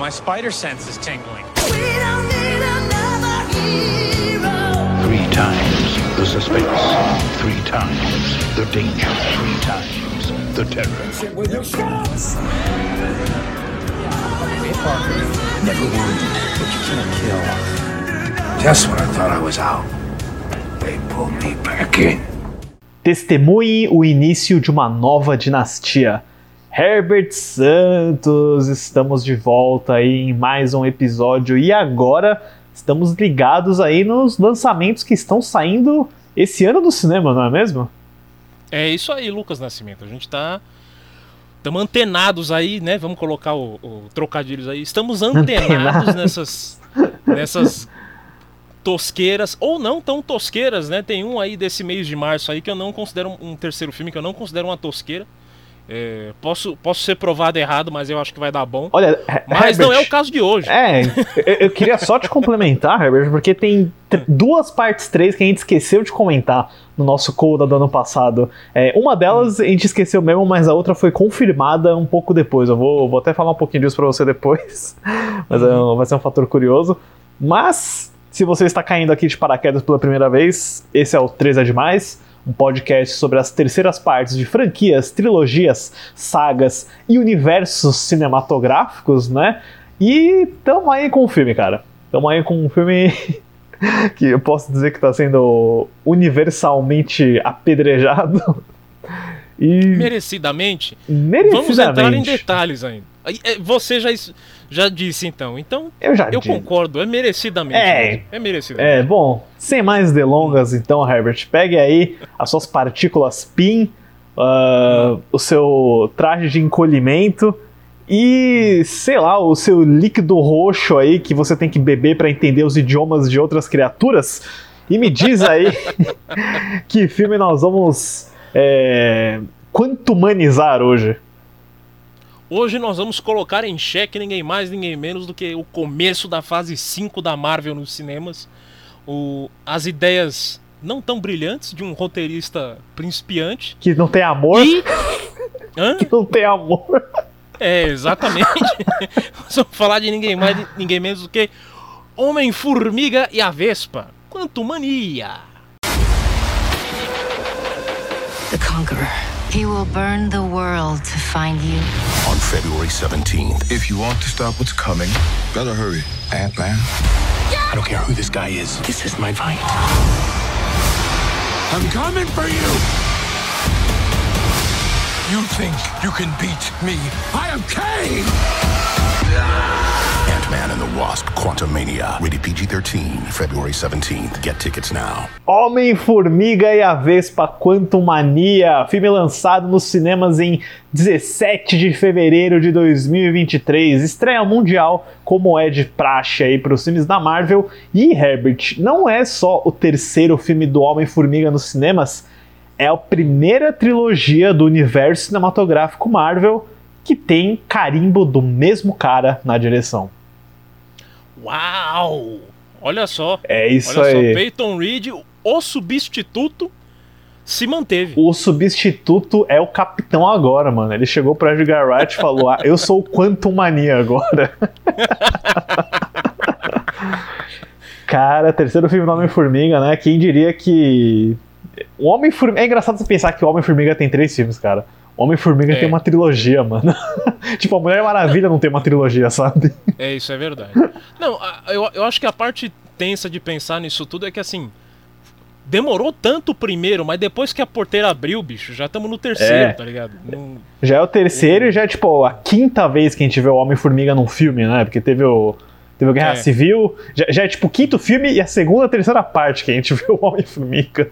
my spider sense is tingling. Three times the suspense. Three times the danger. Three times the terror. Never wounded, but you can't kill. Just when I thought I was out, they pulled me back in. Testemunhe o início de uma nova dinastia. Herbert Santos, estamos de volta aí em mais um episódio e agora estamos ligados aí nos lançamentos que estão saindo esse ano do cinema, não é mesmo? É isso aí, Lucas Nascimento. A gente tá. Estamos antenados aí, né? Vamos colocar o, o trocadilhos aí. Estamos antenados Antenados. nessas. nessas tosqueiras, ou não tão tosqueiras, né? Tem um aí desse mês de março aí que eu não considero um, um terceiro filme que eu não considero uma tosqueira. É, posso, posso ser provado errado, mas eu acho que vai dar bom. Olha, Mas não é Herbert, o caso de hoje. É, eu, eu queria só te complementar, Herbert, porque tem duas partes três que a gente esqueceu de comentar no nosso Coda do ano passado. É, uma delas a gente esqueceu mesmo, mas a outra foi confirmada um pouco depois. Eu vou, vou até falar um pouquinho disso pra você depois, mas é um- vai ser um fator curioso. Mas, se você está caindo aqui de paraquedas pela primeira vez, esse é o 3 é Demais, um podcast sobre as terceiras partes de franquias, trilogias, sagas e universos cinematográficos, né? E tamo aí com o filme, cara. Tamo aí com um filme que eu posso dizer que tá sendo universalmente apedrejado. E Merecidamente. merecidamente. Vamos entrar em detalhes ainda. É, Você já, já disse então. Então, Eu já eu concordo. É merecidamente. É. mesmo. É merecidamente. É, bom, sem mais delongas, então, Herbert, pegue aí as suas partículas PIN, ah, o seu traje de encolhimento e, sei lá, o seu líquido roxo aí que você tem que beber para entender os idiomas de outras criaturas. E me diz aí que filme nós vamos é, quantumanizar hoje. Hoje nós vamos colocar em xeque ninguém mais, ninguém menos do que o começo da fase 5 da Marvel nos cinemas. O, as ideias não tão brilhantes de um roteirista principiante. Que não tem amor, E. Hã? que não tem amor. É, exatamente. Nós vamos falar de ninguém mais, ninguém menos do que Homem-Formiga e a Vespa. Quanto mania! The Conqueror. He will burn the world to find you. on February 17th. If you want to stop what's coming, better hurry. Ant-Man. I don't care who this guy is. This is my fight. I'm coming for you! You think you can beat me? I am Kane! Ant-Man and the Wasp: Quantumania. Rated PG-13. February 17th. Get tickets now. Homem-Formiga e a Vespa Quantumania, filme lançado nos cinemas em 17 de fevereiro de 2023, estreia mundial, como é de praxe aí para os filmes da Marvel. E Herbert, não é só o terceiro filme do Homem-Formiga nos cinemas, é a primeira trilogia do universo cinematográfico Marvel que tem carimbo do mesmo cara na direção. Uau! Olha só. É isso Olha aí. só, Peyton Reed, o substituto, se manteve. O substituto é o capitão agora, mano. Ele chegou pra Edgar Wright e falou: Ah, eu sou o Quantum Mania agora. Cara, terceiro filme do Homem-Formiga, né? Quem diria que. O Homem-Formiga. É engraçado você pensar que o Homem-Formiga tem três filmes, cara. Homem-Formiga É. tem uma trilogia, mano. tipo, a Mulher Maravilha não tem uma trilogia, sabe? É, isso é verdade. Não, a- eu, eu acho que a parte tensa de pensar nisso tudo é que assim. Demorou tanto o primeiro, mas depois que a porteira abriu, bicho, já estamos no terceiro, É. tá ligado? Não- Já é o terceiro e já é, tipo, a quinta vez que a gente vê o Homem-Formiga num filme, né? Porque teve o. Teve Guerra É. Civil. Já, já é tipo o quinto filme e a segunda, terceira parte que a gente vê o Homem-Formiga.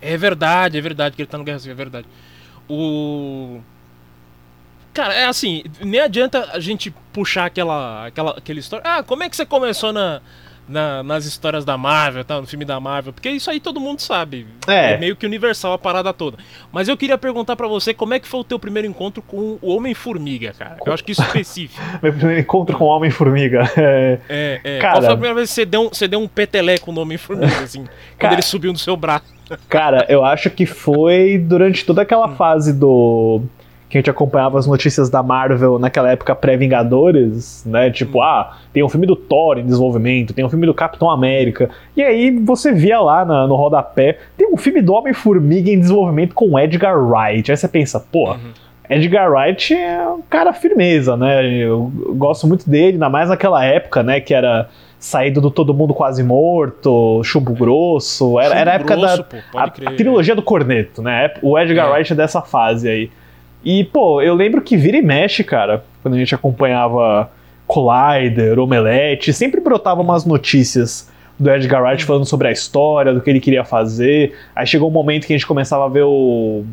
É verdade, é verdade que ele tá no Guerra Civil, é verdade. O. Cara, é assim, nem adianta a gente puxar aquela, aquela, aquela história. Ah, como é que você começou na, na- nas histórias da Marvel, tá, no filme da Marvel? Porque isso aí todo mundo sabe. É. meio que universal a parada toda. Mas eu queria perguntar pra você como é que foi o teu primeiro encontro com o Homem-Formiga, cara. Eu acho que isso é específico. Meu primeiro encontro com o Homem-Formiga. É, É, é. Cara. Qual foi a primeira vez que você deu um, você deu um peteleco no Homem-Formiga, assim, quando Cara. ele subiu no seu braço? Cara, eu acho que foi durante toda aquela fase do. Que a gente acompanhava as notícias da Marvel naquela época pré-Vingadores, né? Tipo, Hum. ah, tem um filme do Thor em desenvolvimento, tem um filme do Capitão América. E aí você via lá na- no rodapé, tem um filme do Homem-Formiga em desenvolvimento com Edgar Wright. Aí você pensa, porra. Edgar Wright é um cara firmeza, né? Eu gosto muito dele, ainda mais naquela época, né? Que era saído do Todo Mundo Quase Morto, Chumbo Grosso. Era, Chumbo era a época Grosso, da pô, a, crer. a trilogia do Corneto, né? O Edgar É. Wright é dessa fase aí. E, pô, eu lembro que vira e mexe, cara, quando a gente acompanhava Collider, Omelete, sempre brotava umas notícias do Edgar Wright falando sobre a história, do que ele queria fazer. Aí chegou um momento que a gente começava a ver o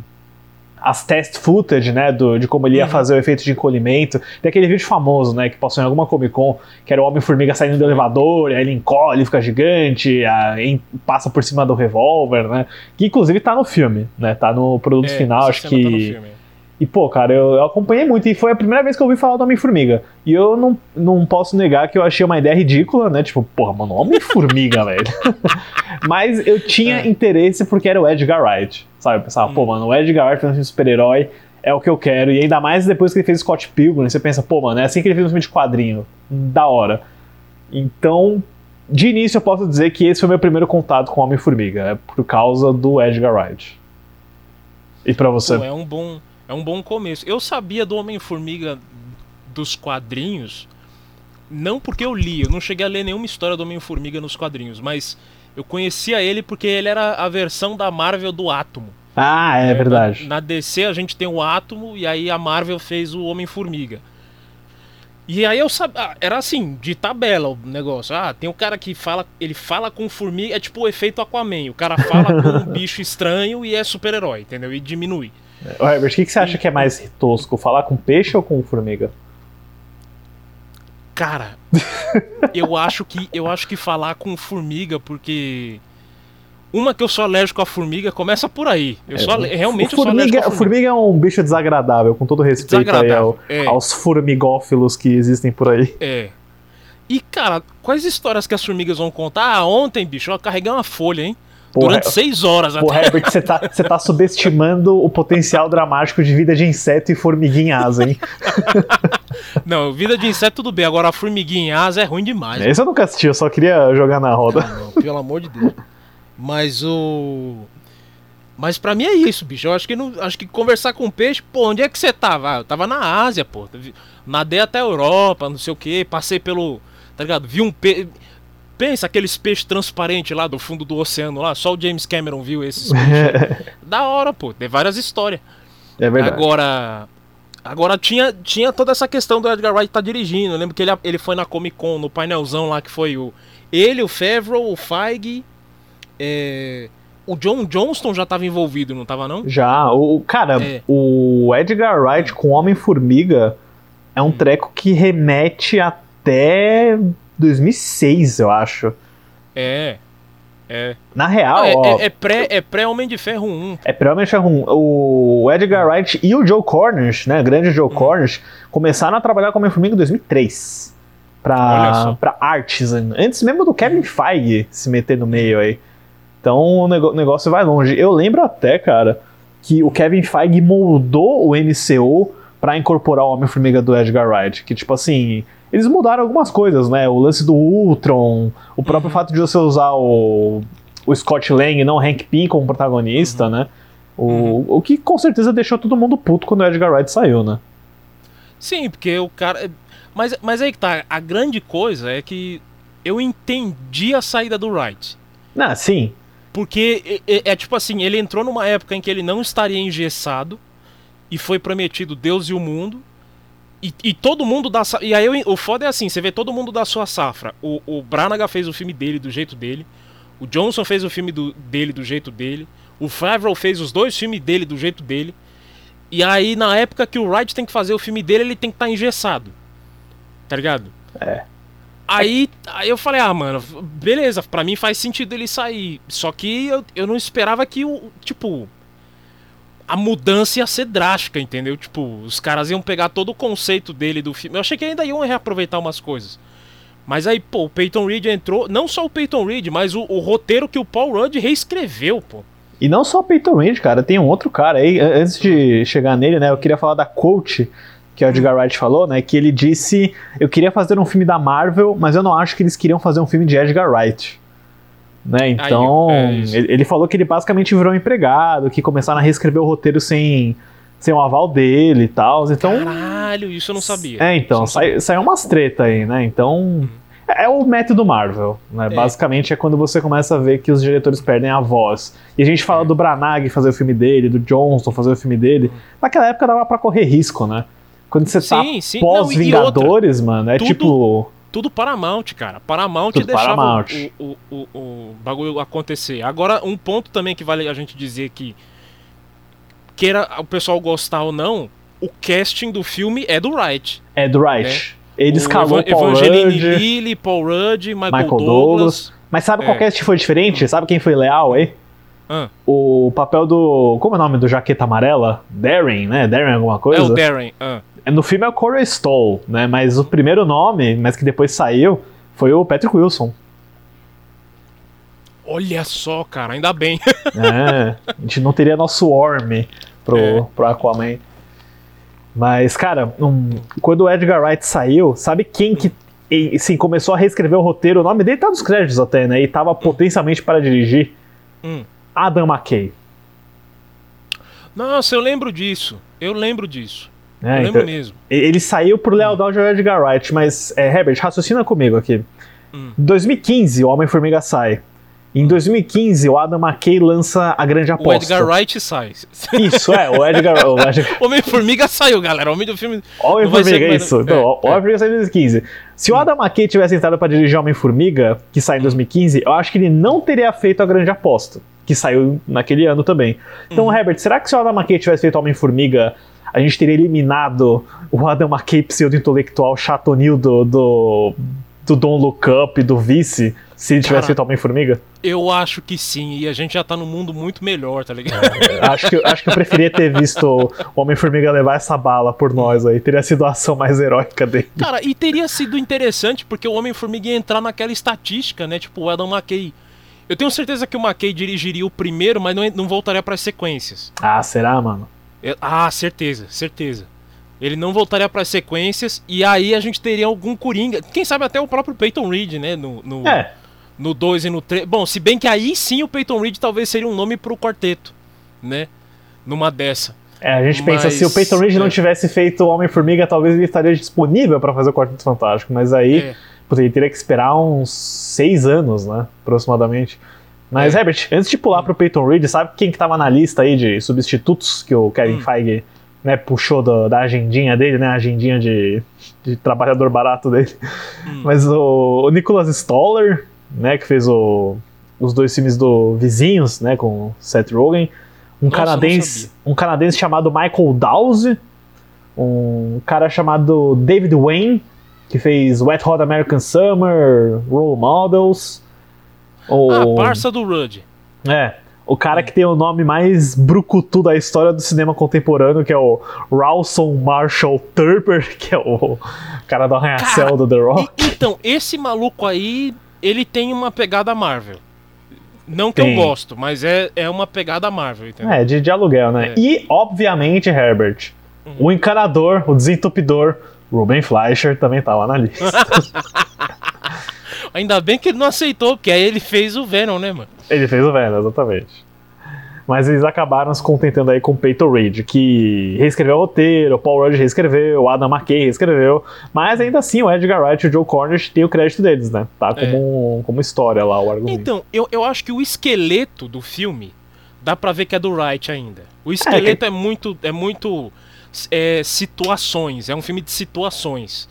as test footage, né, do, de como ele ia Uhum. fazer o efeito de encolhimento. Tem aquele vídeo famoso, né, que passou em alguma Comic Con, que era o Homem-Formiga saindo do elevador, aí ele encolhe, fica gigante, aí passa por cima do revólver, né, que inclusive tá no filme, né, tá no produto É, final, acho cena tá no que... filme. E, pô, cara, eu, eu acompanhei muito e foi a primeira vez que eu ouvi falar do Homem-Formiga. E eu não, não posso negar que eu achei uma ideia ridícula, né? Tipo, porra, mano, Homem-Formiga, velho. Mas eu tinha É. interesse porque era o Edgar Wright, sabe? Eu pensava, pô, Hum. mano, o Edgar Wright fazendo um super-herói é o que eu quero. E ainda mais depois que ele fez Scott Pilgrim, você pensa, pô, mano, é assim que ele fez um filme de quadrinho. Da hora. Então, de início eu posso dizer que esse foi meu primeiro contato com o Homem-Formiga, é por causa do Edgar Wright. E pra você? Pô, é um bom, é um bom começo. Eu sabia do Homem-Formiga dos quadrinhos, não porque eu li, eu não cheguei a ler nenhuma história do Homem-Formiga nos quadrinhos, mas eu conhecia ele porque ele era a versão da Marvel do Átomo. Ah, é, verdade. Na, na DC a gente tem o Átomo e aí a Marvel fez o Homem-Formiga. E aí eu sabia, era assim, de tabela o negócio. Ah, tem um cara que fala, ele fala com formiga, é tipo o efeito Aquaman. O cara fala com um bicho estranho e é super-herói, entendeu? E diminui. Herbert, o que, que você acha que é mais tosco? Falar com peixe ou com formiga? Cara, eu acho que eu acho que falar com formiga porque uma que eu sou alérgico à formiga começa por aí. Eu sou ale- realmente o eu sou alérgico formiga, à formiga. formiga é um bicho desagradável, com todo respeito ao- é. aos formigófilos que existem por aí. É. E cara, quais histórias que as formigas vão contar? Ah, ontem, bicho, eu carreguei uma folha, hein? Porra, Durante seis horas Pô, até. Herbert, você tá, você tá subestimando o potencial dramático de vida de inseto e formiguinha em asa, hein? Não, vida de inseto tudo bem, agora a formiguinha em asa é ruim demais. Esse eu nunca assisti, eu só queria jogar na roda. Ah, não, pelo amor de Deus. Mas o. Mas pra mim é isso, bicho. Eu acho que não, acho que conversar com peixe, pô, onde é que você tava? Ah, eu tava na Ásia, pô. Nadei até a Europa, não sei o que, passei pelo, tá ligado? Vi um peixe Pensa aqueles peixes transparentes lá do fundo do oceano lá, só o James Cameron viu esses peixes. da hora, pô, tem várias histórias. É verdade. Agora, agora tinha, tinha toda essa questão do Edgar Wright tá dirigindo. Eu lembro que ele, ele foi na Comic Con, no painelzão lá que foi o ele, o Favreau, o Feige, é, o John Johnston já tava envolvido, não tava não? Já, o cara, É. o Edgar Wright com Homem-Formiga é Hum. um treco que remete até 2006, eu acho. É. É. Na real, é, ó, é, é pré, é pré Homem de Ferro 1. É provavelmente um, o Edgar Wright e o Joe Cornish, né, grande Hum. Joe Cornish, começaram a trabalhar com Homem-Formiga em 2003 Olha pra, pra Artisan, antes mesmo do Kevin Feige se meter no meio aí. Então o negócio vai longe. Eu lembro até, cara, que o Kevin Feige moldou o MCU pra incorporar o Homem-Formiga do Edgar Wright, que tipo assim, eles mudaram algumas coisas, né? O lance do Ultron, o próprio fato de você usar o, o Scott Lang e não o Hank Pym como protagonista, né? O, o que com certeza deixou todo mundo puto quando o Edgar Wright saiu, né? Sim, porque o cara. Mas, mas aí que tá, a grande coisa é que eu entendi a saída do Wright. Ah, sim. Porque é, é- é tipo assim, ele entrou numa época em que ele não estaria engessado e foi prometido Deus e o mundo. E, e todo mundo da E aí o foda é assim, você vê todo mundo da sua safra. O, o Branagh fez o filme dele do jeito dele. O Johnson fez o filme do- dele do jeito dele. O Favreau fez os dois filmes dele do jeito dele. E aí, na época que o Wright tem que fazer o filme dele, ele tem que estar engessado. Tá ligado? É. Aí, aí eu falei, ah, mano, beleza, pra mim faz sentido ele sair. Só que eu, eu não esperava que o. Tipo. A mudança ia ser drástica, entendeu? Tipo, os caras iam pegar todo o conceito dele do filme. Eu achei que ainda iam reaproveitar umas coisas. Mas aí, pô, o Peyton Reed entrou. Não só o Peyton Reed, mas o, o roteiro que o Paul Rudd reescreveu, pô. E não só o Peyton Reed, cara, tem um outro cara aí, an- antes de chegar nele, né, eu queria falar da coach, que o Edgar Wright falou, né, que ele disse, eu queria fazer um filme da Marvel, mas eu não acho que eles queriam fazer um filme de Edgar Wright. Né, então, é isso. ele, ele falou que ele basicamente virou um empregado, que começaram a reescrever o roteiro sem, sem o aval dele e tal, então... Caralho, isso eu não sabia. É, então, não sai, saiu umas treta aí, né? Então. É o método Marvel, né? É. Basicamente é quando você começa a ver que os diretores perdem a voz. E a gente fala É. do Branagh fazer o filme dele, do Johnston fazer o filme dele. Naquela época dava pra correr risco, né? Quando você tá Sim, e pós-Vingadores, mano, é tudo- tipo. Tudo Paramount, cara. Paramount Tudo deixava Paramount. O, o, o, o bagulho acontecer. Agora, um ponto também que vale a gente dizer que queira o pessoal gostar ou não, o casting do filme é do Wright. É do Wright. Ele escalou Evan- Paul Evangeline Rudd, Lilly, Paul Rudd, Michael, Michael Douglas. Douglas. Mas sabe qual É. cast foi diferente? Sabe quem foi leal aí? Ah, O papel do. Como é o nome do jaqueta amarela? Darren, né? Darren alguma é coisa? o Darren. ah. No filme é o Corey Stoll, né? Mas o primeiro nome, mas que depois saiu, foi o Patrick Wilson. Olha só, cara, ainda bem. É, a gente não teria nosso Orm pro, É. pro Aquaman. Mas, cara, um, quando o Edgar Wright saiu, sabe quem que assim, começou a reescrever o roteiro? O nome dele tá nos créditos até, né? E tava potencialmente para dirigir. Hum. Adam McKay. Nossa, eu lembro disso. Eu lembro disso. Lembro Então, mesmo. Ele saiu por lealdade ao Edgar Wright, mas, é, Herbert, raciocina comigo aqui. Hum. Em 2015, o Homem-Formiga sai. Em 2015, o Adam McKay lança A Grande O Aposta. Edgar Wright sai. Isso, é, o Edgar... O Edgar... Homem-Formiga saiu, galera. O Homem do filme. Homem-Formiga, é isso. é, Então, o é. Homem-Formiga saiu em 2015. Se o Adam McKay tivesse entrado pra dirigir Homem-Formiga, que saiu em 2015, eu acho que ele não teria feito A Grande Aposta, que saiu naquele ano também. Então, Uhum. Herbert, será que se o Adam McKay tivesse feito Homem-Formiga, a gente teria eliminado o Adam McKay pseudo-intelectual chatonil do, do, do Don't Look Up e do Vice, se ele tivesse Cara. feito Homem-Formiga? Eu acho que sim. E a gente já tá num mundo muito melhor, tá ligado? acho, que, acho que eu preferia ter visto o Homem-Formiga levar essa bala por nós aí. Teria sido a ação mais heróica dele. Cara, e teria sido interessante porque o Homem-Formiga ia entrar naquela estatística, né? Tipo, o Adam McKay. Eu tenho certeza que o McKay dirigiria o primeiro, mas não, não voltaria para sequências. Ah, será, mano? Eu- ah, certeza, certeza. Ele não voltaria para sequências e aí a gente teria algum Coringa. Quem sabe até o próprio Peyton Reed, né? No, no, É, no 2 e no 3. Bom, se bem que aí sim o Peyton Reed talvez seria um nome pro quarteto, né? Numa dessa. É, a gente pensa, Mas- se o Peyton Reed não é. tivesse feito o Homem-Formiga, talvez ele estaria disponível pra fazer o Quarteto Fantástico, mas aí É. ele teria que esperar uns seis anos, né, aproximadamente. Mas, É. Herbert, antes de pular pro Peyton Reed, sabe quem que tava na lista aí de substitutos que o Kevin Hum. Feige né, puxou do- da agendinha dele, né, a agendinha de, de trabalhador barato dele? Hum. Mas o, o Nicholas Stoller, né, que fez o- os dois filmes do Vizinhos, né, com o Seth Rogen, um Nossa, canadense, um canadense chamado Michael Dowse, um cara chamado David Wayne, que fez Wet Hot American Summer, Role Models. O, Ah, parça do Rudd. É, o cara que tem o nome mais brucutu da história do cinema contemporâneo, que é o Rawson Marshall Turper, que é o cara do arranha-céu do The Rock. E- então, esse maluco aí, ele tem uma pegada Marvel. Não que Tem. eu gosto, mas é, é uma pegada Marvel, entendeu? É, de, de aluguel, né? É. E, obviamente, Herbert, o encanador, o desentupidor, Ruben Fleischer também tava na lista. Ainda bem que ele não aceitou, porque aí ele fez o Venom, né, mano? Ele fez o Venom, exatamente. Mas eles acabaram se contentando aí com o Peyton Reed, que reescreveu o roteiro, o Paul Rudd reescreveu, o Adam McKay reescreveu, mas ainda assim o Edgar Wright e o Joe Cornish têm o crédito deles, né? Tá como, como história lá o argumento. Então, eu, eu acho que o esqueleto do filme dá pra ver que é do Wright ainda. O esqueleto é, muito. É muito. É, situações. É um filme de situações.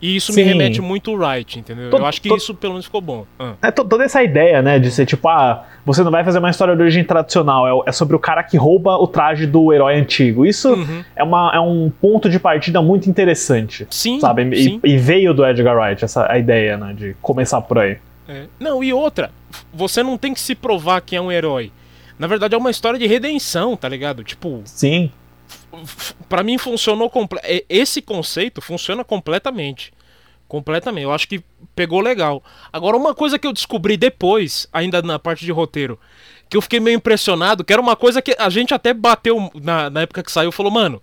E isso me Sim. remete muito ao Wright, entendeu? Eu acho que isso pelo menos ficou bom. Ah. É to- toda essa ideia, né, de ser tipo, ah, você não vai fazer uma história de origem tradicional, é é, sobre o cara que rouba o traje do herói antigo. Isso Uhum. é, uma, é um ponto de partida muito interessante, Sim, sabe? E, sim. e veio do Edgar Wright essa a ideia, né, de começar por aí. É. Não, e outra, você não tem que se provar que é um herói. Na verdade, é uma história de redenção, tá ligado? Tipo, Sim, pra mim funcionou é, esse conceito funciona completamente. Completamente. Eu acho que pegou legal. Agora uma coisa que eu descobri depois, ainda na parte de roteiro, que eu fiquei meio impressionado, que era uma coisa que a gente até bateu na, na época que saiu, falou, mano,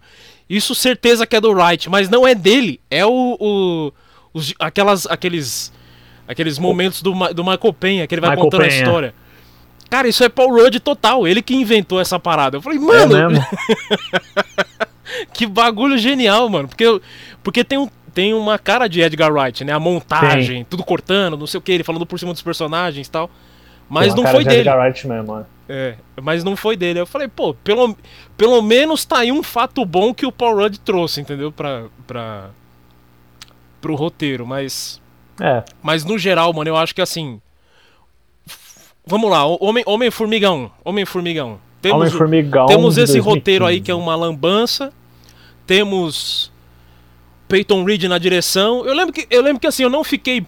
isso certeza que é do Wright, mas não é dele, é o, o os, aquelas, aqueles, aqueles momentos do, do Michael Penha, que ele vai Michael contando a Penha. história. Cara, isso é Paul Rudd total, ele que inventou essa parada. Eu falei, É mano, mesmo? que bagulho genial, mano. Porque, porque tem, um, tem uma cara de Edgar Wright, né? A montagem, tudo cortando, não sei o que, ele falando por cima dos personagens e tal. Mas não foi de dele. Edgar Wright mesmo, né? É, mas não foi dele. Eu falei, pô, pelo, pelo menos tá aí um fato bom que o Paul Rudd trouxe, entendeu? Pra, pra, pro roteiro. Mas, É. mas no geral, mano, eu acho que assim. Vamos lá, Homem- Homem-Formiga 1. Homem-Formiga 1. Temos, o- Homem-Formiga temos esse 2015. roteiro aí que é uma lambança. Temos Peyton Reed na direção. Eu lembro que, eu lembro que assim, eu não fiquei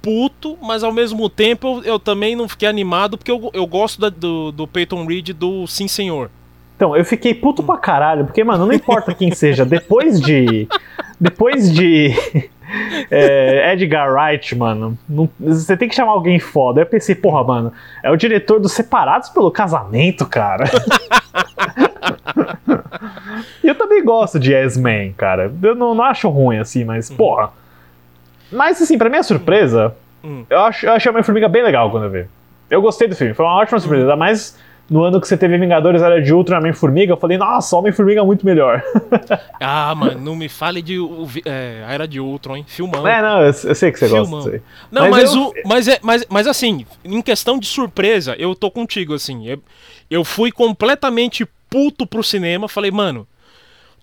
puto, mas ao mesmo tempo eu, eu também não fiquei animado, porque eu, eu gosto da- do, do Peyton Reed do Sim Senhor. Então, eu fiquei puto pra caralho, porque, mano, não importa quem seja, depois de. Depois de. É, Edgar Wright, mano, não- você tem que chamar alguém foda. Aí eu pensei, porra, mano, é o diretor dos Separados pelo Casamento, cara. e eu também gosto de Yes-Man, cara. Eu não, não acho ruim assim, mas, porra. Mas, assim, pra minha surpresa, Hum. eu, acho, eu achei a Homem-Formiga bem legal quando eu vi. Eu gostei do filme, foi uma ótima surpresa. Mais no ano que você teve Vingadores Era de Ultron Homem-Formiga, eu falei, nossa, Homem-Formiga é muito melhor. Ah, mano, não me fale de é, a Era de Ultron, hein? Filmão. é, não, eu, eu sei que você Filmão. gosta disso aí. Não, Mas mas, eu- o, mas, é, mas, mas assim, em questão de surpresa, eu tô contigo, assim. Eu, eu fui completamente puto pro cinema, falei, mano,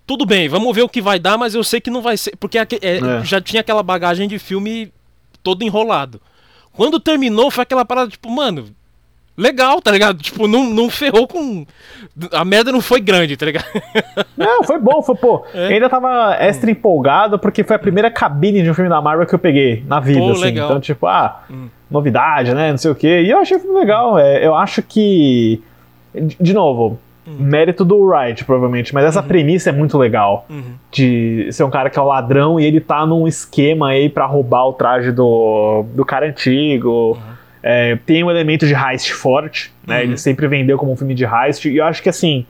tudo bem, vamos ver o que vai dar, mas eu sei que não vai ser. Porque é, É. já tinha aquela bagagem de filme todo enrolado. Quando terminou, foi aquela parada, tipo, mano. Legal, tá ligado? Tipo, não, não ferrou com. A merda não foi grande, tá ligado? Não, foi bom, foi, pô. É. Eu ainda tava extra empolgado porque foi a primeira cabine de um filme da Marvel que eu peguei na vida, Pô, assim. legal. Então, tipo, ah, Hum. novidade, né? Não sei o quê. E eu achei legal. É, eu acho que. De, novo, Hum. mérito do Wright, provavelmente, mas essa premissa é muito legal. Uhum. De ser um cara que é o ladrão e ele tá num esquema aí pra roubar o traje do, do cara antigo. É, tem um elemento de heist forte, né? Uhum. Ele sempre vendeu como um filme de heist. E eu acho que assim,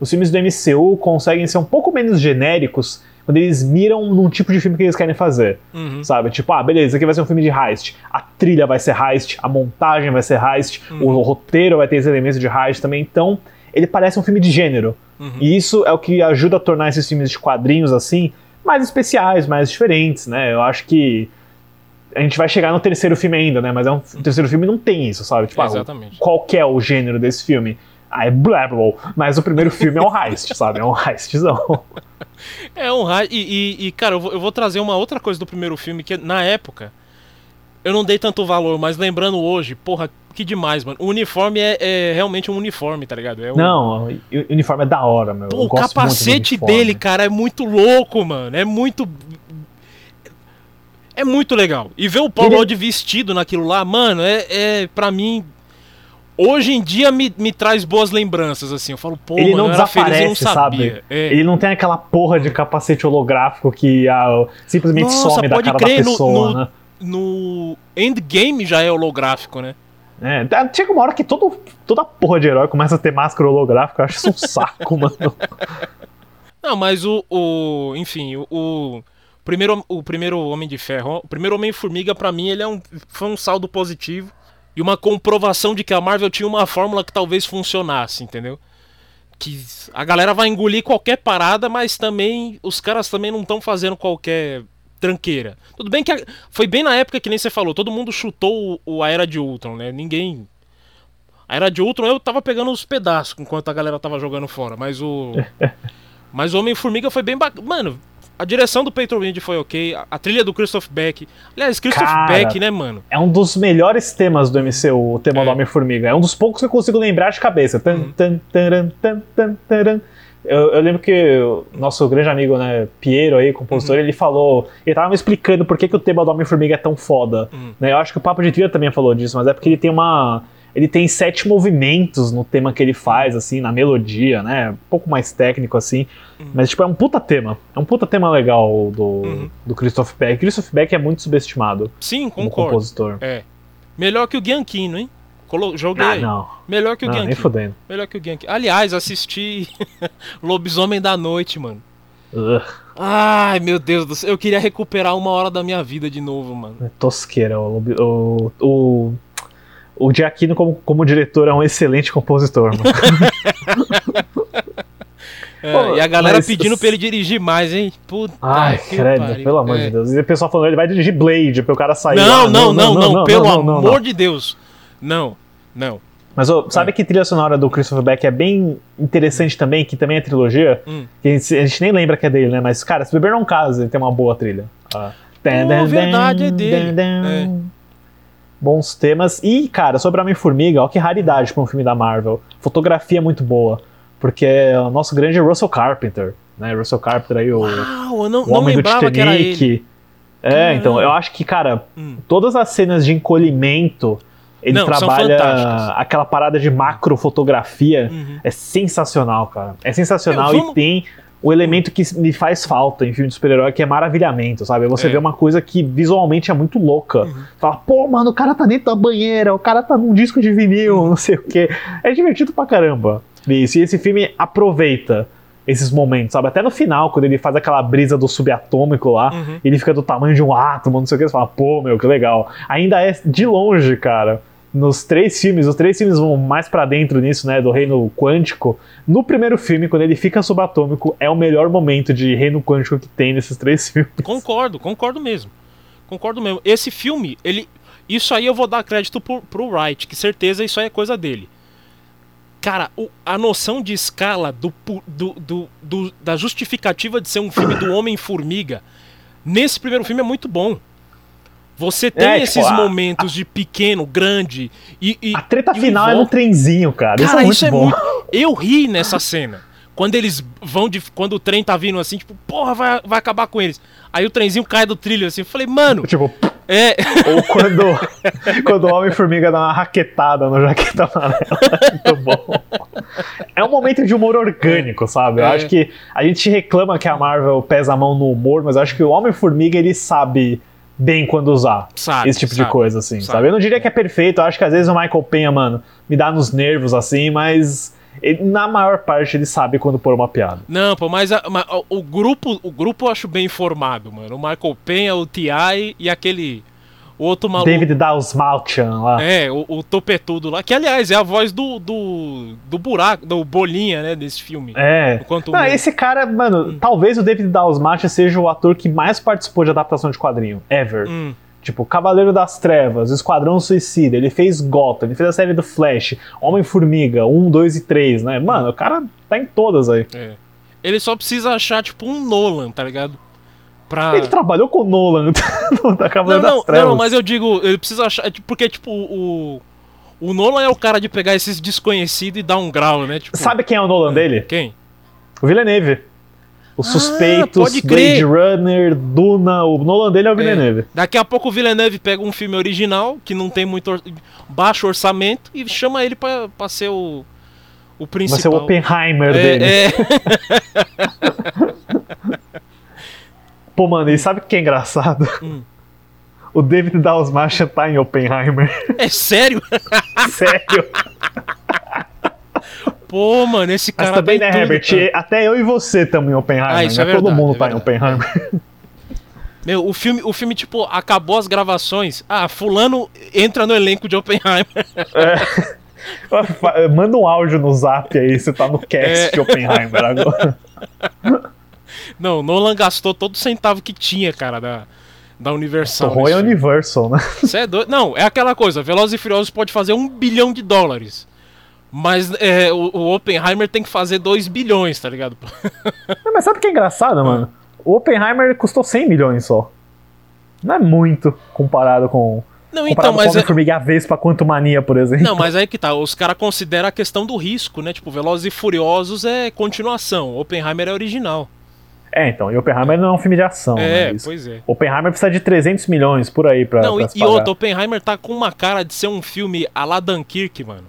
os filmes do MCU conseguem ser um pouco menos genéricos quando eles miram num tipo de filme que eles querem fazer. Uhum. Sabe? Tipo, ah, beleza, aqui vai ser um filme de heist. A trilha vai ser heist, a montagem vai ser heist, o roteiro vai ter esses elementos de heist também. Então, ele parece um filme de gênero. E isso é o que ajuda a tornar esses filmes de quadrinhos assim mais especiais, mais diferentes, né? Eu acho que a gente vai chegar no terceiro filme ainda, né? Mas é um, o terceiro filme não tem isso, sabe? Tipo, ah, Exatamente. qual que é o gênero desse filme? Ah, é blá. mas o primeiro filme é um heist, sabe? É um heistzão. É um raio. E, e- e, cara, eu vou, eu vou trazer uma outra coisa do primeiro filme que na época eu não dei tanto valor, mas lembrando hoje, porra, que demais, mano. O uniforme é, é realmente um uniforme, tá ligado? É um- Não, o uniforme é da hora, meu. Pô, o capacete dele, cara, é muito louco, mano. É muito. É muito legal. E ver o Paul Rudd vestido naquilo lá, mano, é, é para mim. Hoje em dia me, me traz boas lembranças, assim. Eu falo, pô, Ele mano, não era feliz não desaparece, sabe? É. Ele não tem aquela porra de capacete holográfico que ah, simplesmente Nossa, some da cara crer, da no- pessoa, no- né? No Endgame já é holográfico, né? É, tá- chega uma hora que todo, toda porra de herói começa a ter máscara holográfica. Eu acho isso um saco, mano. Não, mas o. o enfim, o, o primeiro, o primeiro Homem de Ferro, o primeiro Homem-Formiga, pra mim, ele é um, foi um saldo positivo e uma comprovação de que a Marvel tinha uma fórmula que talvez funcionasse, entendeu? Que a galera vai engolir qualquer parada, mas também os caras também não estão fazendo qualquer tranqueira. Tudo bem que a- foi bem na época que nem você falou, todo mundo chutou o, o a Era de Ultron, né? Ninguém. A Era de Ultron eu tava pegando os pedaços enquanto a galera tava jogando fora, mas o. Mas o Homem-Formiga foi bem bacana. Mano, a direção do Peyton Reed foi ok. A, a trilha do Christoph Beck. Aliás, Christoph Cara. Beck, né, mano? É um dos melhores temas do MCU, o tema É. do Homem-Formiga. É um dos poucos que eu consigo lembrar de cabeça. Tan, Uhum. tan, taran, tan, tan, taran. Eu, eu lembro que o nosso grande amigo, né, Piero aí, compositor, Uhum. ele falou. Ele tava me explicando por que, que o tema do Homem-Formiga é tão foda. Uhum. Né? Eu acho que o Papo de Trilha também falou disso, mas é porque ele tem uma. Ele tem sete movimentos no tema que ele faz, assim, na melodia, né? Um pouco mais técnico, assim. Mas, tipo, é um puta tema. É um puta tema legal do, Uhum. do Christoph Beck. Christoph Beck é muito subestimado Sim, como concordo. compositor. É. Melhor que o Gianquino, hein? Colo joguei. Ah, não. Melhor que o Não, nem fudendo. Melhor que o Genki. Aliás, assisti Lobisomem da Noite, mano. Ugh, Ai, meu Deus do céu. Eu queria recuperar uma hora da minha vida de novo, mano. é tosqueira. O, o, o, o Giacchino, como, como diretor, é um excelente compositor, mano. É, Pô, e a galera mas- pedindo pra ele dirigir mais, hein? Puta Ai, credo, pariu. pelo amor É. de Deus. E o pessoal falando, ele vai dirigir Blade, pra o cara sair. Não, lá. não, não, não, pelo não, não, amor não. de Deus. Não, não. Mas sabe que trilha sonora do Christopher Beck é bem interessante também, que também é trilogia? Hum. Que a gente, a gente nem lembra que é dele, né? Mas, cara, se beber não casa, ele tem uma boa trilha. Ah. verdade, é dele. É. Bons temas. E, cara, sobre Homem-Formiga, ó que raridade pra um filme da Marvel. Fotografia muito boa. Porque é o nosso grande Russell Carpenter, né? Russell Carpenter aí, o, Uau, eu não, o não homem do era ele. Titanic. É, então, eu acho que, cara, Hum. todas as cenas de encolhimento, ele Não, trabalha aquela parada de macrofotografia. Uhum. É sensacional, cara. É sensacional Meu, vamos- e tem o elemento que me faz falta em filme de super-herói, que é maravilhamento, sabe? Você É. vê uma coisa que visualmente é muito louca. Uhum. Fala, pô, mano, o cara tá dentro da banheira, o cara tá num disco de vinil, Uhum. não sei o quê. É divertido pra caramba. Isso, e esse filme aproveita esses momentos, sabe? Até no final, quando ele faz aquela brisa do subatômico lá, Uhum. ele fica do tamanho de um átomo, não sei o que, você fala, pô, meu, que legal. Ainda é de longe, cara. Nos três filmes, os três filmes vão mais pra dentro nisso, né, do reino quântico. No primeiro filme, quando ele fica subatômico, é o melhor momento de reino quântico que tem nesses três filmes. Concordo, concordo mesmo. Concordo mesmo. Esse filme, ele. Isso aí eu vou dar crédito pro, pro Wright, que certeza isso aí é coisa dele. Cara, o- a noção de escala do, do- do- do- da justificativa de ser um filme do Homem-Formiga nesse primeiro filme é muito bom. Você tem É, tipo, esses a- momentos de pequeno, grande e. e A treta e final é no trenzinho, cara. Cara, isso é muito bom. Eu ri nessa cena. Quando eles vão de. Quando o trem tá vindo assim, tipo, porra, vai, vai acabar com eles. Aí o trenzinho cai do trilho assim. Eu falei, mano, Tipo, é. ou quando, quando o Homem-Formiga dá uma raquetada no jaqueta amarela. É muito bom. É um momento de humor orgânico, sabe? Eu É. acho que a gente reclama que a Marvel pesa a mão no humor, mas eu acho que o Homem-Formiga ele sabe bem quando usar Sabe, esse tipo sabe, de coisa, assim, sabe. sabe? Eu não diria que é perfeito, eu acho que às vezes o Michael Penha, mano, me dá nos nervos, assim, mas ele- na maior parte ele sabe quando pôr uma piada. Não, pô, mas, a- mas o- o grupo, o grupo eu acho bem formado, mano. O Michael Penha, o T.I. e aquele. O outro maluco. David Dalsmalchian lá. É, o, o topetudo lá, que aliás é a voz do, do, do buraco, do bolinha, né, desse filme. É. Enquanto Não, esse cara, mano, talvez o David Dalsmacher seja o ator que mais participou de adaptação de quadrinho, ever. Hum. Tipo, Cavaleiro das Trevas, Esquadrão Suicida, ele fez Gotham, ele fez a série do Flash, Homem-Formiga, 1, 2 e 3, né? Mano, o cara tá em todas aí. É. Ele só precisa achar, tipo, um Nolan, tá ligado? Pra. Ele trabalhou com o Nolan da Não, Cavaleiro não, das Trevas. não, mas eu digo, ele precisa achar. é, Porque, tipo, o. O Nolan é o cara de pegar esses desconhecidos e dar um grau, né? Tipo, Sabe quem é o Nolan dele? quem? O Villeneuve. Os Ah, Suspeitos, pode Blade. Runner, Duna, o Nolan dele é o Villeneuve. Daqui a pouco o Villeneuve pega um filme original, que não tem muito or- baixo orçamento, e chama ele pra, pra ser o, o Vai ser principal. o Oppenheimer dele. é, é, Pô, mano, e sabe o que é engraçado? Hum. O David Dalsmacher tá em Oppenheimer. é sério? Sério. Pô, mano, esse Mas cara também, tem né, tudo, Herbert? cara. Até eu e você estamos em Oppenheimer. Ah, isso né? é Todo verdade, mundo é tá em. Oppenheimer. Meu, o filme, o filme, tipo, acabou as gravações. Ah, fulano entra no elenco de Oppenheimer. Manda um áudio no zap aí, você tá no cast É. de Oppenheimer agora. Não, Nolan gastou todo centavo que tinha, cara, da, da Universal. O Roy é. Universal, né? É doido? Não, é aquela coisa, Velozes e Furiosos pode fazer um bilhão de dólares. Mas é, o, o Oppenheimer tem que fazer 2 bilhões, tá ligado? Não, Mas sabe o que é engraçado, mano? O Oppenheimer custou 100 milhões só. Não é muito comparado com. Não, Comparado então, com mas é, Homem-Formiga e a Vespa Quanto Mania, por exemplo. Não, mas aí que tá, os caras consideram a questão do risco, né? Tipo, Velozes e Furiosos é continuação, Oppenheimer é original. É, então, e Oppenheimer não é um filme de ação, É, mas pois é. Oppenheimer precisa de 300 milhões por aí pra, Não, pra e, e outro, Oppenheimer tá com uma cara de ser um filme a la Dunkirk, mano.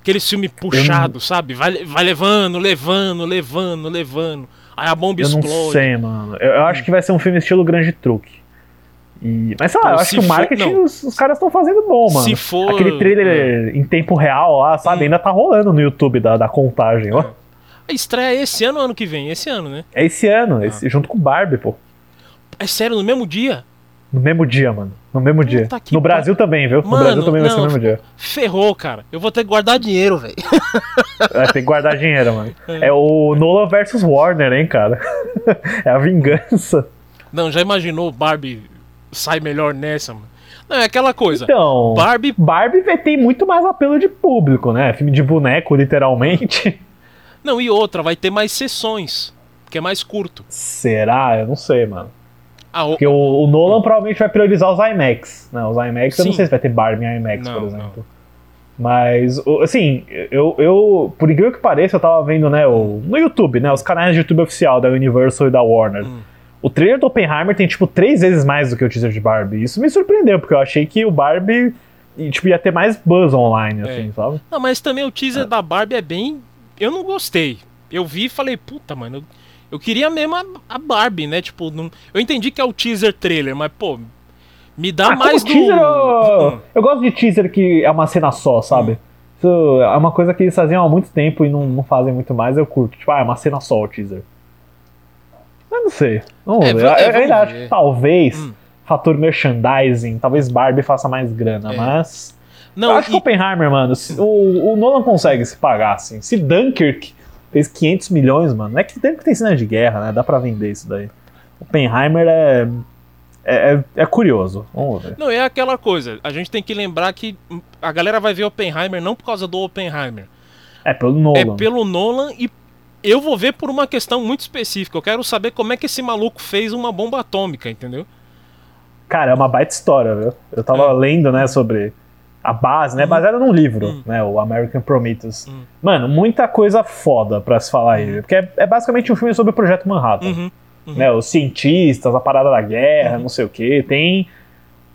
Aquele filme puxado, sabe? Vai, vai levando, levando, levando, levando. Aí a bomba Eu não explode. sei, mano. Eu, eu acho que vai ser um filme estilo Grande Truque. E, mas sei lá, Pô, eu acho que o for- marketing não. os, os caras estão fazendo bom, mano. Se for- é. Aquele trailer em tempo real lá, sabe? Ainda tá rolando no YouTube da, da contagem, ó. A estreia é esse ano ou ano que vem? Esse ano, né? É esse ano, Ah. esse- junto com o Barbie, pô. É sério, no mesmo dia? No mesmo dia, mano. No mesmo dia. que No Brasil também, viu? No Mano, Brasil também vai ser no não, mesmo dia. Ferrou, cara. Eu vou ter que guardar dinheiro, velho. Vai ter que guardar dinheiro, mano. É o Nolan versus Warner, hein, cara? É a vingança. Não, já imaginou o Barbie sai melhor nessa, mano? Não, é aquela coisa. Então, Barbie. Barbie vai ter muito mais apelo de público, né? Filme de boneco, literalmente. Não, e outra, vai ter mais sessões. Que é mais curto. Será? Eu não sei, mano. Ah, o... Porque o, o Nolan provavelmente vai priorizar os IMAX. Né? Os IMAX, eu não Sim. sei se vai ter Barbie em IMAX, Não, por exemplo. Mas, o- assim, eu, eu, por incrível que pareça, eu tava vendo, né, o, no YouTube, né, os canais de YouTube oficial da Universal e da Warner. Hum. O trailer do Oppenheimer tem, tipo, três vezes mais do que o teaser de Barbie. Isso me surpreendeu, porque eu achei que o Barbie tipo, ia ter mais buzz online, É. assim, sabe? Não, mas também o teaser da Barbie é bem. Eu não gostei. Eu vi e falei, puta, mano. Eu, eu queria mesmo a, a Barbie, né? Tipo, não... eu entendi que é o teaser trailer, mas, pô, me dá Ah, mais do. teaser, eu, eu gosto de teaser que é uma cena só, sabe? Isso é uma coisa que eles faziam há muito tempo e não, não fazem muito mais, eu curto. Tipo, ah, é uma cena só o teaser. Mas não sei. Vamos É, ver. va- Eu- é, eu, ainda acho que talvez Hum. fator merchandising, talvez Barbie faça mais grana, É. mas. Não, eu acho que e- Oppenheimer, mano, o, o Nolan consegue se pagar, assim. Se Dunkirk fez 500 milhões, mano, não é que Dunkirk tem cena de guerra, né? Dá pra vender isso daí. Oppenheimer é. É, é, é curioso. Vamos ver. Não, é aquela coisa. A gente tem que lembrar que a galera vai ver Oppenheimer não por causa do Oppenheimer. É pelo Nolan. É pelo Nolan e eu vou ver por uma questão muito específica. Eu quero saber como é que esse maluco fez uma bomba atômica, entendeu? Cara, é uma baita história, viu? Eu tava É. lendo, né, sobre a base, Uhum. né? Baseada num livro, Hum. né? O American Prometheus. Mano, muita coisa foda pra se falar aí. Porque é, é basicamente um filme sobre o Projeto Manhattan. Uhum. Né? Os cientistas, a parada da guerra, não sei o quê. Tem.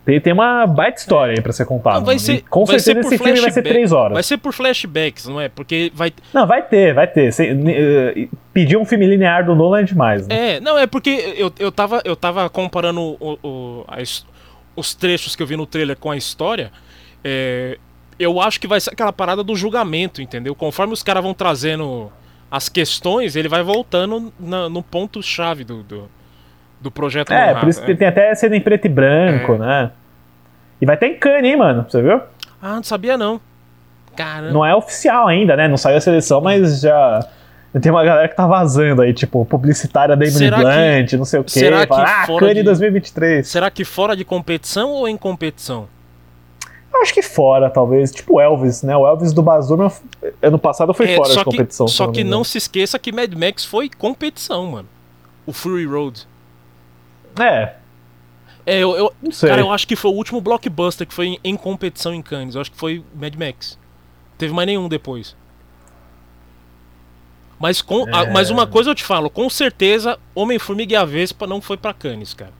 Tem, tem uma baita história aí pra ser contada. Não, ser- com certeza esse filme vai ser três horas. Vai ser por flashbacks, não é? Porque vai. Não, vai ter, vai ter. Sem- eh, pedir um filme linear do Nolan é demais, né? É, não, é porque eu, eu, tava, eu tava comparando o, o- os trechos que eu vi no trailer com a história. É, eu acho que vai ser aquela parada do julgamento, entendeu? Conforme os caras vão trazendo as questões, ele vai voltando na- no ponto-chave do, do, do projeto É, Manhattan, por isso que né? tem até cena em preto e branco, É. né? E vai ter em Cannes, hein, mano? Você viu? Ah, não sabia não. Caramba. Não é oficial ainda, né? Não saiu a seleção, mas já. Tem uma galera que tá vazando aí, tipo, publicitária da Emily Será que- Blunt, não sei o quê. será que Fala, ah, fora Cannes de- 2023. Será que fora de competição ou em competição? Acho que fora, talvez. Tipo Elvis, né? O Elvis do Baz Luhrmann, ano passado foi É, fora de competição. Que, só que não se esqueça que Mad Max foi competição, mano. O Fury Road. É, É, eu, eu- não sei. cara, eu acho que foi o último blockbuster que foi em, em competição em Cannes. Eu acho que foi Mad Max. Teve mais nenhum depois. Mas, com, a- É. mas uma coisa eu te falo, com certeza Homem-Formiga e a Vespa não foi pra Cannes, cara.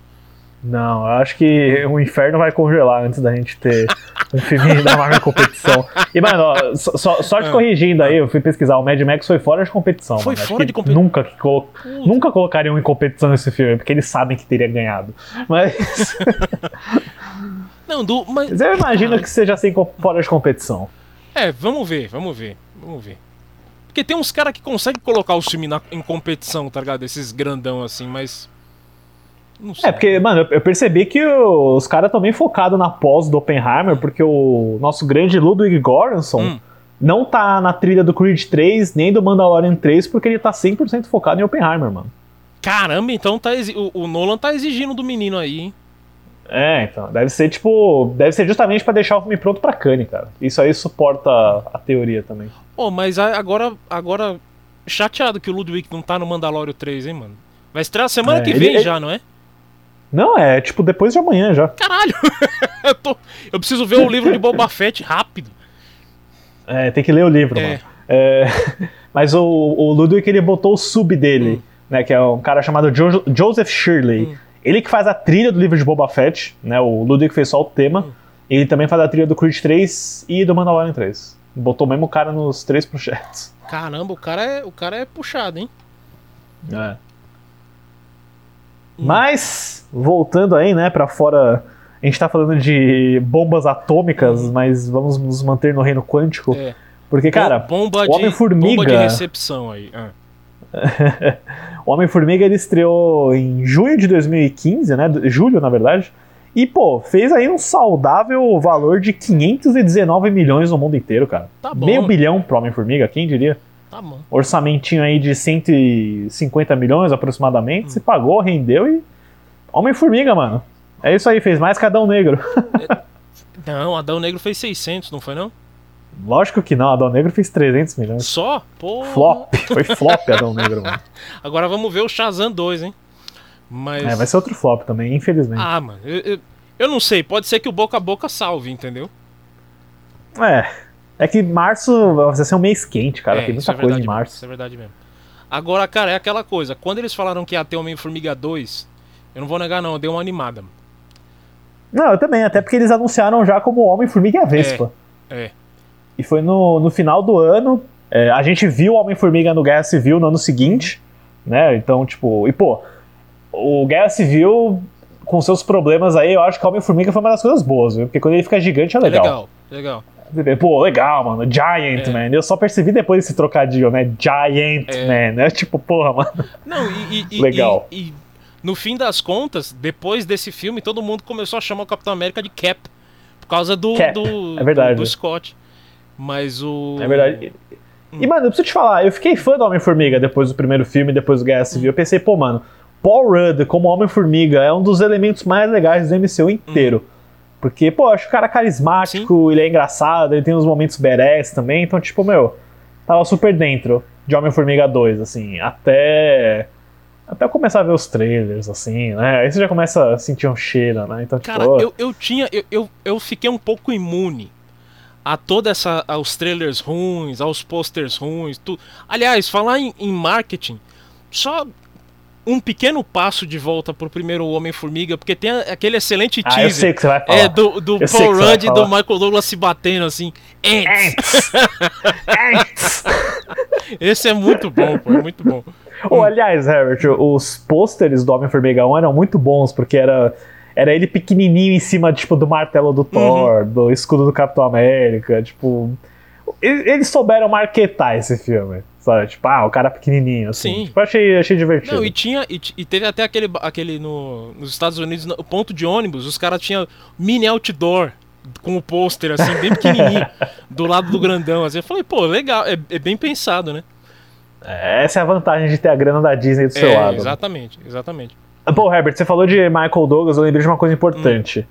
Não, eu acho que o inferno vai congelar antes da gente ter um filme da Marvel em competição. E, mano, ó, só, só- te corrigindo aí, eu fui pesquisar, o Mad Max foi fora de competição. Ah. Foi mano. Fora de competição. Nunca, colo- nunca colocariam em competição esse filme, porque eles sabem que teria ganhado. Mas, Não, do, mas, mas eu imagino que seja assim fora de competição. É, vamos ver, vamos ver, vamos ver. Porque tem uns caras que conseguem colocar o filme na- em competição, tá ligado? Esses grandão assim, mas. Não sei. É, porque, mano, eu- percebi que os caras estão bem focados na pós do Oppenheimer, porque o nosso grande Ludwig Göransson Hum. não tá na trilha do Creed 3, nem do Mandalorian 3, porque ele tá 100% focado em Oppenheimer, mano. Caramba, então tá o, o Nolan tá exigindo do menino aí, hein? É, então, deve ser tipo, deve ser justamente pra deixar o filme pronto pra Cannes, cara. Isso aí suporta a teoria também. Pô, mas a- agora, agora. Chateado que o Ludwig não tá no Mandalorian 3, hein, mano? Vai estrear semana É, que ele- vem ele- já, não é? Não, é tipo depois de amanhã já. Caralho! eu, tô- eu preciso ver o livro de Boba Fett rápido. É, tem que ler o livro, É. mano. É, mas o, o Ludwig, ele botou o sub dele, Hum. né, que é um cara chamado Jo- Joseph Shirley. Hum. Ele que faz a trilha do livro de Boba Fett, né, o Ludwig fez só o tema. Hum. Ele também faz a trilha do Creed 3 e do Mandalorian 3. Botou o mesmo cara nos três projetos. Caramba, o cara é, o cara é puxado, hein? É. Mas voltando aí, né, pra fora. A gente tá falando de bombas atômicas, mas vamos nos manter no reino quântico. É. Porque, cara, bomba o Homem-Formiga. bomba de recepção aí. ah. o Homem-Formiga ele estreou em junho de 2015, né? Julho, na verdade. E, pô, fez aí um saudável valor de 519 milhões no mundo inteiro, cara. Tá bom. Meio bilhão pro Homem-Formiga, quem diria? Tá bom. Orçamentinho aí de 150 milhões aproximadamente. Se pagou, rendeu e. Homem-Formiga, mano. É isso aí, fez mais que Adão Negro. Não, Adão Negro fez 600, não foi não? Lógico que não, Adão Negro fez 300 milhões. Só? Pô. Flop, foi flop Adão Negro, mano. Agora vamos ver o Shazam 2, hein? Mas. É, vai ser outro flop também, infelizmente. Ah, mano, eu, eu, eu não sei, pode ser que o boca a boca salve, entendeu? É. É que março vai ser um mês quente, cara. é, Tem muita é coisa verdade em março. Isso é verdade mesmo. Agora, cara, é aquela coisa. Quando eles falaram que ia ter Homem-Formiga 2, eu não vou negar, não, deu uma animada. mano. Não, eu também, até porque eles anunciaram já como Homem-Formiga e a Vespa. É. E foi no, no final do ano. é, a gente viu o Homem-Formiga no Guerra Civil no ano seguinte, né? Então, tipo. E, pô, o Guerra Civil, com seus problemas aí, eu acho que o Homem-Formiga foi uma das coisas boas, viu? Porque quando ele fica gigante é É legal. legal, legal. Pô, legal, mano. Giant, É. man. Eu só percebi depois esse trocadilho, né? Giant, É. man. É tipo, porra, mano. Não, e, e- Legal. E, e no fim das contas, depois desse filme, todo mundo começou a chamar o Capitão América de Cap. Por causa do, Cap, do, é verdade. do, do Scott. Mas o. É verdade. Hum. E, mano, eu preciso te falar, eu fiquei fã do Homem-Formiga depois do primeiro filme, depois do Guerra Hum. Civil. Eu pensei, pô, mano, Paul Rudd como Homem-Formiga é um dos elementos mais legais do MCU inteiro. Porque, pô, eu acho o cara carismático, ele é engraçado, ele tem uns momentos badass também. Então, tipo, meu, tava super dentro de Homem-Formiga 2, assim, até. Até eu começar a ver os trailers, assim, né? Aí você já começa a sentir um cheiro, né? Então, tipo, Cara, eu, eu tinha. Eu, eu, eu fiquei um pouco imune a toda essa. aos trailers ruins, aos posters ruins, tudo. Aliás, falar em, em marketing, só um pequeno passo de volta pro primeiro Homem-Formiga, porque tem aquele excelente ah, eu sei teaser. que você vai falar. É, do, do Eu Paul Rudd e do. Michael Douglas se batendo assim. Ants. Ants! Esse é muito bom, pô, é muito bom. Ou, aliás, Herbert, os pôsteres do Homem-Formiga 1 eram muito bons, porque era, era ele pequenininho em cima, tipo, do martelo Uhum. do Thor, do escudo do Capitão América, tipo... Eles souberam marketar esse filme, sabe? Tipo, ah, o cara pequenininho, assim. Sim. Tipo, achei, achei divertido. Não, e tinha. E, e teve até aquele, aquele no, nos Estados Unidos, no ponto de ônibus, os caras tinham mini outdoor com o pôster, assim, bem pequenininho, do lado do grandão. Assim. Eu falei, pô, legal, é, é bem pensado, né? Essa é a vantagem de ter a grana da Disney do seu é, lado. exatamente, exatamente. Pô, Herbert, você falou de Michael Douglas, eu lembrei de uma coisa importante.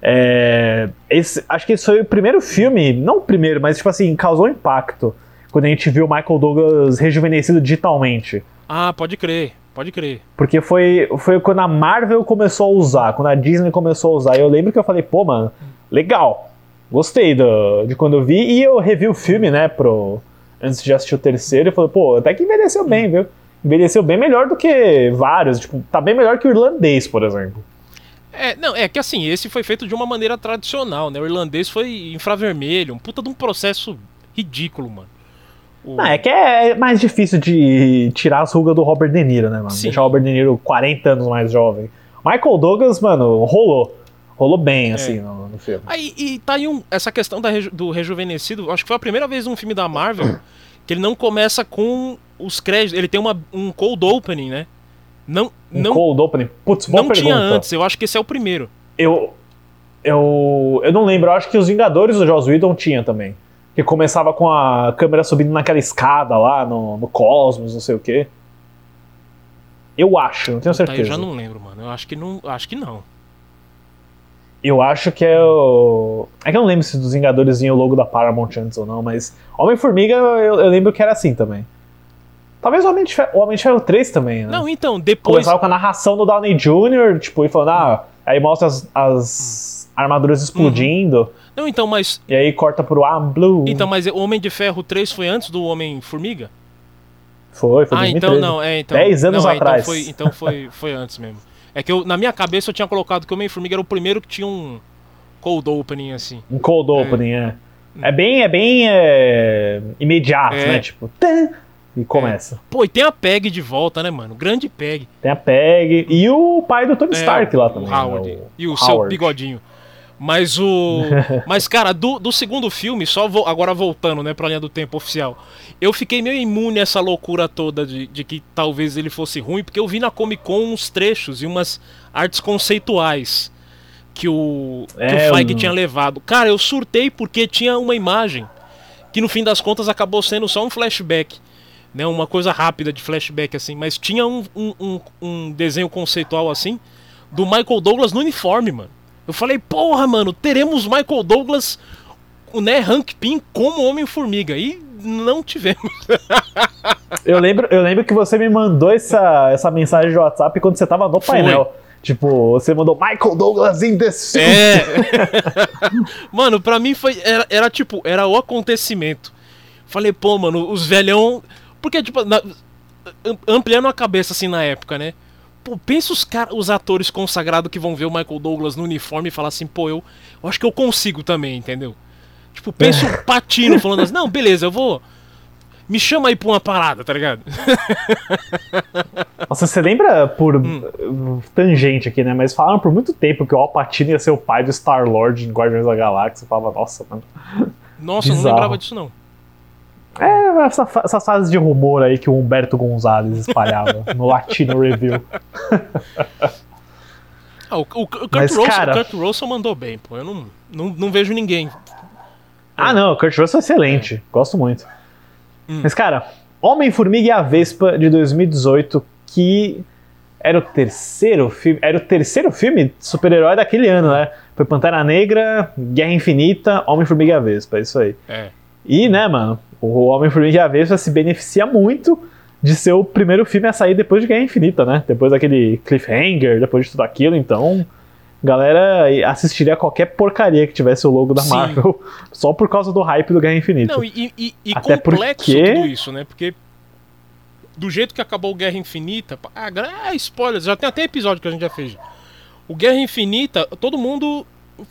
É, esse- acho que esse foi o primeiro filme, não o primeiro, mas tipo assim, causou impacto quando a gente viu o Michael Douglas rejuvenescido digitalmente. Ah, pode crer, pode crer. Porque foi, foi quando a Marvel começou a usar, quando a Disney começou a usar. E eu lembro que eu falei, pô, mano, legal. Gostei do, de quando eu vi. E eu revi o filme, né, pro, antes de assistir o terceiro. E falei, pô, até que envelheceu bem, viu? Envelheceu bem melhor do que vários. Tipo, tá bem melhor que o irlandês, por exemplo. É, não, é que assim, esse foi feito de uma maneira tradicional, né? O irlandês foi infravermelho, um puta de um processo ridículo, mano. Não, é que é mais difícil de tirar as rugas do Robert De Niro, né, mano? Sim. Deixar o Robert De Niro 40 anos mais jovem. Michael Douglas, mano, rolou. Rolou bem, assim, no, no filme. Aí, e tá aí um, essa questão da do rejuvenescido, acho que foi a primeira vez num filme da Marvel que ele não começa com os créditos, ele tem uma, um cold opening, né? Não, Um não, cold opening. Putz, boa não pergunta. tinha antes, eu acho que esse é o primeiro. Eu, eu, eu não lembro, eu acho que os Vingadores do Joss Whedon tinha também. Que começava com a câmera subindo naquela escada lá no, no cosmos, não sei o quê. Eu acho, não tenho certeza. eu já não lembro, mano. Eu acho que não, acho que não. Eu acho que é o. É que eu não lembro se dos Vingadores vinha o logo da Paramount antes ou não, mas Homem-Formiga eu, eu lembro que era assim também. Talvez o Homem de Ferro, o Homem de Ferro 3 também, né? Não, então, depois Começava com a narração do Downey Jr., tipo, e falando, ah, aí mostra as, as armaduras explodindo, Não, então, mas e aí corta pro I'm Blue. então, mas o Homem de Ferro 3 foi antes do Homem Formiga? Foi, foi ah, 2013. então não, é, então. 10 anos não, é, atrás. Então foi, então foi, foi antes mesmo. É que eu, na minha cabeça eu tinha colocado que o Homem Formiga era o primeiro que tinha um cold opening assim. Um cold opening, é. É bem, é bem é, imediato, É. né? Tipo, E começa. Pô, e tem a Peg de volta, né, mano? Grande Peg. Tem a Peg e o pai do Tony É, Stark lá o também. Howard. né, e o seu Howard. bigodinho. Mas o. Mas, cara, do, do segundo filme, só vo- agora voltando, né, pra linha do tempo oficial. Eu fiquei meio imune a essa loucura toda de, de que talvez ele fosse ruim, porque eu vi na Comic Con uns trechos e umas artes conceituais que o, que É, o Feige tinha levado. Cara, eu surtei porque tinha uma imagem que no fim das contas acabou sendo só um flashback. Né, uma coisa rápida de flashback assim, mas tinha um, um, um, um desenho conceitual assim do Michael Douglas no uniforme, mano. Eu falei, porra, mano, teremos Michael Douglas, né, Hank Pym como Homem-Formiga. E não tivemos. Eu lembro, eu lembro que você me mandou essa, essa mensagem de WhatsApp quando você tava no Foi. painel. Tipo, você mandou Michael Douglas in the suit. É. mano, pra mim foi. Era, era tipo, era o acontecimento. Falei, pô, mano, os velhão. Porque, tipo, na- am- ampliando a cabeça assim na época, né? Pô, pensa os, os atores consagrados que vão ver o Michael Douglas no uniforme e falar assim, pô, eu, eu acho que eu consigo também, entendeu? Tipo, pensa o Patino falando assim, não, beleza, eu vou. Me chama aí pra uma parada, tá ligado? Nossa, você lembra por Hum. tangente aqui, né? Mas falaram por muito tempo que o Alpatino ia ser o pai do Star-Lord em Guardiões da Galáxia. Eu falava, nossa, mano. Nossa, eu não lembrava disso não. É, essa, essas fases de rumor aí que o Humberto Gonzalez espalhava no Latino Review. Ah, o, o, o Kurt, Mas, Russell, cara- o Kurt Russell mandou bem, pô. Eu não, não, não vejo ninguém. Ah, não, o Kurt Russell é excelente. Gosto muito. Hum. Mas, cara, Homem-Formiga e a Vespa de 2018, que era o terceiro filme. Era o terceiro filme super-herói daquele ano, né? Foi Pantera Negra, Guerra Infinita, Homem-Formiga e a Vespa, é isso aí. É. E, né, mano, o Homem-Formiga e a Vespa se beneficia muito de ser o primeiro filme a sair depois de Guerra Infinita, né? Depois daquele cliffhanger, depois de tudo aquilo, então. Galera assistiria qualquer porcaria que tivesse o logo da Sim. Marvel só por causa do hype do Guerra Infinita. Não, e, e, e Até complexo porque- tudo isso, né? Porque do jeito que acabou o Guerra Infinita, ah, ah, spoilers, já tem até episódio que a gente já fez. O Guerra Infinita, todo mundo,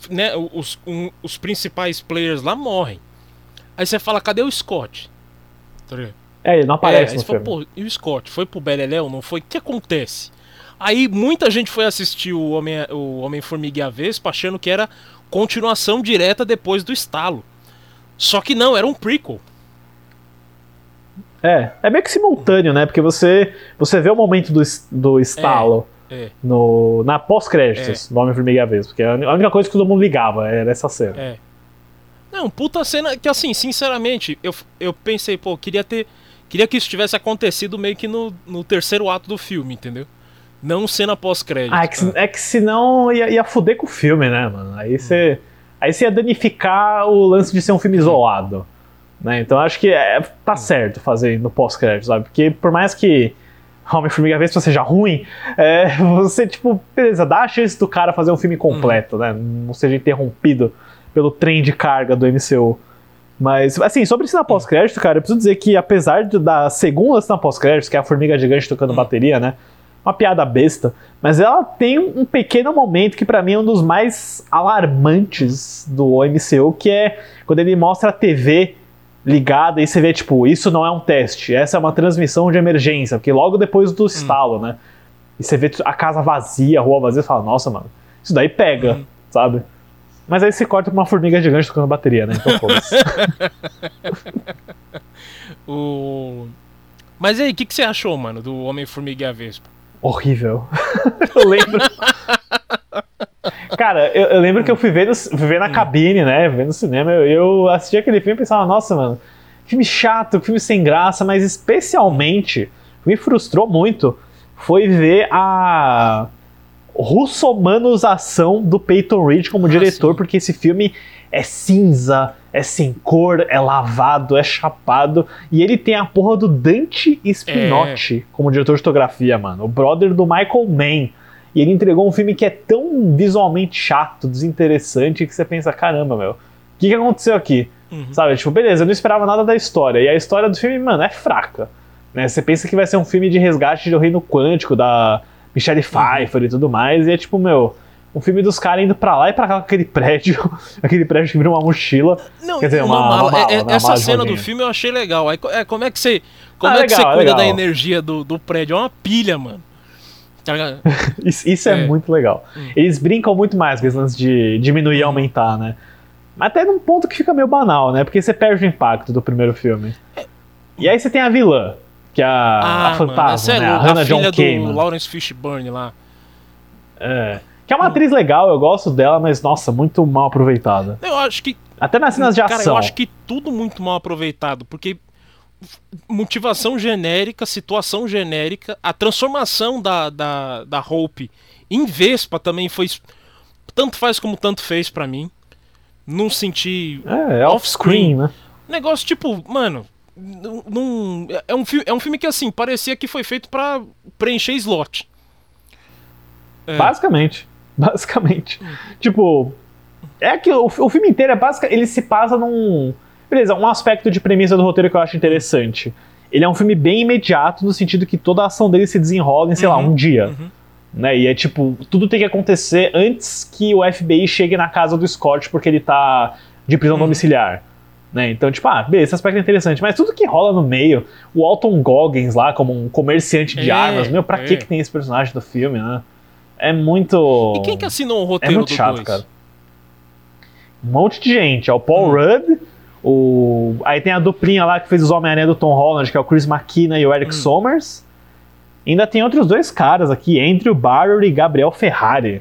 né, os, um- os principais players lá morrem. Aí você fala, cadê o Scott? Tá ligado? É, ele não É, aparece aí no você fala, filme. pô, e o Scott? Foi pro Beleléu? Não foi? O que acontece? Aí muita gente foi assistir o Homem, o Homem-Formiga e a Vespa achando que era continuação direta depois do estalo. Só que não, era um prequel. É, é meio que simultâneo, né? Porque você, você vê o momento do, do estalo É, no, na pós-créditos do Homem-Formiga e a Vespa, porque a a única coisa que todo mundo ligava era essa cena. é. Não, puta cena que assim, sinceramente, eu, eu pensei, pô, queria ter. Queria que isso tivesse acontecido meio que no, no terceiro ato do filme, entendeu? Não cena pós-crédito. Ah, é que, se- é que senão ia, ia fuder com o filme, né, mano? Aí você. Aí você ia danificar o lance de ser um filme isolado. Né? Então acho que é, tá certo fazer no pós-crédito, sabe? Porque por mais que Homem-Formiga Vespa seja ruim, é, você, tipo, beleza, dá a chance do cara fazer um filme completo, né? Não seja interrompido pelo trem de carga do MCU. Mas, assim, sobre cena pós-crédito, cara, eu preciso dizer que apesar de- da segunda cena pós-crédito, que é a formiga gigante tocando bateria, né? Uma piada besta, mas ela tem um pequeno momento que pra mim é um dos mais alarmantes do MCU, que é quando ele mostra a TV ligada e você vê, tipo, isso não é um teste, essa é uma transmissão de emergência, porque logo depois do estalo, né? E você vê a casa vazia, a rua vazia, você fala, nossa, mano, isso daí pega, sabe? Mas aí você corta pra uma formiga gigante tocando bateria, né? Então foda-se. O... Mas aí, o que, que você achou, mano, do Homem-Formiga e a Vespa? Horrível. eu lembro. Cara, eu, eu lembro que eu fui ver, no- fui ver na cabine, né? Vendo no cinema. Eu, eu assisti aquele filme e pensava, nossa, mano, filme chato, filme sem graça, mas especialmente me frustrou muito foi ver a russomanização do Peyton Reed como Ah, diretor, sim. porque esse filme é cinza, é sem cor, é lavado, é chapado, e ele tem a porra do Dante Spinotti como diretor de fotografia, mano. O brother do Michael Mann. E ele entregou um filme que é tão visualmente chato, desinteressante, que você pensa, caramba, meu, o que, que aconteceu aqui? Uhum. Sabe, tipo, beleza, eu não esperava nada da história. E a história do filme, mano, é fraca. Né? Você pensa que vai ser um filme de resgate do reino quântico, da Michelle Pfeiffer e tudo mais, e é tipo, meu, um filme dos caras indo pra lá e pra cá com aquele prédio, aquele prédio que vira uma mochila. Não, Quer dizer, uma uma- mala. uma mala, É- é-? Uma essa mala de cena do filme eu achei legal. Co- é, como é que você. Como Ah, é que legal, você cuida legal. da energia do, do prédio? É uma pilha, mano. Tá? Isso, isso é. É. muito legal. Eles brincam muito mais com esse lance de diminuir e aumentar, né? Mas até num ponto que fica meio banal, né? Porque você perde o impacto do primeiro filme. E aí você tem a vilã, que a, a Ah, mano, fantasma, essa é né? A. Hannah a John filha do Kamen. Lawrence Fishburne lá. É. Que é uma atriz legal, eu gosto dela, mas nossa, muito mal aproveitada. Eu acho que Até nas cenas de Cara, ação. eu acho que tudo muito mal aproveitado, porque motivação genérica, situação genérica, a transformação da, da, da Hope em Vespa também foi. Tanto faz como tanto fez pra mim. Não senti. É, é off-screen, né? Negócio tipo, mano. Num, é, um filme, é um filme que assim, parecia que foi feito pra preencher slot. É. Basicamente. Basicamente. Tipo, é que o, o filme inteiro é básico. Ele se passa num. Beleza, um aspecto de premissa do roteiro que eu acho interessante. Ele é um filme bem imediato, no sentido que toda a ação dele se desenrola em, sei lá, Uhum, um dia. uhum. Né? E é tipo, tudo tem que acontecer antes que o FBI chegue na casa do Scott porque ele tá de prisão Uhum. domiciliar. Né? Então, tipo, ah, beleza, esse aspecto é interessante. Mas tudo que rola no meio, o Alton Goggins lá, como um comerciante de É, armas, meu, pra é. que, que tem esse personagem do filme, né? É muito. E quem que assinou o É roteiro muito do chato, dois? cara. Um monte de gente. É o Paul Hum. Rudd, o... aí tem a duplinha lá que fez os Homem-Aranha do Tom Holland, que é o Chris McKenna e o Hum. Eric Somers. Ainda tem outros dois caras aqui, Andrew Barrow e Gabriel Ferrari.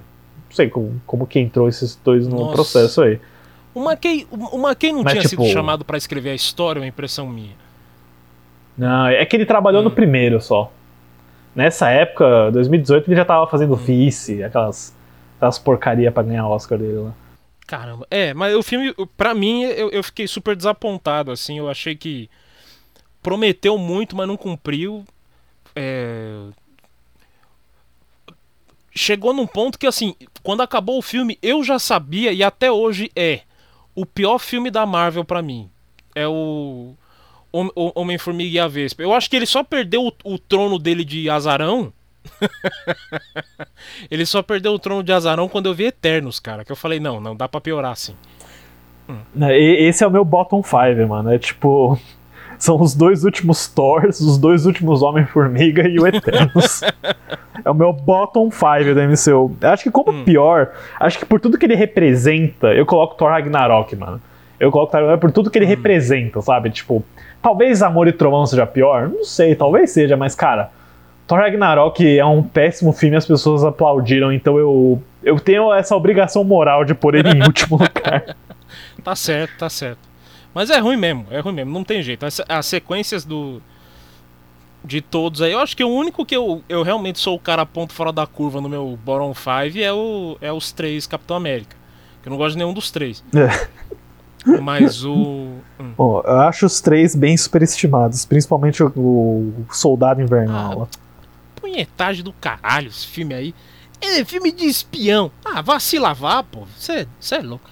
Não sei como, como que entrou esses dois no Nossa. processo aí. O McKay, o McKay não Mas, tinha tipo- sido chamado pra escrever a história, é uma impressão minha. Não, é que ele trabalhou Hum. no primeiro só. Nessa época, 2018, ele já tava Hum. fazendo Vice, aquelas, aquelas porcaria pra ganhar Oscar dele lá. Caramba. É, mas o filme, pra mim, eu, eu fiquei super desapontado, assim. Eu achei que prometeu muito, mas não cumpriu. É... Chegou num ponto que, assim, quando acabou o filme, eu já sabia, e até hoje é, o pior filme da Marvel pra mim. É o Hom- o Homem-Formiga e a Vespa. Eu acho que ele só perdeu o, o trono dele de azarão. ele só perdeu o trono de azarão quando eu vi Eternos, cara. Que eu falei, não, não dá pra piorar assim. Né, e- Esse é o meu bottom five, mano. É tipo. São os dois últimos Thors, os dois últimos Homem-Formiga e o Eternos. é o meu bottom five da MCU. Eu Acho que como pior, acho que por tudo que ele representa, eu coloco Thor Ragnarok, mano. Eu coloco Thor Ragnarok por tudo que ele representa, sabe? Tipo, talvez Amor e Trovão seja pior? Não sei, talvez seja, mas cara, Thor Ragnarok é um péssimo filme e as pessoas aplaudiram, então eu, eu tenho essa obrigação moral de pôr ele em último lugar. Tá certo, tá certo. Mas é ruim mesmo, é ruim mesmo, não tem jeito. As, as sequências do. De todos aí, eu acho que o único que eu, eu realmente sou o cara ponto fora da curva no meu bottom 5 é, o, é os três Capitão América. Que eu não gosto de nenhum dos três. É. Mas o. hum. Bom, eu acho os três bem superestimados, principalmente o, o Soldado Invernal. lá. punhetagem do caralho esse filme aí. É filme de espião. Ah, vá se lavar, pô. Você é louco.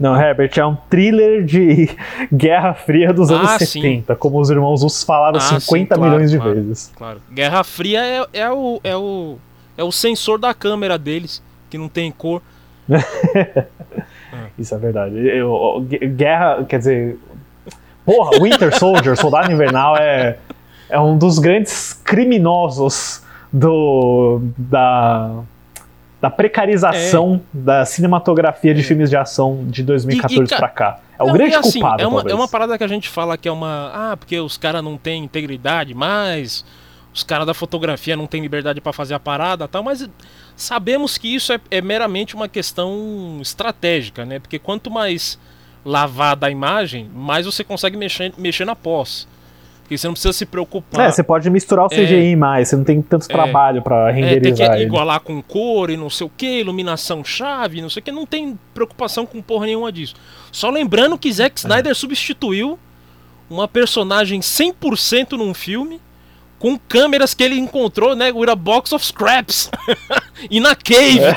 Não, Herbert, é um thriller de Guerra Fria dos anos Ah, sim. 70, como os irmãos Us falaram Ah, 50 sim, claro, milhões de claro. vezes. Claro. Guerra Fria é, é, o, é, o, é o sensor da câmera deles, que não tem cor. Isso é verdade. Eu- gue- guerra, quer dizer. Porra, Winter Soldier, Soldado Invernal, é, é um dos grandes criminosos do, da, da precarização da cinematografia de filmes de ação de 2014 É. E- e, ca- pra cá. É o Não, grande assim, culpado, é uma, é uma parada que a gente fala que é uma. Ah, porque os caras não têm integridade, mas os caras da fotografia não têm liberdade pra fazer a parada e tal, mas sabemos que isso é, é meramente uma questão estratégica, né? Porque quanto mais lavada a imagem, mais você consegue mexer, mexer na pós. Porque você não precisa se preocupar. É, você pode misturar o CGI mais, você não tem tanto trabalho pra É, tem que renderizar ele. igualar com cor e não sei o que, iluminação chave, não sei o que, não tem preocupação com porra nenhuma disso. Só lembrando que É. Zack Snyder substituiu uma personagem 100% num filme com câmeras que ele encontrou, né, with a box of scraps. e na cave.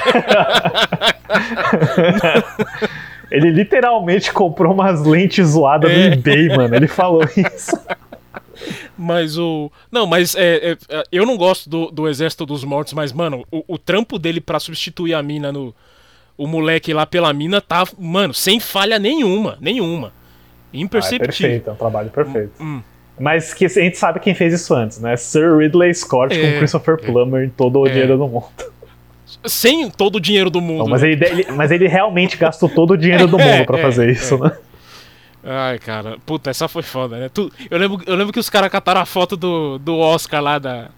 Ele literalmente comprou umas lentes zoadas É. no eBay, mano. Ele falou isso. Mas o. Não, mas é, é, é, eu não gosto do, do Exército dos Mortos, mas, mano, o, o trampo dele pra substituir a mina no. O moleque lá pela mina tá, mano, sem falha nenhuma. Nenhuma. Ah, é Imperceptível. perfeito, é um trabalho perfeito. Hum. Mas que a gente sabe quem fez isso antes, né? Sir Ridley Scott É, com Christopher é. Plummer em todo o É. dinheiro do mundo. Sem todo o dinheiro do mundo. Não, mas, né? ele, ele- mas ele realmente gastou todo o dinheiro do É, mundo pra é, fazer isso, né? Ai, cara, puta, essa foi foda, né? Tu- eu, lembro, eu lembro que os caras cataram a foto do, do Oscar lá da.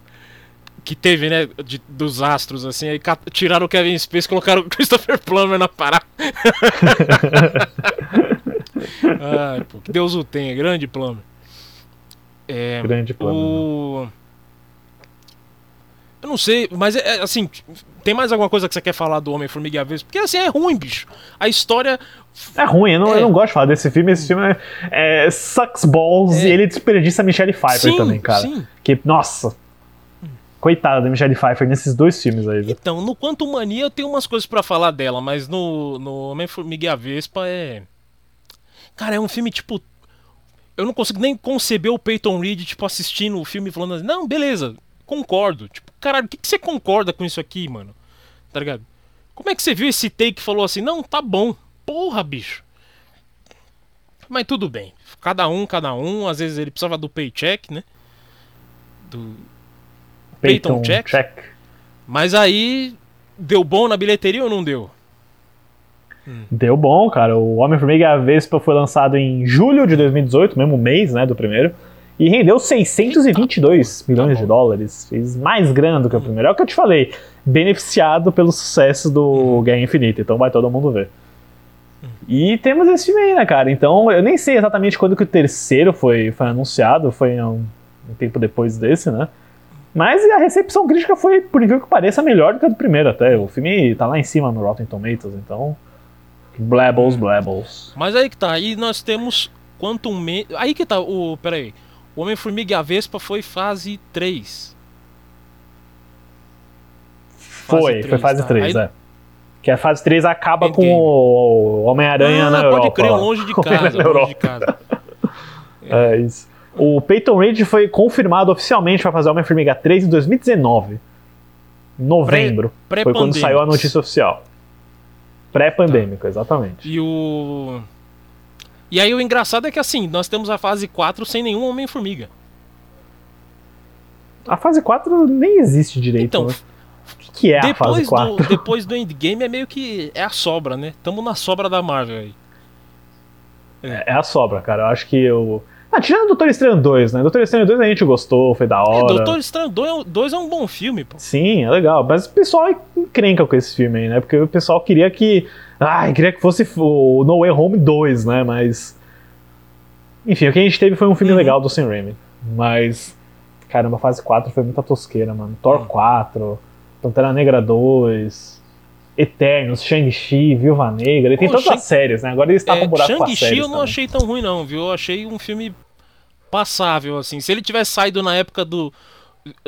Que teve, né? de- dos astros, assim, aí cat- tiraram o Kevin Space e colocaram o Christopher Plummer na parada. Ai, pô, que Deus o tenha, grande Plummer. É, Grande plano. o. Eu não sei, mas é, é, assim, tem mais alguma coisa que você quer falar do Homem-Formiga e a Vespa? Porque assim, é ruim, bicho. A história. É ruim, eu não, É. eu não gosto de falar desse filme. Esse filme é, é sucks balls É. e ele desperdiça a Michelle Pfeiffer Sim, também, cara. sim. Que, nossa. Coitada da Michelle Pfeiffer nesses dois filmes aí, viu? Então, no Quanto Mania eu tenho umas coisas pra falar dela, mas no, no Homem-Formiga e a Vespa é. Cara, é um filme tipo. Eu não consigo nem conceber o Peyton Reed, tipo, assistindo o filme e falando assim, não, beleza, concordo. Tipo, caralho, o que, que você concorda com isso aqui, mano? Tá ligado? Como é que você viu esse take e falou assim, não, tá bom. Porra, bicho. Mas tudo bem. Cada um, cada um. Às vezes ele precisava do paycheck, né? Do, Peyton check? Mas aí deu bom na bilheteria ou não deu? Deu bom, cara. O Homem-Formiga e a Vespa foi lançado em julho de 2018, mesmo mês, né, do primeiro. E rendeu 622 milhões bom. de dólares. Fez mais grana do que o primeiro. É o que eu te falei. Beneficiado pelo sucesso do Guerra Infinita. Então vai todo mundo ver. E temos esse filme aí, né, cara? Então eu nem sei exatamente quando que o terceiro foi, foi anunciado. Foi um, um tempo depois desse, né? Mas a recepção crítica foi, por incrível que pareça, melhor do que a do primeiro até. O filme tá lá em cima no Rotten Tomatoes, então. Blabbles, blabbles. Mas aí que tá, aí nós temos Quantum Man... Aí que tá, o... Pera aí. O Homem-Formiga e a Vespa foi fase 3. Foi, Fase foi três, fase tá. 3, Aí- é. Que a fase 3 acaba Endgame. com o Homem-Aranha ah, na Europa. pode crer, longe de casa, longe de casa. É isso. O Peyton Reed foi confirmado oficialmente para fazer Homem-Formiga 3 em 2019. Em novembro. Pré- foi quando saiu a notícia oficial. Pré-pandêmico, Tá. exatamente. E o... E aí o engraçado é que assim, nós temos a fase 4 sem nenhum Homem-Formiga. A fase 4 nem existe direito. Então, né? O que, que é a fase depois 4? do, depois do Endgame é meio que... É a sobra, né? Tamo na sobra da Marvel aí. É a sobra, cara. Eu acho que eu. Ah, tirando o Doutor Estranho 2, né? Doutor Estranho 2 a gente gostou, foi da É, hora. Doutor Estranho 2 é um bom filme, pô. Sim, é legal. Mas o pessoal encrenca com esse filme aí, né? Porque o pessoal queria que. Ai, queria que fosse o No Way Home 2, né? Mas. Enfim, o que a gente teve foi um filme Uhum. legal do Sam Raimi. Mas. Caramba, a fase 4 foi muita tosqueira, mano. Thor Uhum. 4, Pantera Negra 2, Eternos, Shang-Chi, Viúva Negra. E tem todas Shang- séries, né? Agora eles tapam É, buraco com as Shang-Chi séries. eu não também. achei tão ruim não, viu? Eu achei um filme passável, assim. Se ele tivesse saído na época do...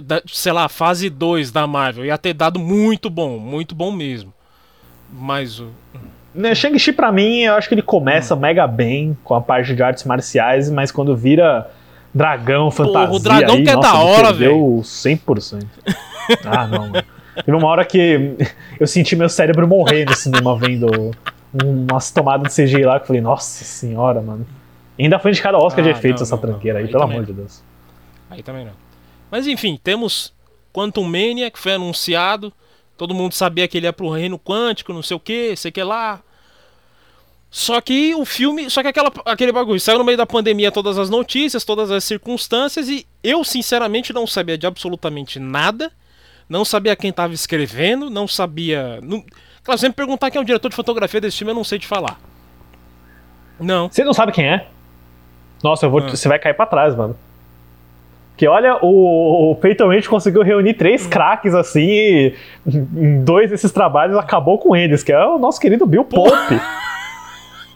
Da, sei lá, fase 2 da Marvel, ia ter dado muito bom, muito bom mesmo. Mas o... Né, Shang-Chi, pra mim, eu acho que ele começa Hum. mega bem com a parte de artes marciais, mas quando vira dragão, fantasia. o dragão aí, que é nossa, da hora, perdeu 100%. ah, não, mano. Teve uma hora que eu senti meu cérebro morrer no cinema vendo umas tomadas de CGI lá que eu falei, nossa senhora, mano. E ainda foi indicado Oscar de Ah, efeitos não, essa não, não. tranqueira aí, Aí pelo amor de não. Deus. Aí também não. Mas enfim, temos Quantum Mania, que foi anunciado. Todo mundo sabia que ele ia pro reino quântico, não sei o que, sei que lá. Só que o filme. Só que aquela, aquele bagulho saiu no meio da pandemia todas as notícias, todas as circunstâncias, e eu, sinceramente, não sabia de absolutamente nada. Não sabia quem tava escrevendo, não sabia. Não... Claro, sempre perguntar quem é o diretor de fotografia desse filme, eu não sei te falar. Não. Você não sabe quem é? Nossa, eu vou, Ah. você vai cair pra trás, mano. Porque olha, o, o Peyton conseguiu reunir três Hum. craques assim e em dois desses trabalhos acabou com eles, que é o nosso querido Bill Pope.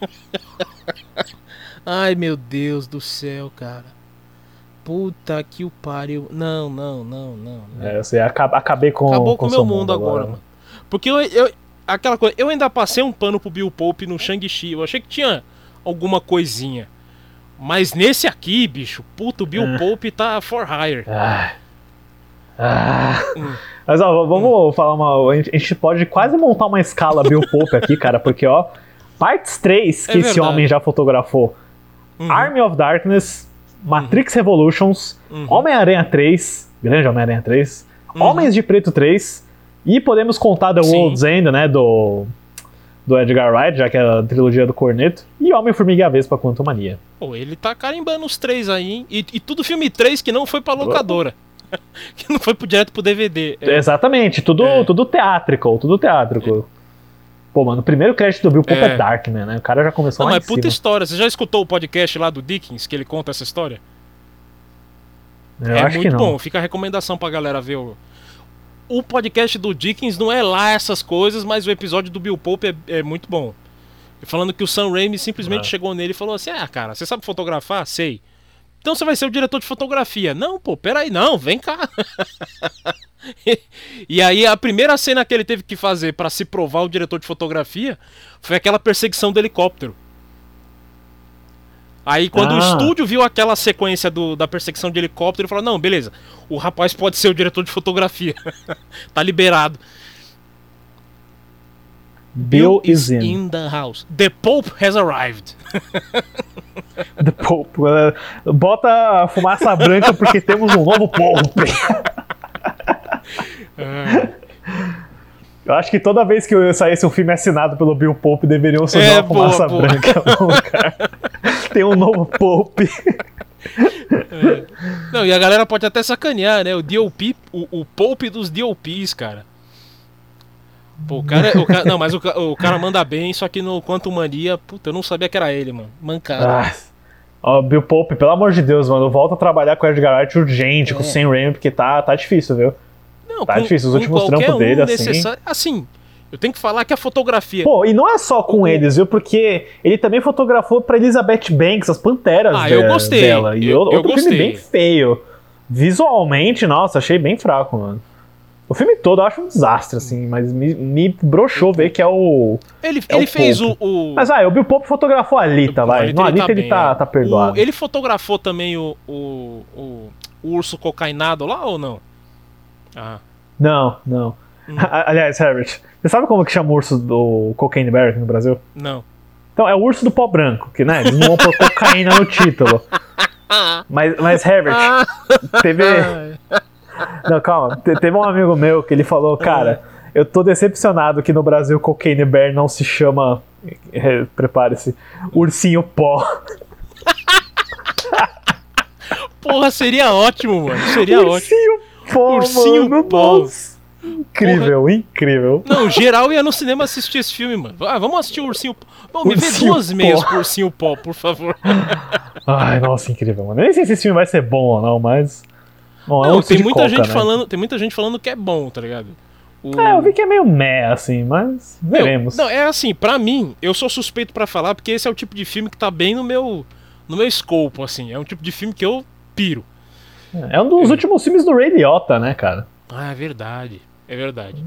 Ai, meu Deus do céu, cara. Puta que o pariu. Não, não, não, não. não. É, você aca- acabei com Acabou com o meu mundo agora, mano. Porque eu, eu- Aquela coisa. Eu ainda passei um pano pro Bill Pope no Shang-Chi. Eu achei que tinha alguma coisinha. Mas nesse aqui, bicho, puta, o Bill É. Pope tá for hire. Ah. Ah. Hum. Mas ó, vamos falar uma. A gente, pode quase montar uma escala Bill Pope aqui, cara, porque ó, partes 3 que É esse homem já fotografou. Uhum. Army of Darkness, Matrix Revolutions, Homem-Aranha 3, grande Homem-Aranha 3, Homens de Preto 3, e podemos contar The Sim. World's End, né, do, do Edgar Wright, já que é a trilogia do Corneto, e Homem-Formiga e a Vespa Quantum Mania. Pô, ele tá carimbando os três aí, hein? E, e tudo filme 3 que não foi pra locadora. que não foi pro, direto pro DVD. É, Exatamente, tudo, É. tudo teátrico, tudo teátrico. Pô, mano, o primeiro crédito do Bill Pope é, É. Darkman, né? O cara já começou Não, lá mas em puta cima. história. Você já escutou o podcast lá do Dickens, que ele conta essa história? Eu é acho que muito não. bom, fica a recomendação pra galera ver o. O podcast do Dickens não é lá essas coisas, mas o episódio do Bill Pope é, é muito bom. Falando que o Sam Raimi simplesmente Ah. chegou nele e falou assim: Ah, cara, você sabe fotografar? Sei. Então você vai ser o diretor de fotografia. Não, pô, peraí, não, vem cá. e aí a primeira cena que ele teve que fazer pra se provar o diretor de fotografia foi aquela perseguição do helicóptero. Aí quando o Ah. estúdio viu aquela sequência do- da perseguição de helicóptero, ele falou: Não, beleza, o rapaz pode ser o diretor de fotografia. tá liberado. Bill is in. the house. The Pope has arrived. The Pope. Uh, Bota a fumaça branca porque temos um novo Pope. Eu acho que toda vez que eu saísse um filme assinado pelo Bill Pope, deveriam surgir É, uma fumaça boa, branca no lugar. Tem um novo Pope. Não, e a galera pode até sacanear, né? O DOP, o, o Pope dos DOPs, cara. Pô, o cara, o cara- não, mas o, o cara manda bem, só que no Quantum Mania, puta, eu não sabia que era ele, mano. Mancada. Ah, ó, Bill Pope, pelo amor de Deus, mano, volta a trabalhar com o Edgar Wright urgente, com o Sam Raimi, porque tá, tá difícil, viu? não, tá difícil, os últimos trampos dele, assim. assim, eu tenho que falar que a fotografia. Pô, e não é só com eles, viu? Porque ele também fotografou pra Elizabeth Banks, as Panteras Ah, de- eu gostei. dela. E Eu- outro eu filme gostei. bem feio. Visualmente, nossa, achei bem fraco, mano. O filme todo eu acho um desastre, assim, mas me, me broxou ver que é o. ele é o ele fez o, o- Mas vai, o Bill Pope fotografou a Alita, o- vai. Alita No Alita ele bem, tá, é. tá perdoado. O- ele fotografou também o, o, o, o urso cocainado lá ou não? Ah. Não, não. Hum. Aliás, Herbert, você sabe como que chama o urso do Cocaine Bear aqui no Brasil? Não. Então, é o urso do pó branco, que né, eles não vão pôr cocaína no título. Mas, mas Herbert, teve. Não, calma. Te- Teve um amigo meu que ele falou, cara, eu tô decepcionado que no Brasil Cocaine Bear não se chama. eh, Prepare-se. Ursinho pó. Porra, seria ótimo, mano. Seria ótimo. Ursinho pó, Ursinho mano. pó. Nossa. Incrível, incrível. Não, geral ia no cinema assistir esse filme, mano. Ah, vamos assistir o Ursinho Pó. Bom, me vê duas meias pro Ursinho Pó, por favor. Ai, nossa, incrível, mano. Eu nem sei se esse filme vai ser bom ou não, mas. Bom, é um Não, tem muita coca, gente né? falando, tem muita gente falando que é bom, tá ligado? O- É, eu vi que é meio meh, assim, mas Meu, veremos. Não, é assim, pra mim, eu sou suspeito pra falar porque esse é o tipo de filme que tá bem no meu no meu escopo, assim. É um tipo de filme que eu piro. É um dos últimos filmes do Ray Liotta, né, cara? Ah, é verdade. É verdade.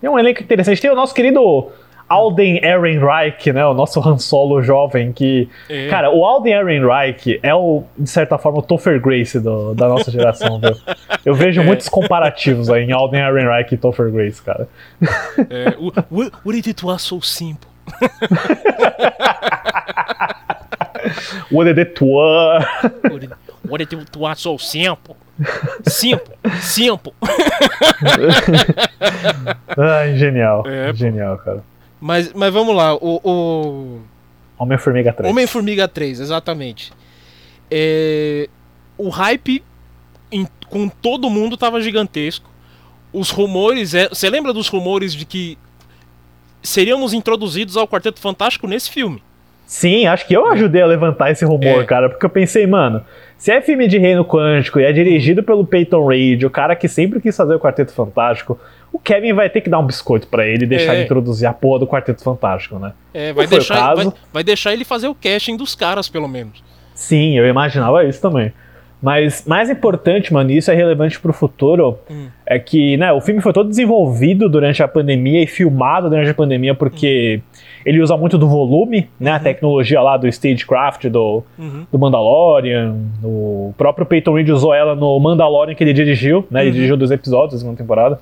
Tem um elenco interessante. Tem o nosso querido Alden Ehrenreich, né? O nosso Han Solo jovem que... É. Cara, o Alden Ehrenreich é, o, de certa forma, o Topher Grace do- da nossa geração, viu? Eu É. vejo muitos comparativos aí em Alden Ehrenreich e Topher Grace, cara. É, what, what did it was so simple? What did, what did it was so simple? Simple. Simple. Ai, genial. É, genial, cara. Mas, mas vamos lá, o, o Homem-Formiga 3. Homem-Formiga 3, exatamente. É, o hype em- com todo mundo tava gigantesco. Os rumores. é- Você lembra dos rumores de que seríamos introduzidos ao Quarteto Fantástico nesse filme? Sim, acho que eu ajudei a levantar esse rumor, É. cara, porque eu pensei, mano, se é filme de Reino Quântico e é dirigido pelo Peyton Reed, o cara que sempre quis fazer o Quarteto Fantástico, o Kevin vai ter que dar um biscoito pra ele e deixar É. ele introduzir a porra do Quarteto Fantástico, né? É, vai, deixar, vai, vai deixar ele fazer o casting dos caras, pelo menos. Sim, eu imaginava isso também. Mas mais importante, mano, e isso é relevante pro futuro, Hum. é que, né, o filme foi todo desenvolvido durante a pandemia e filmado durante a pandemia porque ele usa muito do volume, né, a tecnologia lá do Stagecraft, do, Uhum. do Mandalorian, o próprio Peyton Reed usou ela no Mandalorian que ele dirigiu, né, ele dirigiu dois episódios da segunda temporada,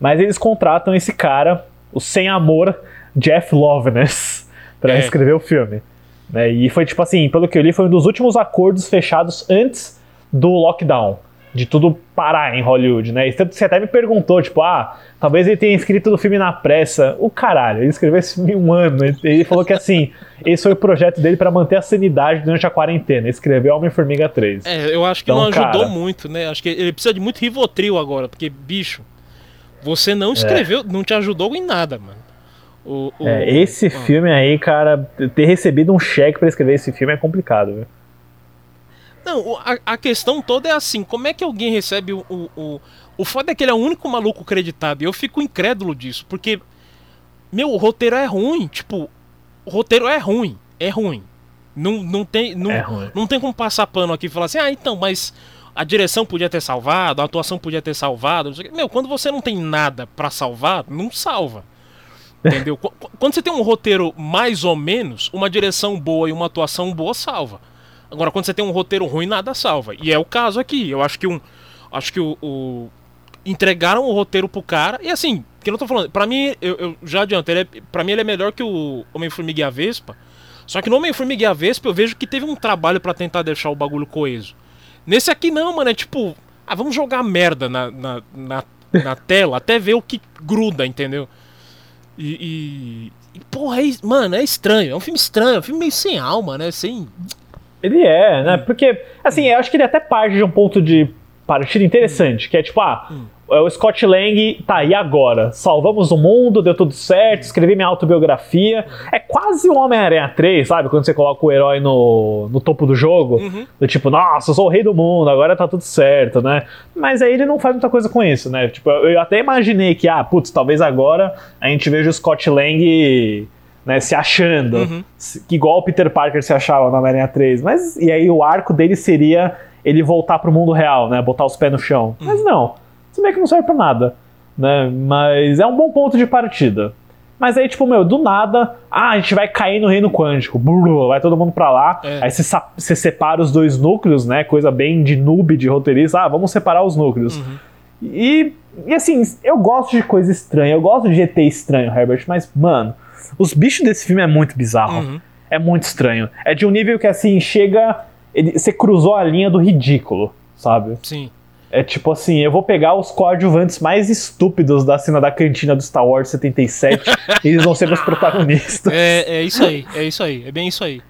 mas eles contratam esse cara, o sem amor Jeff Loveness, pra É. escrever o filme. Né? E foi tipo assim, pelo que eu li, foi um dos últimos acordos fechados antes do lockdown. De tudo parar em Hollywood, né? E você até me perguntou, tipo, ah, talvez ele tenha escrito o filme na pressa. O caralho, ele escreveu esse filme um ano. Ele falou que assim, esse foi o projeto dele para manter a sanidade durante a quarentena. Ele escreveu Homem-Formiga 3. É, eu acho que Então, não ajudou cara- muito, né? Acho que ele precisa de muito Rivotril agora, porque, bicho, você não escreveu, não te ajudou em nada, mano. O, o- É, esse ah. filme aí, cara, ter recebido um cheque pra escrever esse filme é complicado, viu? Não, a, a questão toda é assim, como é que alguém recebe o, o, o... O foda é que ele é o único maluco creditado, e eu fico incrédulo disso, porque, meu, o roteiro é ruim, tipo, o roteiro é ruim, é ruim. Não, não, tem, não, É não tem como passar pano aqui e falar assim, ah, então, mas a direção podia ter salvado, a atuação podia ter salvado, não sei o quê. Meu, quando você não tem nada pra salvar, não salva. Entendeu? Qu- qu- Quando você tem um roteiro mais ou menos, uma direção boa e uma atuação boa salva. Agora, quando você tem um roteiro ruim, nada salva. E é o caso aqui. Eu acho que um. Acho que o. o- entregaram o roteiro pro cara. E assim, que não tô falando. Pra mim, eu, eu já adianto, ele é, pra mim ele é melhor que o Homem-Formiga e a Vespa. Só que no Homem-Formiga e a Vespa eu vejo que teve um trabalho pra tentar deixar o bagulho coeso. Nesse aqui não, mano, é tipo. Ah, vamos jogar merda na, na, na, na tela até ver o que gruda, entendeu? E. e- e, porra, é, mano, é estranho. É um filme estranho, é um filme meio sem alma, né? Sem. Ele é, né? Porque, assim, eu acho que ele até parte de um ponto de partida interessante, que é tipo, ah, é o Scott Lang, tá, e agora? Salvamos o mundo, deu tudo certo, escrevi minha autobiografia. É quase o Homem-Aranha 3, sabe? Quando você coloca o herói no, no topo do jogo, do tipo, nossa, eu sou o rei do mundo, agora tá tudo certo, né? Mas aí ele não faz muita coisa com isso, né? Tipo, eu eu até imaginei que, ah, putz, talvez agora a gente veja o Scott Lang né, se achando, que igual o Peter Parker se achava na Homem-Aranha 3, mas e aí o arco dele seria ele voltar pro mundo real, né, botar os pés no chão. Mas não, isso meio que não serve pra nada, né, mas é um bom ponto de partida. Mas aí, tipo, meu, do nada, ah, a gente vai cair no reino quântico, brrr, vai todo mundo pra lá, É. aí você, separa os dois núcleos, né, coisa bem de noob, de roteirista, ah, vamos separar os núcleos. E, e assim, eu gosto de coisa estranha, eu gosto de ET estranho, Herbert, mas, mano, os bichos desse filme é muito bizarro. Uhum. É muito estranho. É de um nível que, assim, chega. ele- você cruzou a linha do ridículo, sabe? Sim. É tipo assim, eu vou pegar os coadjuvantes mais estúpidos da cena da cantina do Star Wars 77 e eles vão ser meus protagonistas. É, é isso aí, é isso aí, é bem isso aí.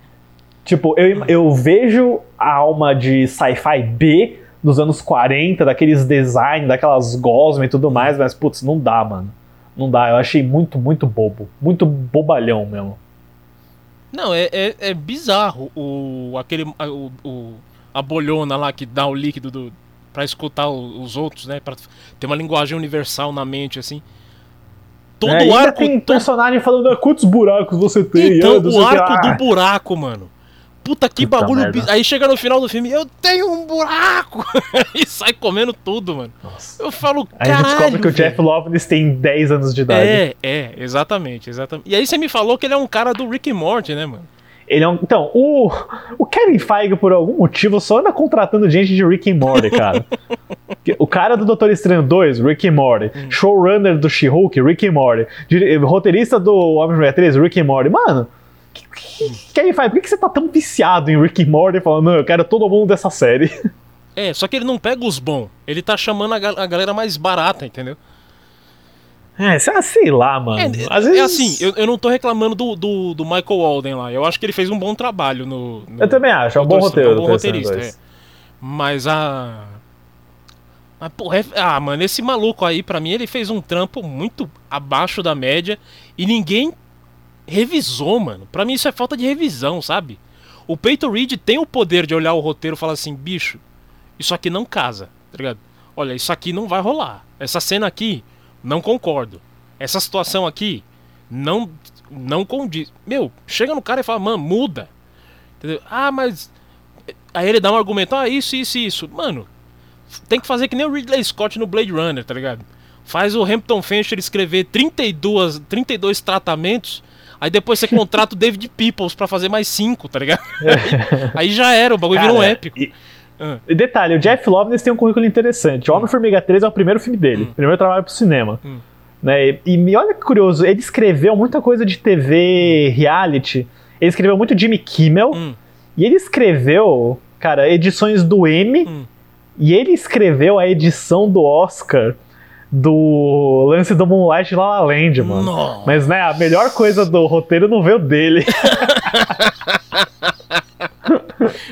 Tipo, eu, eu vejo a alma de sci-fi B dos anos 40, daqueles designs, daquelas gosmas e tudo mais, mas putz, não dá, mano. Não dá, eu achei muito, muito bobo. Muito bobalhão mesmo. Não, é, é, é bizarro o, aquele, a, o, o- a bolhona lá que dá o líquido do, pra escutar o- os outros, né? Pra ter uma linguagem universal na mente, assim. Todo É, o arco. tem to- personagem falando "Ah, quantos buracos você tem. Então, o arco lá." do buraco, mano. Puta que Puta bagulho. merda. Aí chega no final do filme, eu tenho um buraco! e sai comendo tudo, mano. Eu falo, Aí caralho. descobre que o Jeff velho." Loveness tem 10 anos de idade. É, é, exatamente, exatamente. E aí você me falou que ele é um cara do Rick and Morty, né, mano? Ele é um, então, o, o Kevin Feige, por algum motivo, só anda contratando gente de Rick and Morty, cara. O cara do Doutor Estranho 2, Rick and Morty. Hum. Showrunner do She-Hulk, Rick and Morty. Roteirista do Homem-Formiga 3, Rick and Morty. Mano, que, Feige, por que, você tá tão viciado em Rick and Morty falando, não, eu quero todo mundo dessa série? É, só que ele não pega os bons. Ele tá chamando a, a galera mais barata, entendeu? É, sei- lá, mano. É, Às é vezes, assim, eu, eu não tô reclamando do, do, do Michael Walden lá. Eu acho que ele fez um bom trabalho no. no- Eu também acho, é um bom roteiro. É um bom roteirista, 2. é. Mas a. Mas, porra, é- ah, mano, esse maluco aí, pra mim, ele fez um trampo muito abaixo da média e ninguém revisou, mano. Pra mim, isso é falta de revisão, sabe? O Peyton Reed tem o poder de olhar o roteiro e falar assim: bicho, isso aqui não casa, tá ligado? Olha, isso aqui não vai rolar. Essa cena aqui, não concordo. Essa situação aqui, não, não condiz. Meu, chega no cara e fala, mano, muda. Entendeu? Ah, mas. Aí ele dá um argumento, ah, isso, isso, isso. Mano, tem que fazer que nem o Ridley Scott no Blade Runner, tá ligado? Faz o Hampton Fancher escrever 32, 32 tratamentos, aí depois você contrata o David Peoples pra fazer mais 5, tá ligado? aí, aí já era, o bagulho virou um Cara, épico. e-. E detalhe, o Jeff Loveness tem um currículo interessante. O Homem-Formiga 3 é o primeiro filme dele, Hum. primeiro trabalho pro cinema. Né? E, e olha que curioso, ele escreveu muita coisa de TV, reality. Ele escreveu muito Jimmy Kimmel. Hum. E ele escreveu, cara, edições do M. Hum. E ele escreveu a edição do Oscar do lance do Moonlight La La Land, mano. Nossa. Mas, né, a melhor coisa do roteiro não veio dele.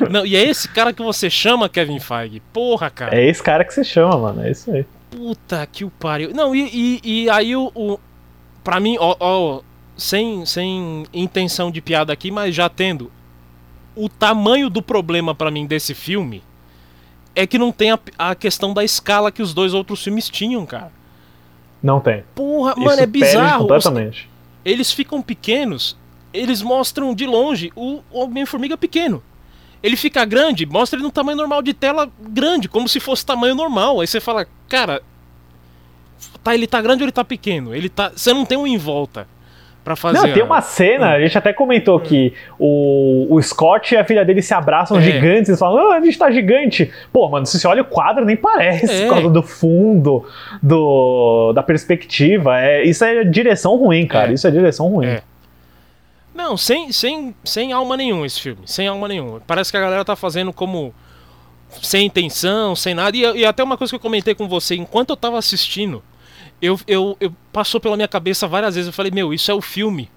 Não, e é esse cara que você chama Kevin Feige. Porra, cara. é esse cara que você chama, mano. É isso aí. Puta que o pariu. Não, e, e, e aí o, o. Pra mim, ó, ó, sem, sem intenção de piada aqui, mas já tendo. O tamanho do problema pra mim desse filme é que não tem a, a questão da escala que os dois outros filmes tinham, cara. Não tem. Porra, Isso mano, é bizarro. Os- completamente. eles ficam pequenos, eles mostram de longe o Homem-Formiga pequeno. Ele fica grande, mostra ele no tamanho normal de tela grande, como se fosse tamanho normal. Aí você fala, cara, tá, ele tá grande ou ele tá pequeno? Ele tá, você não tem um em volta pra fazer. Não, tem a- uma cena, a gente até comentou que o, o Scott e a filha dele se abraçam É. gigantes, eles falam, ah, a gente tá gigante. Pô, mano, se você olha o quadro, nem parece, É. por causa do fundo, do, da perspectiva. É, isso é direção ruim, cara. É. Isso é direção ruim. É. Não, sem, sem, sem alma nenhuma esse filme. Sem alma nenhuma. Parece que a galera tá fazendo como. Sem intenção, sem nada. E, e até uma coisa que eu comentei com você, enquanto eu tava assistindo, eu, eu, eu passou pela minha cabeça várias vezes. Eu falei, meu, isso é o filme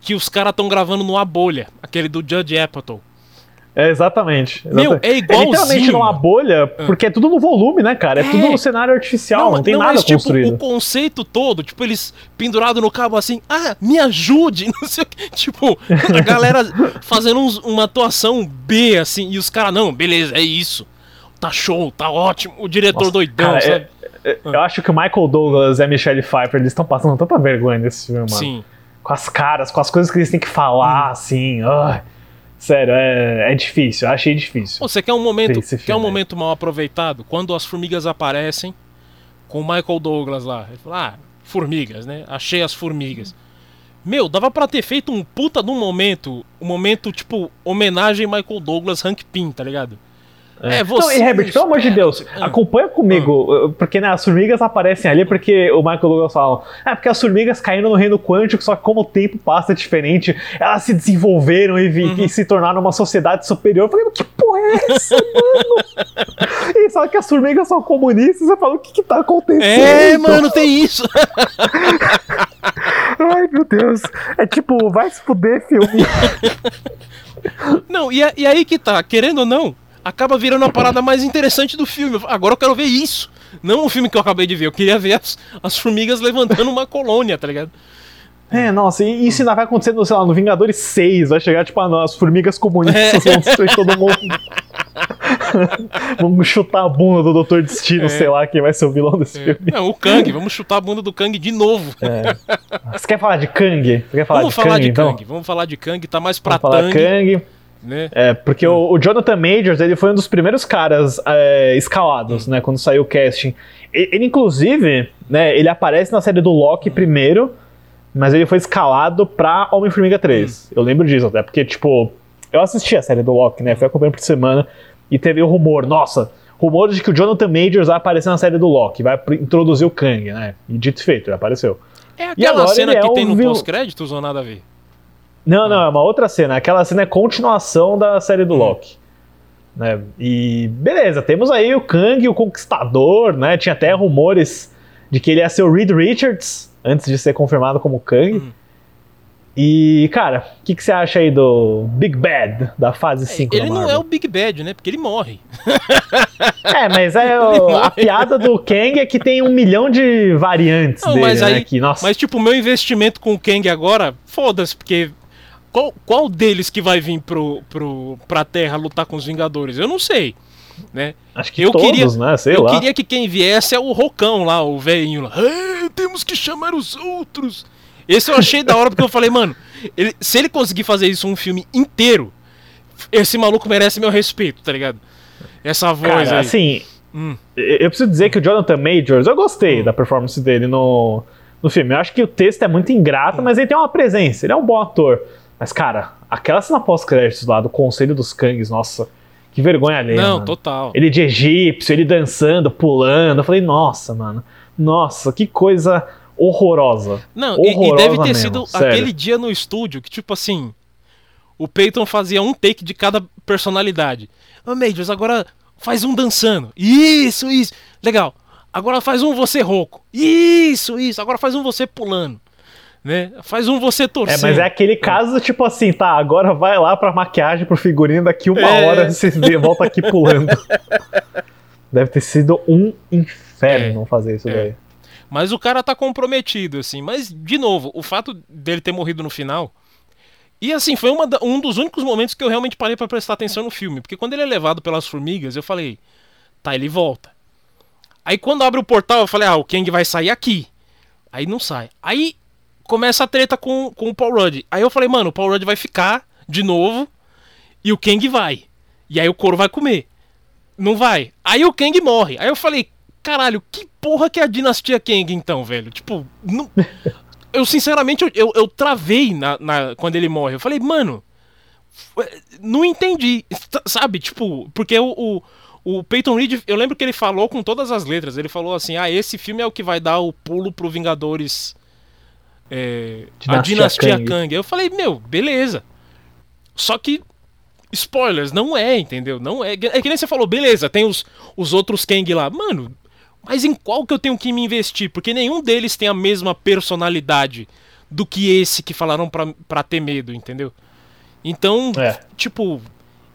que os caras estão gravando no A Bolha, aquele do Judge Apatow. É, exatamente. Meu, é igualzinho, literalmente numa bolha, porque é tudo no volume, né, cara? É, É. tudo no cenário artificial, não, tem nada mas, tipo, construído. o conceito todo, tipo, eles pendurados no cabo assim, ah, me ajude, não sei o que. Tipo, a galera fazendo uns- uma atuação B, assim, e os caras, não, beleza, é isso. Tá show, tá ótimo. O diretor Nossa, doidão, cara, sabe? é- é- eu acho que o Michael Douglas e a Michelle Pfeiffer, eles estão passando tanta vergonha nesse filme, mano. Sim. com as caras, com as coisas que eles têm que falar, assim. ai. sério, é, é difícil, eu achei difícil. Você quer um momento, quer um filme momento mal aproveitado? Quando as formigas aparecem com o Michael Douglas lá. Ele fala, ah, formigas, né? Achei as formigas. Meu, dava pra ter feito um puta de um momento, um momento tipo homenagem Michael Douglas, Hank Pym, tá ligado? É, Não, e Herbert, pelo amor de Deus, Ah. acompanha comigo, porque né, as formigas aparecem ali porque o Michael Douglas fala, é porque as formigas caíram no reino quântico, só que como o tempo passa é diferente, elas se desenvolveram e, vi- Uhum. e se tornaram uma sociedade superior. Eu falei, que porra é essa, mano? e só que as formigas são comunistas, você fala, o que que tá acontecendo? É, mano, tem isso. Ai, meu Deus. É tipo, vai se fuder, filme. Não, e, a- e aí que tá, querendo ou não, acaba virando a parada mais interessante do filme. Agora eu quero ver isso. Não o filme que eu acabei de ver, eu queria ver as, as formigas levantando uma colônia, tá ligado? É, nossa, e isso ainda vai acontecer no, sei lá, no Vingadores 6, vai chegar, tipo, ah, as formigas comunistas É. vão destruir todo mundo. Vamos chutar a bunda do Doutor Destino, sei lá, quem vai ser o vilão desse filme. Não, o Kang, vamos chutar a bunda do Kang de novo. Você quer falar de Kang? Quer falar vamos de falar Kang, de então? Kang, vamos falar de Kang, tá mais pra Vamos falar Tang, Kang. Né? É, porque o, o Jonathan Majors, ele foi um dos primeiros caras é, escalados, né, quando saiu o casting. E- Ele, inclusive, né, ele aparece na série do Loki primeiro, mas ele foi escalado pra Homem-Formiga 3. Eu lembro disso até, porque, tipo, eu assisti a série do Loki, né, fui acompanhando por semana, e teve o rumor, nossa, rumores de que o Jonathan Majors vai aparecer na série do Loki, vai introduzir o Kang, né, e dito feito, ele apareceu. É aquela cena ele é que o tem no vil- pós-créditos ou nada a ver? Não, não, é uma outra cena. Aquela cena é continuação da série do Loki. Né? E beleza, temos aí o Kang, o Conquistador, né? Tinha até rumores de que ele ia ser o Reed Richards antes de ser confirmado como Kang. E, cara, o que, que você acha aí do Big Bad da fase 5 Ele da não é o Big Bad, né? Porque ele morre. É, mas é o- a piada do Kang é que tem um milhão de variantes Não, dele, mas né? aí- Que, nossa, Mas, tipo, o meu investimento com o Kang agora, foda-se, porque. Qual, qual deles que vai vir pro, pro, pra Terra lutar com os Vingadores? Eu não sei. Né? acho que eu todos, queria- né? Sei eu lá. queria que quem viesse é o Rocão lá, o velhinho lá. "É, temos que chamar os outros. Esse eu achei da hora porque eu falei, mano, ele- se ele conseguir fazer isso um filme inteiro, esse maluco merece meu respeito, tá ligado? Essa voz Cara, aí. assim, Hum. eu preciso dizer que o Jonathan Majors, eu gostei da performance dele no, no filme. Eu acho que o texto é muito ingrato, mas ele tem uma presença, ele é um bom ator. Mas, cara, aquela cena pós-créditos lá do Conselho dos Kangs, nossa, que vergonha alheia. Não, mano. total. Ele de egípcio, ele dançando, pulando. Eu falei, nossa, mano, nossa, que coisa horrorosa. Não, e, e Horrorosa deve ter mesmo, sido sério. aquele dia no estúdio que, tipo assim. o Peyton fazia um take de cada personalidade. Ô, Majors, agora faz um dançando. Isso, isso. Legal. Agora faz um você rouco. Isso, isso. Agora faz um você pulando. Né? Faz um você É, torcendo. mas é aquele caso, tipo assim, tá, agora vai lá pra maquiagem, pro figurino, daqui uma É. hora você volta aqui pulando. Deve ter sido um inferno É, fazer isso é. daí. Mas o cara tá comprometido, assim. Mas, de novo, o fato dele ter morrido no final. E assim, foi da- um dos únicos momentos que eu realmente parei pra prestar atenção no filme. Porque quando ele é levado pelas formigas, eu falei, tá, ele volta. Aí quando abre o portal, eu falei, ah, o Kang vai sair aqui. Aí não sai. Aí começa a treta com, com o Paul Rudd. Aí eu falei, mano, o Paul Rudd vai ficar de novo e o Kang vai. E aí o couro vai comer. Não vai. Aí o Kang morre. Aí eu falei, caralho, que porra que é a dinastia Kang então, velho? Tipo, não... eu sinceramente, eu, eu, travei na, na- quando ele morre. Eu falei, mano, f- não entendi, sabe? Tipo, porque o, o, o Peyton Reed, eu lembro que ele falou com todas as letras. Ele falou assim: ah, esse filme é o que vai dar o pulo pro Vingadores. É, a Dinastia dinastia Kang. Kang. Eu falei, meu, beleza. Só que spoilers, não é, entendeu? Não é. É que nem você falou, beleza, tem os, os outros Kang lá. Mano, mas em qual que eu tenho que me investir? Porque nenhum deles tem a mesma personalidade do que esse que falaram pra, pra ter medo, entendeu? Então, É. tipo.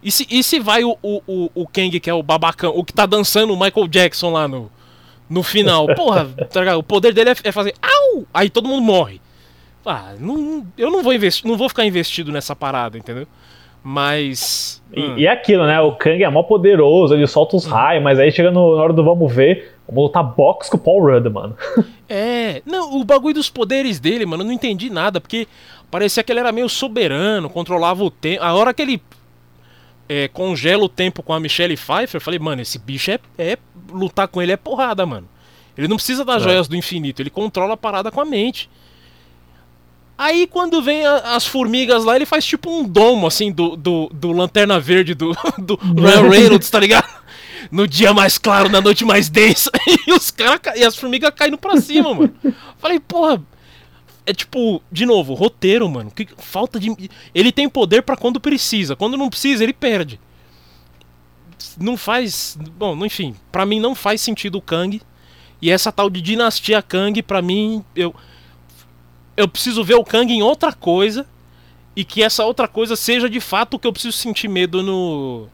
E se, e se vai o, o, o, o Kang, que é o babacão, o que tá dançando o Michael Jackson lá no, no final? Porra, tá o poder dele é, é fazer. Au! Aí todo mundo morre. Ah, não, eu não vou investir, não vou ficar investido nessa parada, entendeu? Mas. E, hum, e é aquilo, né? O Kang é mó poderoso, ele solta os raios, mas aí chega no, na hora do vamos ver, vamos lutar boxe com o Paul Rudd, mano. É, não, o bagulho dos poderes dele, mano, eu não entendi nada, porque parecia que ele era meio soberano, controlava o tempo. A hora que ele é, congela o tempo com a Michelle Pfeiffer, eu falei, mano, esse bicho é, é. lutar com ele é porrada, mano. Ele não precisa das joias do infinito, ele controla a parada com a mente. Aí quando vem a- as formigas lá, ele faz tipo um domo, assim, do, do, do Lanterna Verde do, do Ryan Reynolds, tá ligado? No dia mais claro, na noite mais densa. E os caras e as formigas caindo pra cima, mano. Falei, porra. É tipo, de novo, roteiro, mano. Que falta de. Ele tem poder pra quando precisa. Quando não precisa, ele perde. Não faz. Bom, enfim, pra mim não faz sentido o Kang. E essa tal de dinastia Kang, pra mim, eu eu preciso ver o Kang em outra coisa e que essa outra coisa seja de fato o que eu preciso sentir medo no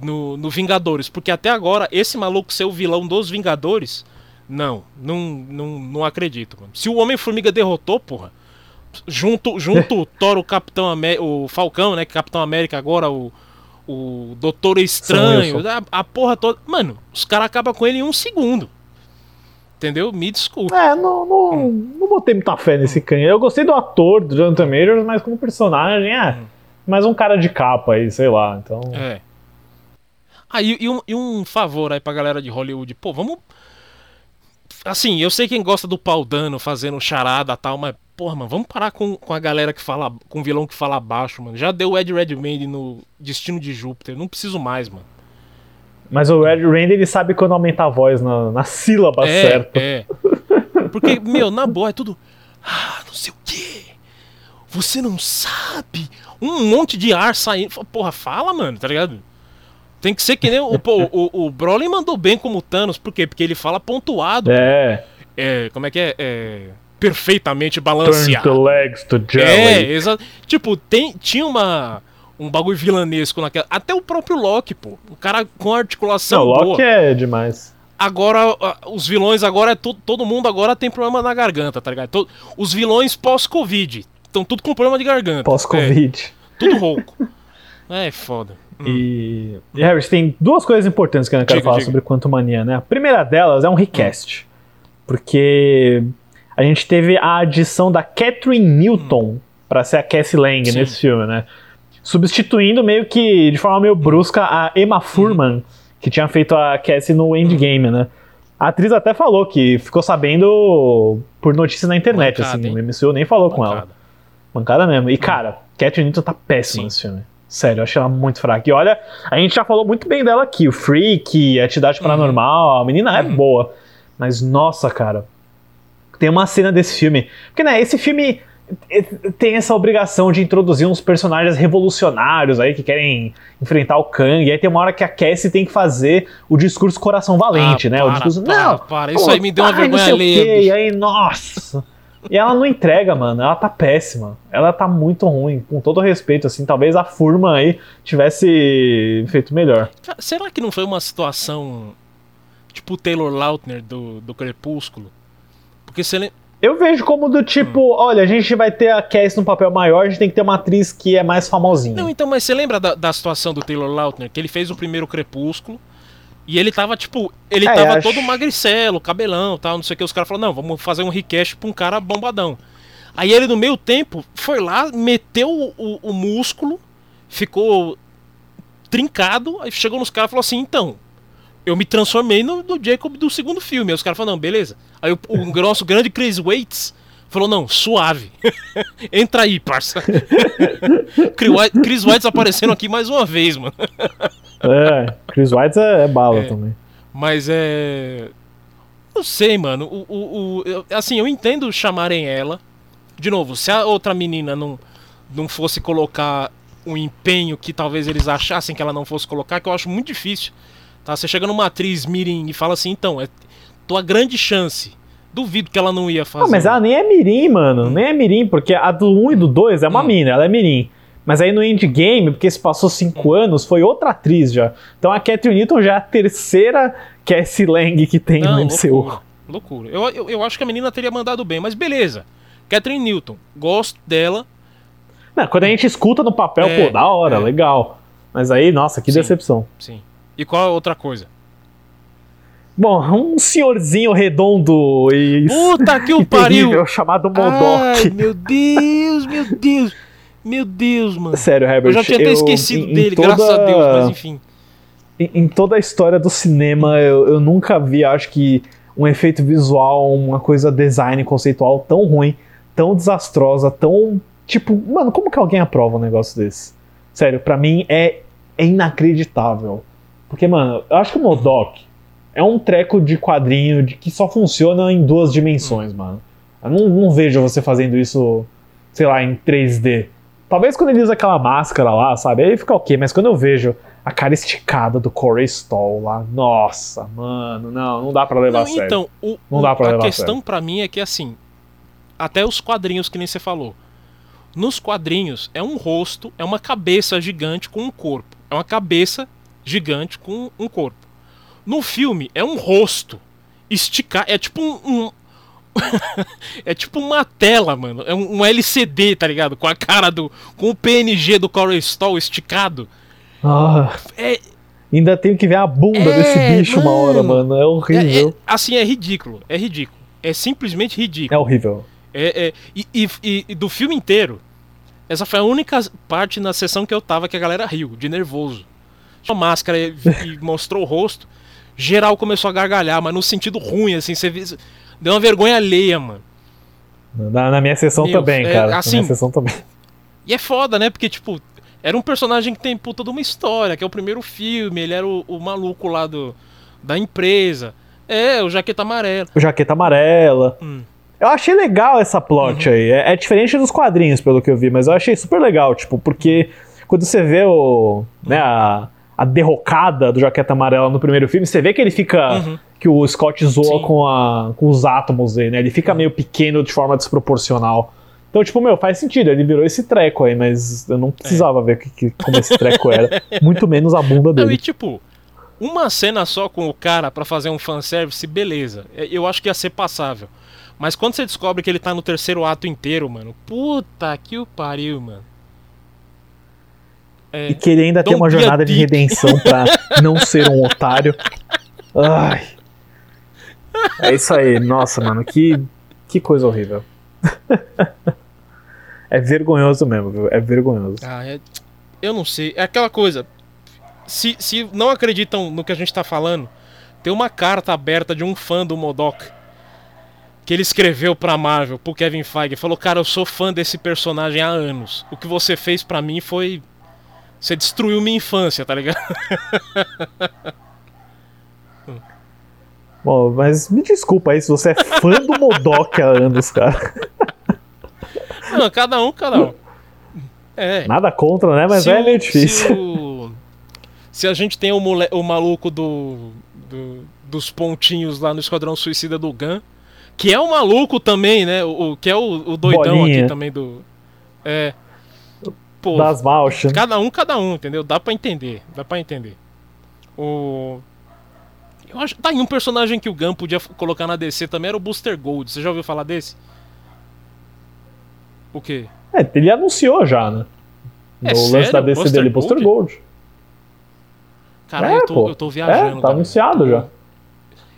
no, no Vingadores, porque até agora esse maluco ser o vilão dos Vingadores, não, não, não, não acredito, mano. Se o Homem-Formiga derrotou, porra, junto junto o Thor, o Capitão América, o Falcão, né, que é Capitão América agora o o Doutor Estranho, a, a porra toda. Mano, os caras acabam com ele em um segundo. Entendeu? Me desculpa. É, não, não, não botei muita fé nesse Kang. Eu gostei do ator, do Jonathan Majors, mas como personagem, é, mais um cara de capa aí, sei lá, então... É. Ah, e, e um, e um favor aí pra galera de Hollywood. Pô, vamos. Assim, eu sei quem gosta do pau dano fazendo charada e tal, mas, porra, mano, vamos parar com, com a galera que fala. com o vilão que fala baixo, mano. Já deu o Ed Redmayne no Destino de Júpiter. Não preciso mais, mano. Mas o Red Randy, ele sabe quando aumentar a voz na, na sílaba é, certa. é. Porque, meu, na boa, é tudo. Ah, não sei o quê. Você não sabe. Um monte de ar saindo. Porra, fala, mano, tá ligado? Tem que ser que nem o. Pô, o, o Broly mandou bem como Thanos, por quê? Porque ele fala pontuado. É, É, como é que é? É, perfeitamente turn balanceado. the legs to jelly. É, exato. Tipo, tem, tinha uma. Um bagulho vilanesco naquela. Até o próprio Loki, pô. O cara com articulação Não, o boa. Loki é demais. Agora, os vilões agora é to- todo mundo agora tem problema na garganta, tá ligado? To- os vilões pós-Covid. Estão tudo com problema de garganta. É, Pós-Covid. tudo rouco. É foda. E, e Harris, tem duas coisas importantes que eu quero Diga, falar diga. sobre Quantum Mania, né? A primeira delas é um recast. Porque a gente teve a adição da Catherine Newton pra ser a Cassie Lang Hum. Sim. nesse filme, né? Substituindo meio que de forma meio brusca a Emma Furman, que tinha feito a Cassie no Endgame, né? A atriz até falou que ficou sabendo por notícias na internet, Mancada, assim. hein? O MCU nem falou com ela. Mancada. Mancada mesmo. E, cara, Catherine Newton tá péssima Sim. nesse filme. Sério, eu achei ela muito fraca. E olha, a gente já falou muito bem dela aqui. O Freak, a Atividade Paranormal, a menina é boa. Mas, nossa, cara. Tem uma cena desse filme. Porque, né, esse filme tem essa obrigação de introduzir uns personagens revolucionários aí que querem enfrentar o Kang. E aí tem uma hora que a Cassie tem que fazer o discurso coração valente, Ah, né? para, o discurso. para, não, para. Isso aí me deu uma vergonha alheia. E aí, nossa. E ela não entrega, mano. Ela tá péssima. Ela tá muito ruim, com todo respeito, assim. Talvez a Furman aí tivesse feito melhor. Será que não foi uma situação tipo o Taylor Lautner do, do Crepúsculo? Porque você lembra. Eu vejo como do tipo, Hum. olha, a gente vai ter a Cassie num papel maior, a gente tem que ter uma atriz que é mais famosinha. Não, então, mas você lembra da, da situação do Taylor Lautner? Que ele fez o primeiro Crepúsculo e ele tava, tipo, ele É, tava todo magricelo, cabelão tal, não sei o que. Os caras falaram, não, vamos fazer um request pra um cara bombadão. Aí ele, no meio tempo, foi lá, meteu o, o- o músculo, ficou trincado, aí chegou nos caras e falou assim, então, eu me transformei no, no Jacob do segundo filme. Aí os caras falaram, não, beleza. Aí o, o nosso grande Chris Waits falou, não, suave. Entra aí, parça. Chris White- aparecendo aqui mais uma vez, mano. É, Chris White é, é bala É. também. Mas é. Não sei, mano. O, o, o- assim, eu entendo chamarem ela. De novo, se a outra menina não, não fosse colocar o empenho que talvez eles achassem que ela não fosse colocar, que eu acho muito difícil. Tá? Você chega numa atriz Mirim e fala assim, então, é tua grande chance. Duvido que ela não ia fazer. Ah, mas ela nem é Mirim, mano. Nem é Mirim, porque a do 1 e do 2 é uma Hum. mina, ela é Mirim. Mas aí no Endgame, porque se passou 5 Hum. anos, foi outra atriz já. Então a Catherine Newton já é a terceira Cassie Lang que tem Não, no MCU. loucura. loucura. Eu, eu, eu acho que a menina teria mandado bem, mas beleza. Catherine Newton, gosto dela. Não, quando a gente escuta no papel, É, pô, da hora, é. legal. Mas aí, nossa, que Sim. decepção. Sim. E qual a outra coisa? Bom, um senhorzinho redondo e Puta que o pariu! terrível chamado Ai, Modok. meu Deus, meu Deus. Meu Deus, mano. Sério, Herbert. Eu já tinha até eu- esquecido em- dele, toda- graças a Deus, mas enfim. em, em toda a história do cinema, eu, eu nunca vi, acho que, um efeito visual, uma coisa design conceitual tão ruim, tão desastrosa, tão. Tipo, mano, como que alguém aprova um negócio desse? Sério, pra mim é, é inacreditável. Porque, mano, eu acho que o Modok é um treco de quadrinho de que só funciona em duas dimensões, mano. Eu não, não vejo você fazendo isso, sei lá, em 3D. Talvez quando ele usa aquela máscara lá, sabe? Aí fica ok, mas quando eu vejo a cara esticada do Corey Stoll lá, nossa, mano, não, não dá pra levar Não, a sério. então, o, Não dá pra a levar a questão pra mim é que assim, até os quadrinhos que nem você falou. Nos quadrinhos é um rosto, é uma cabeça gigante com um corpo. É uma cabeça gigante com um corpo. No filme é um rosto esticar, é tipo um, um- é tipo uma tela, mano. É um, um LCD, tá ligado? Com a cara do com o PNG do Corey Stoll esticado. Ah, É, ainda tenho que ver a bunda É, desse bicho uma hora, mano. mano. É é- horrível. é- assim é ridículo, é ridículo. É simplesmente É, ridículo. horrível. É, é, e, e- e- e do filme inteiro, essa foi a única parte na sessão que eu tava que a galera riu, de nervoso. Tinha uma máscara e, e mostrou o rosto. Geral começou a gargalhar, mas no sentido ruim, assim, você deu uma vergonha alheia, mano. Na, na minha sessão Meu, também, é, cara. assim- na minha sessão também. E é foda, né? Porque, tipo, era um personagem que tem puta de uma história, que é o primeiro filme, ele era o, o maluco lá do, da empresa. É, o Jaqueta Amarela. O Jaqueta Amarela. Hum. Eu achei legal essa plot aí. É, é diferente dos quadrinhos, pelo que eu vi, mas eu achei super legal, tipo, porque quando você vê o. né, a, a derrocada do Jaqueta Amarela no primeiro filme, você vê que ele fica. Uhum. Que o Scott zoa Sim. com, a, com os átomos aí, né? Ele fica meio pequeno de forma desproporcional. Então, tipo, meu, faz sentido, ele virou esse treco aí, mas eu não precisava ver que, que- como esse treco era. Muito menos a bunda Não, e dele. tipo, uma cena só com o cara pra fazer um fanservice, beleza. É, Eu acho que ia ser passável. Mas quando você descobre que ele tá no terceiro ato inteiro, mano, puta que o pariu, mano. É, E que ele ainda tem Don't uma jornada de redenção pra não ser um otário. Ai. É isso aí. Nossa, mano, que, que coisa horrível. é vergonhoso mesmo, viu? É vergonhoso. ah, é- eu não sei. É aquela coisa. Se, se não acreditam no que a gente tá falando, tem uma carta aberta de um fã do Modok que ele escreveu pra Marvel, pro Kevin Feige. Falou, cara, eu sou fã desse personagem há anos. O que você fez pra mim foi. Você destruiu minha infância, tá ligado? Bom, mas me desculpa aí se você é fã do Modok há anos, cara. Não, cada um, cada um. É. Nada contra, né? Mas se é o- meio difícil. Se, o- se a gente tem o, mole- o maluco do, do- dos pontinhos lá no Esquadrão Suicida do Gun, que é o maluco também, né? O, o- que é o, o doidão Bolinha. aqui também do. É. Pô, Das Malchas. cada um, cada um, entendeu? Dá pra entender, dá pra entender. O. Eu acho. Tá aí um personagem que o Gun podia colocar na DC também era o Booster Gold. Você já ouviu falar desse? O quê? É, ele anunciou já, né? No É lance sério? da DC Buster dele, Gold? Gold. Caralho, é, eu, tô, eu tô viajando. É, tá anunciado já.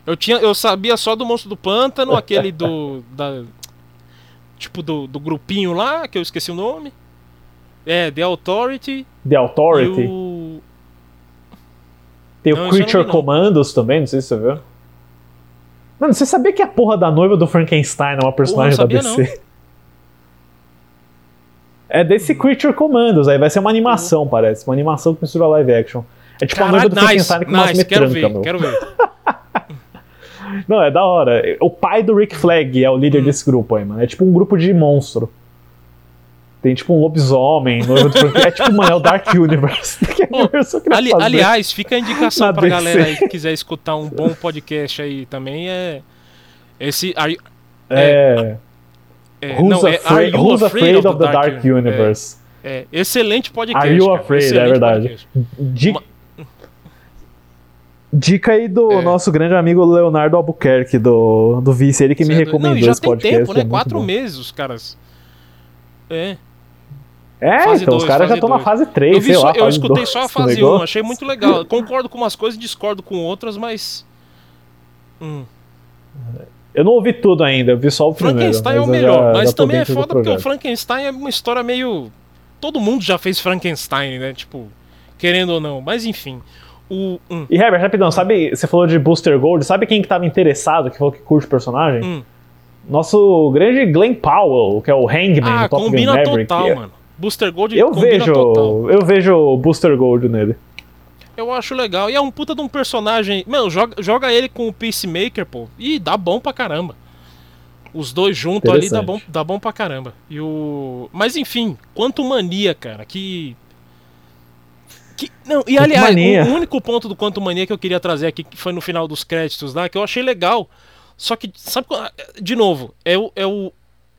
Eu, tinha, eu sabia só do Monstro do Pântano, aquele do. Da, tipo, do, do grupinho lá, que eu esqueci o nome. É, The Authority. The Authority. O. Tem Não, o não Creature vi, não. Commandos também, não sei se você viu. Mano, você sabia que a porra da noiva do Frankenstein é uma personagem da sabia DC? É desse Creature Commandos, aí vai ser uma animação, parece. Uma animação que mistura live action. É tipo a noiva Caralho, do nice, Frankenstein com umas nice, quero metranca, ver, meu. quero ver. Não, é da hora. O pai do Rick Flag é o Hum. líder desse grupo aí, mano. É tipo um grupo de monstro. Tem tipo um lobisomem. É tipo, mano, é o Dark Universe. Que queria Ali- fazer. aliás, fica a indicação Na pra DC. galera aí que quiser escutar um bom podcast aí também. É. Esse. Are, you- É. é, Who's, não, é afraid, who's afraid of the Dark, Uni- Universe? É, é, excelente podcast. Are You Afraid? É verdade. Dica aí do É. nosso grande amigo Leonardo Albuquerque, do, do Vice, ele que me Certo. recomendou Não, já esse tem podcast. tempo, né? é Quatro bom. meses os caras. É. É, Fase então os dois, caras já estão na fase 3, Eu, sei só- lá. eu escutei dois, só a fase 1, negócio. achei muito legal. Concordo com umas coisas e discordo com outras, mas. Hum. Eu não ouvi tudo ainda, eu vi só o primeiro. Frankenstein é o melhor, já- mas já também é foda porque o. Frankenstein é uma história meio. Todo mundo já fez Frankenstein, né? Tipo, querendo ou não. Mas enfim. O. hum, E Herbert, rapidão, sabe, você falou de Booster Gold, sabe quem que tava interessado, que falou que curte o personagem? Hum. Nosso grande Glenn Powell, que é o Hangman Ah, do Top Gun combina Maverick. total, mano. Booster Gold Eu vejo, total. eu vejo o Booster Gold nele. Eu acho legal. E é um puta de um personagem. Mano, joga, joga ele com o Peacemaker, pô. E dá bom pra caramba. Os dois juntos ali dá bom, dá bom pra caramba. E o. Mas enfim, quanto mania, cara, que. que... Não, e aliás, o, o único ponto do Quanto Mania que eu queria trazer aqui, que foi no final dos créditos lá, que eu achei legal. Só que, sabe, de novo, é o, é o,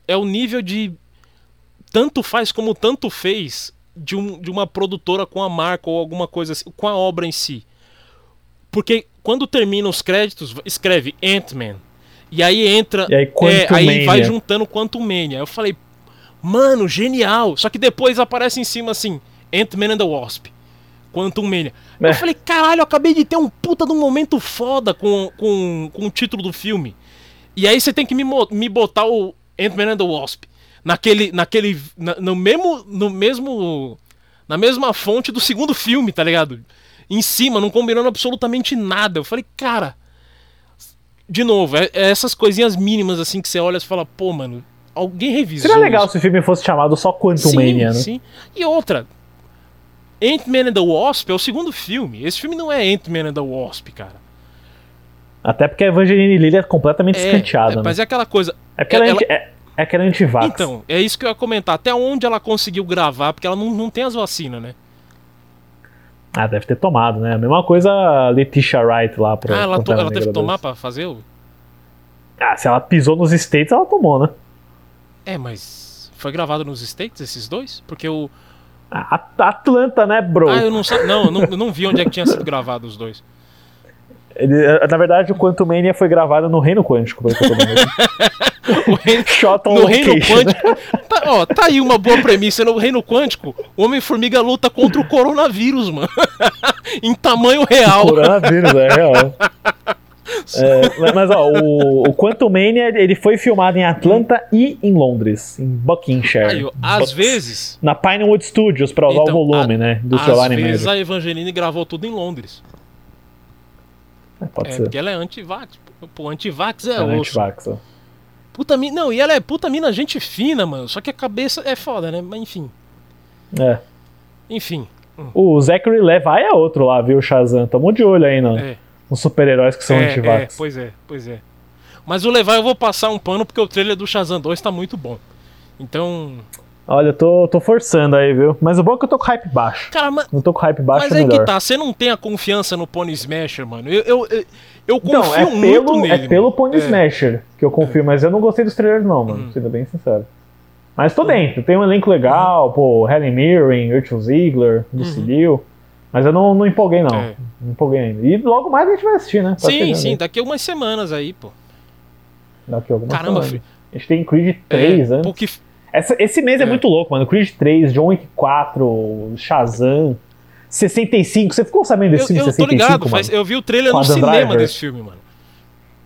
é o nível de tanto faz como tanto fez de, um, de uma produtora com a marca ou alguma coisa assim, com a obra em si. Porque quando termina os créditos, escreve Ant-Man. E aí entra. E aí, é, aí vai juntando Quantum Mania. Eu falei, mano, genial. Só que depois aparece em cima assim, Ant-Man and the Wasp. Quantum Mania. É. Eu falei, caralho, eu acabei de ter um puta de um momento foda com, com, com o título do filme. E aí você tem que me, me botar o Ant-Man and the Wasp naquele. naquele na- no mesmo. No mesmo. Na mesma fonte do segundo filme, tá ligado? Em cima, não combinando absolutamente nada. Eu falei, cara. De novo, é, é essas coisinhas mínimas assim que você olha e fala, pô, mano, alguém revisou. Seria legal isso. se o filme fosse chamado só Quantum Sim, Mania, né? sim. E outra, Ant-Man and the Wasp é o segundo filme. Esse filme não é Ant-Man and the Wasp, cara. Até porque a Evangeline Lilly é completamente É, escanteada, é, né? mas é aquela coisa. É porque ela, ela- é, anti- é, é aquela antivax. Então, é isso que eu ia comentar. Até onde ela conseguiu gravar, porque ela não, não tem as vacinas, né? Ah, deve ter tomado, né? A mesma coisa a Letitia Wright lá pra ah, ela, to- ela teve que tomar 2. pra fazer o. Ah, se ela pisou nos States, ela tomou, né? É, mas. Foi gravado nos States esses dois? Porque o. A- Atlanta, né, bro? Ah, eu não sa- Não, eu não, eu não vi onde é que tinha sido gravado os dois. Ele- eh, na verdade, o Quantum Mania foi gravado no Reino Quântico, pelo que eu tô vendo. O reino, Shot on no reino location, quântico. Tá, ó, tá aí uma boa premissa. No reino quântico, o Homem-Formiga luta contra o coronavírus, mano. em tamanho real. Coronavírus, é real. É, mas- ó, o, o Quantum Mania ele foi filmado em Atlanta e em Londres, em Buckinghamshire. Às Bucks- vezes. Na Pinewood Studios pra usar Então, o volume, a- né? Do às seu anime. vezes a Evangeline gravou tudo em Londres. Pode É, ser. porque ela é anti-vax. Pô, anti-vax é, é osso. antivax, ó. Puta mina. Não, e ela é puta mina gente fina, mano. Só que a cabeça é foda, né? Mas enfim. É. Enfim. O Zachary Levi é outro lá, viu, Shazam? Tamo de olho aí, não. É. Os super-heróis que são é, é, antivax. pois é, pois é. Mas o Levi eu vou passar um pano porque o trailer do Shazam 2 tá muito bom. Então. Olha, eu tô, tô forçando aí, viu? Mas o bom é que eu tô com hype baixo. Cara, mas, Não tô com hype baixo, mas é que tá, você não tem a confiança no Pony Smasher, mano. Eu, eu, eu, eu confio Não, é muito pelo, nele. é pelo mano. Pony É. Smasher que eu confio, mas eu não gostei dos trailers não, mano, Uhum. sendo bem sincero. Mas tô dentro, tem um elenco legal, pô, Helen Mirren, Urtil Ziegler, Lucy Liu, mas eu não, não empolguei não, Uhum. É. não empolguei ainda. E logo mais a gente vai assistir, né? Tá Sim, sim, aí. daqui a algumas semanas aí, pô. Daqui a algumas Caramba, semanas. filho. A gente tem Creed 3, é, né? porque Essa- esse mês é. É. muito louco, mano. Creed 3, John Wick 4, Shazam, 65. Você ficou sabendo desse eu, filme eu tô 65, ligado, mano? faz- eu vi o trailer Com no cinema Driver. desse filme, mano.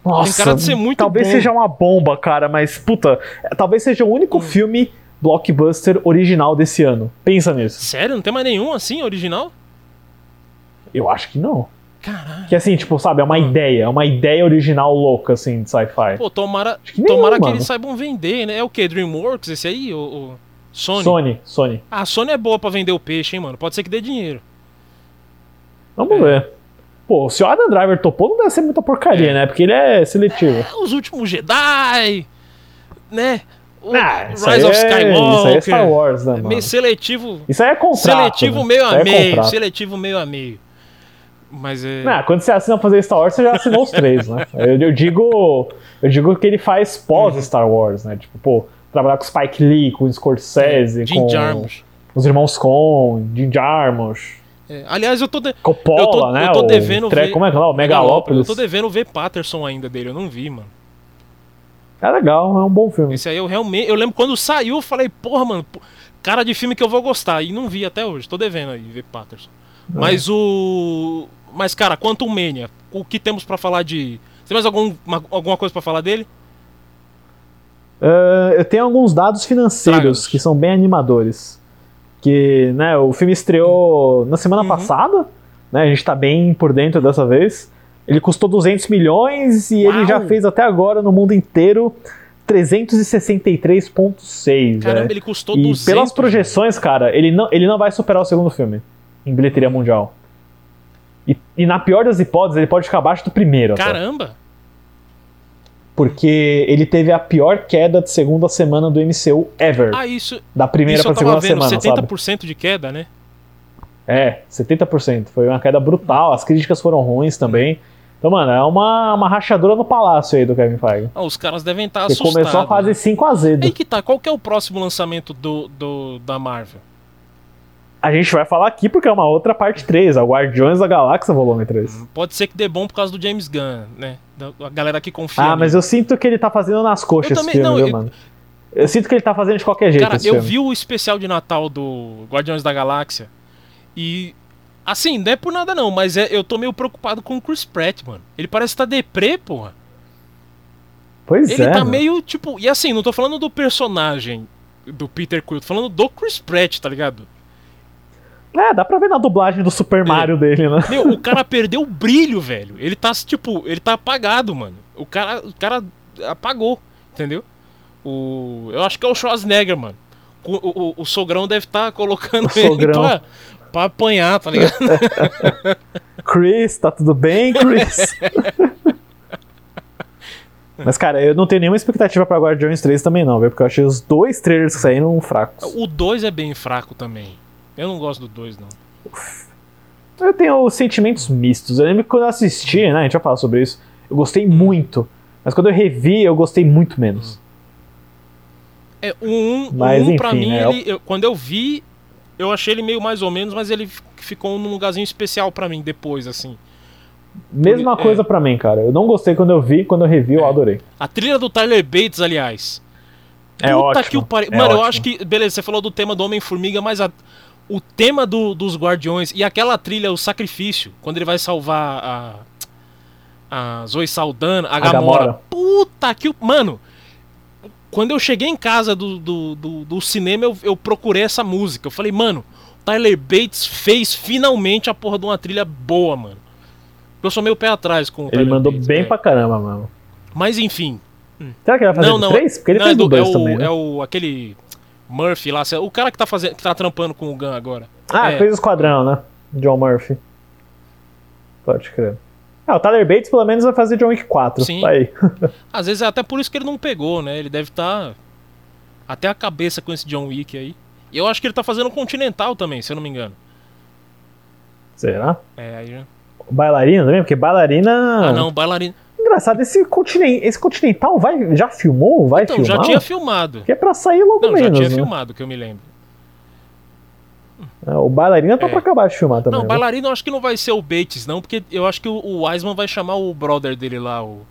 Nossa, cara de ser muito talvez bom. seja uma bomba, cara, mas puta, é, talvez seja o Hum. único filme blockbuster original desse ano. Pensa nisso. Sério? Não tem mais nenhum assim, original? Eu acho que não. Caralho. Que assim, tipo, sabe, é uma ideia, é uma ideia original louca, assim, de sci-fi. Pô, tomara, que nenhum, tomara que eles saibam vender, né? É o que? Dreamworks esse aí? O, o Sony? Sony, Sony. Ah, a Sony é boa pra vender o peixe, hein, mano? Pode ser que dê dinheiro. Vamos É. ver. Pô, se o Adam Driver topou, não deve ser muita porcaria, É. né? Porque ele é seletivo. É, Os últimos Jedi, né? Ah, Rise of é- Skywalker. isso aí é Star Wars, né, mano? Meio seletivo. Isso aí é contrato. seletivo né? meio a é meio. seletivo meio a meio. Mas é. Ah, quando você assina fazer Star Wars, você já assinou os três, né? Eu, eu digo. Eu digo que ele faz pós Star Wars, né? Tipo, pô, trabalhar com Spike Lee, com Scorsese, É, Jim com Jarmusch. os irmãos Coen, Jim Jarmusch, É, Aliás, eu tô, de... Coppola, eu tô, né? eu tô devendo tre- ver. Como é que é lá? O Megalópolis. Eu tô devendo ver Patterson ainda dele, eu não vi, mano. É legal, é um bom filme. Esse aí eu realmente. Eu lembro quando saiu, eu falei, porra, mano, cara de filme que eu vou gostar. E não vi até hoje, tô devendo aí ver Patterson. É. Mas o. Mas, cara, Quantum Mania, o que temos pra falar de. Tem mais algum, uma- alguma coisa pra falar dele? Ah, eu tenho alguns dados financeiros que são bem animadores. Que, né, o filme estreou na semana Uhum. passada, né? A gente tá bem por dentro dessa vez. Ele custou 200 milhões e ele Uau! já fez até agora no mundo inteiro 363,6. Caramba, né? ele custou E 200. pelas projeções, cara, ele não, ele não vai superar o segundo filme em bilheteria mundial. E, e na pior das hipóteses, ele pode ficar abaixo do primeiro. até. Caramba! Porque ele teve a pior queda de segunda semana do MCU ever. Ah, isso. da primeira isso pra segunda vendo, semana, sabe? 70% de queda, né? É, 70%. Foi uma queda brutal. As críticas foram ruins também. Então, mano, é uma, uma rachadura no palácio aí do Kevin Feige. Ah, os caras devem estar Porque assustados. começou a fase né? 5 azedo. Aí que tá, qual que é o próximo lançamento do, do, da Marvel? A gente vai falar aqui porque é uma outra parte 3, a Guardiões da Galáxia Volume 3. Pode ser que dê bom por causa do James Gunn, né? Da, a galera que confia. Ah, nele. mas eu sinto que ele tá fazendo nas coxas Eu também- filme, não, viu, eu- mano? Eu sinto que ele tá fazendo de qualquer jeito Cara, eu filme. vi o especial de Natal do Guardiões da Galáxia e. Assim, não é por nada não, mas é, eu tô meio preocupado com o Chris Pratt, mano. Ele parece estar tá deprê, porra. Pois Ele é, tá mano. meio, tipo. E assim, não tô falando do personagem do Peter Quill, tô falando do Chris Pratt, tá ligado? É, dá pra ver na dublagem do Super Mario dele, né? Meu, o cara perdeu o brilho, velho. Ele tá, tipo, ele tá apagado, mano. O cara, o cara apagou, entendeu? O, eu acho que é o Schwarzenegger, mano. O, o, o sogrão deve estar colocando O ele sogrão. pra, pra apanhar, tá ligado? Chris, tá tudo bem, Chris? Mas, cara, eu não tenho nenhuma expectativa pra Guardiões 3 também, não, viu? Porque eu achei os dois trailers que saíram fracos. o 2 é bem fraco também. Eu não gosto do 2, não. Eu tenho sentimentos mistos. Eu lembro que quando eu assisti, né? A gente vai falar sobre isso. Eu gostei muito. Mas quando eu revi, eu gostei muito menos. É, o 1, Mas, um, pra enfim, mim, né, ele- eu- quando eu vi, eu achei ele meio mais ou menos, mas ele ficou num lugarzinho especial pra mim depois, assim. Mesma É. coisa pra mim, cara. Eu não gostei quando eu vi, quando eu revi, eu É. adorei. A trilha do Tyler Bates, aliás. É Puta ótimo. que o pariu. é Mano, eu ótimo. acho que. Beleza, você falou do tema do Homem-Formiga, mas a- o tema do- dos Guardiões e aquela trilha, o sacrifício, quando ele vai salvar a. A Zoe Saldana, a, Gamora. Gamora. Puta que. o- Mano, quando eu cheguei em casa do, do, do, do cinema, eu, eu procurei essa música. Eu falei, mano, Tyler Bates fez finalmente a porra de uma trilha boa, mano. Eu sou meio pé atrás com o Ele Tyler mandou Bates, bem é. pra caramba, mano. Mas enfim, Será que ele vai fazer não, não. 3? Porque ele não, fez é do do- 2 é também, o, né? é o aquele Murphy lá, o cara que tá fazendo, que tá trampando com o Gun agora. Ah, é. fez o Esquadrão, né? John Murphy. Pode crer. Ah, o Tyler Bates pelo menos vai fazer John Wick 4. Sim. Tá aí. Às vezes é até por isso que ele não pegou, né? Ele deve estar Até a cabeça com esse John Wick aí. E eu acho que ele tá fazendo Continental também, se eu não me engano. Será? É, aí já. Bailarina também? Porque bailarina. Ah, não, bailarina. Engraçado, esse, continen... esse Continental vai... já filmou? Vai Então, filmar? já tinha filmado. Que é pra sair logo Não, menos. já tinha né? filmado, que eu me lembro. É, O bailarina tá É. pra acabar de filmar também. Não, né? bailarina eu acho que não vai ser o Bates, não, porque eu acho que o, o Wiseman vai chamar o brother dele lá, o,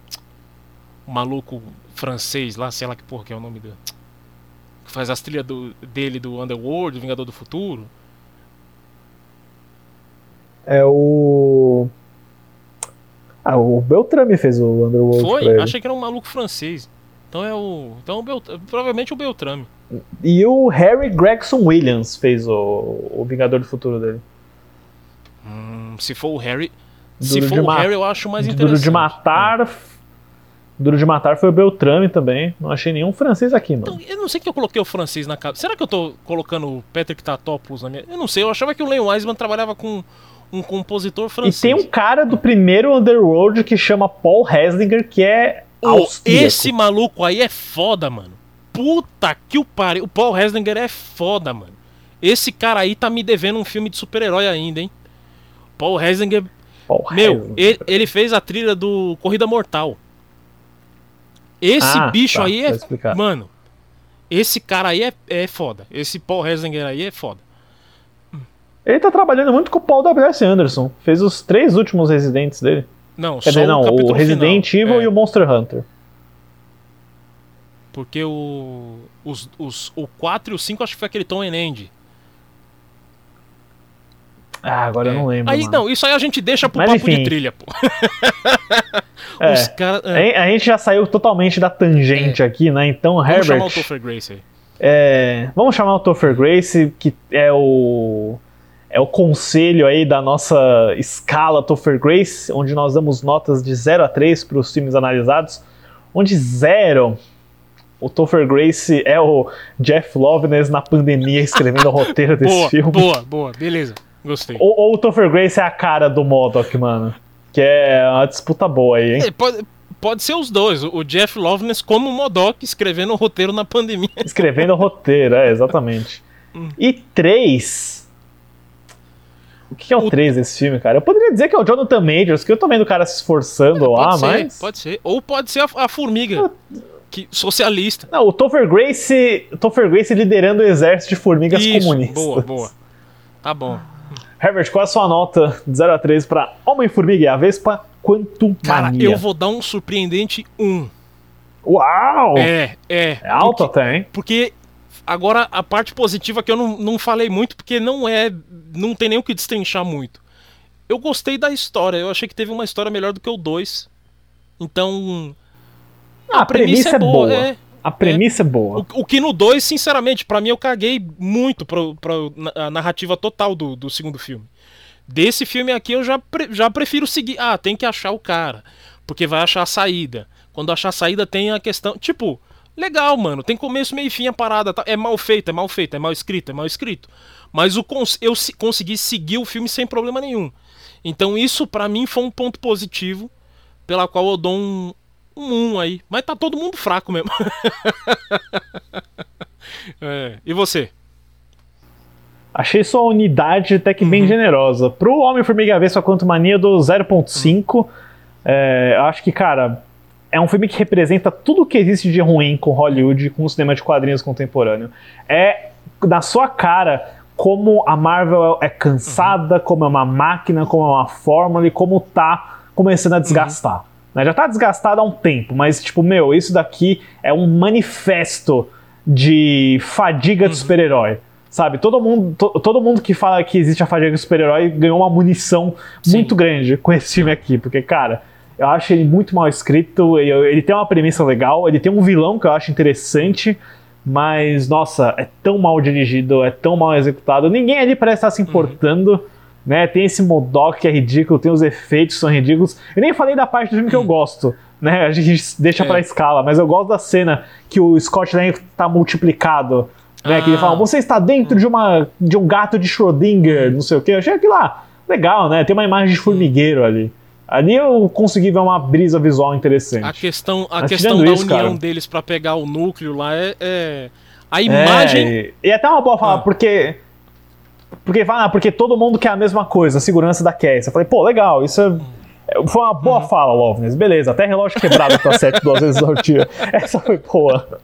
o maluco francês lá, sei lá que porra que é o nome dele. Que faz as trilhas do- dele do Underworld, do Vingador do Futuro. É o. Ah, o Beltrame fez o Underworld. Foi? Achei que era um maluco francês. Então é o. Então é o Belt- provavelmente o Beltrame. E o Harry Gregson Williams fez o, o Vingador do Futuro dele. Hum, se for o Harry. Se Duro for de o Harry, eu acho mais Duro interessante. de Matar. Duro de Matar foi o Beltrame também. Não achei nenhum francês aqui, mano. Então, eu não sei que eu coloquei o francês na cabeça. Será que eu tô colocando o Patrick Tatopoulos na minha. Eu não sei, eu achava que o Len Wiseman trabalhava com um compositor E francês. tem um cara do primeiro Underworld que chama Paul Heslinger, que é austríaco. esse maluco aí é foda, mano. Puta que o pariu. O Paul Heslinger é foda, mano. Esse cara aí tá me devendo um filme de super-herói ainda, hein? Paul Heslinger. Paul Meu, Heslinger. ele, ele fez a trilha do Corrida Mortal. Esse Ah, bicho tá, aí tá é. explicado. Mano, esse cara aí é, é foda. Esse Paul Heslinger aí é foda. Ele tá trabalhando muito com o Paul W.S. Anderson. Fez os três últimos Residentes dele. Não, Quer só dizer, não, o capítulo Resident final. Evil É, e o Monster Hunter. Porque o. Os, os, o 4 e o 5 acho que foi aquele Tom Andy. Ah, agora eu não lembro. Aí, mano. não, isso aí a gente deixa pro Mas papo enfim. de trilha, pô. É. Os caras. A a gente já saiu totalmente da tangente aqui, né? Então, É. Vamos chamar o Herbert. Topher Grace aí. é, vamos chamar o Topher Grace, que é o. É o conselho aí da nossa escala Topher Grace, onde nós damos notas de 0 a 3 para os filmes analisados. Onde 0, o Topher Grace é o Jeff Loveness na pandemia escrevendo o roteiro desse Boa, filme. boa, boa, beleza. Gostei. Ou, ou o Topher Grace é a cara do Modok, mano. Que é uma disputa boa aí, hein? É, pode, pode ser os dois. O Jeff Loveness como Modok escrevendo o roteiro na pandemia. Escrevendo o roteiro, é, exatamente. Hum. E três. O que é o O- 3 desse filme, cara? Eu poderia dizer que é o Jonathan Majors, que eu tô vendo o cara se esforçando lá, pode ser, mas. pode ser. Ou pode ser a, a formiga. Que, socialista. Não, o Topher Grace. Topher Grace liderando o exército de formigas Isso, comunistas. boa, boa. Tá bom. Herbert, qual é a sua nota de 0 a 3 pra Homem-Formiga e a Vespa Quantum Cara, Mania? eu vou dar um surpreendente 1. Uau! É, é. É alto porque, até, hein? porque agora a parte positiva que eu não, não falei muito, porque não é. Não tem nem o que destrinchar muito. Eu gostei da história, eu achei que teve uma história melhor do que o 2. Então. Ah, a premissa, é boa. é. A premissa é, boa. O, o que no 2, sinceramente, pra mim eu caguei muito pra, pra na- a narrativa total do, do segundo filme. Desse filme aqui eu já, pre- já prefiro seguir. Ah, tem que achar o cara. Porque vai achar a saída. Quando achar a saída tem a questão. Tipo, legal, mano. Tem começo, meio e fim a parada. tá? É mal feito, é mal feito, é mal escrito, é mal escrito. Mas o cons- eu se- consegui seguir o filme sem problema nenhum. Então isso pra mim foi um ponto positivo. Pela qual eu dou um, um 1 aí. Mas tá todo mundo fraco mesmo. É, E você? Achei sua unidade até que bem Uhum. generosa. Pro Homem-Formiga e a Vespa Quantum Mania, do 0.5. É, eu acho que, cara, é um filme que representa tudo que existe de ruim com Hollywood, com o cinema de quadrinhos contemporâneo. É na sua cara como a Marvel é cansada, como é uma máquina, como é uma fórmula e como tá começando a desgastar. né? Já tá desgastado há um tempo, mas, tipo, meu, isso daqui é um manifesto de fadiga de super-herói. Sabe, todo mundo, to- todo mundo que fala que existe a fadiga de super-herói ganhou uma munição Sim. muito grande com esse filme aqui, porque, cara, eu acho ele muito mal escrito, ele, ele tem uma premissa legal, ele tem um vilão que eu acho interessante, mas, nossa, é tão mal dirigido, é tão mal executado, ninguém ali parece estar se importando, né? Tem esse Modok que é ridículo, tem os efeitos que são ridículos. Eu nem falei da parte do filme que eu gosto, né? A gente deixa É. pra escala, mas eu gosto da cena que o Scott Lang tá multiplicado. Né, que ele Ah. fala, você está dentro de, uma, de um gato de Schrödinger, não sei o que. Eu achei aquilo lá legal, né? Tem uma imagem de formigueiro ali. Ali eu consegui ver uma brisa visual interessante. A questão, a Mas questão da isso, união cara- deles pra pegar o núcleo lá é, é- A imagem. É, e, e até uma boa fala, Ah. porque. Porque fala, ah, porque todo mundo quer a mesma coisa, a segurança da Cass. Eu falei, pô, legal, isso é- é- foi uma boa Uhum. fala, Lovnes. Beleza, até relógio quebrado tá certo duas vezes ao dia. Essa foi boa.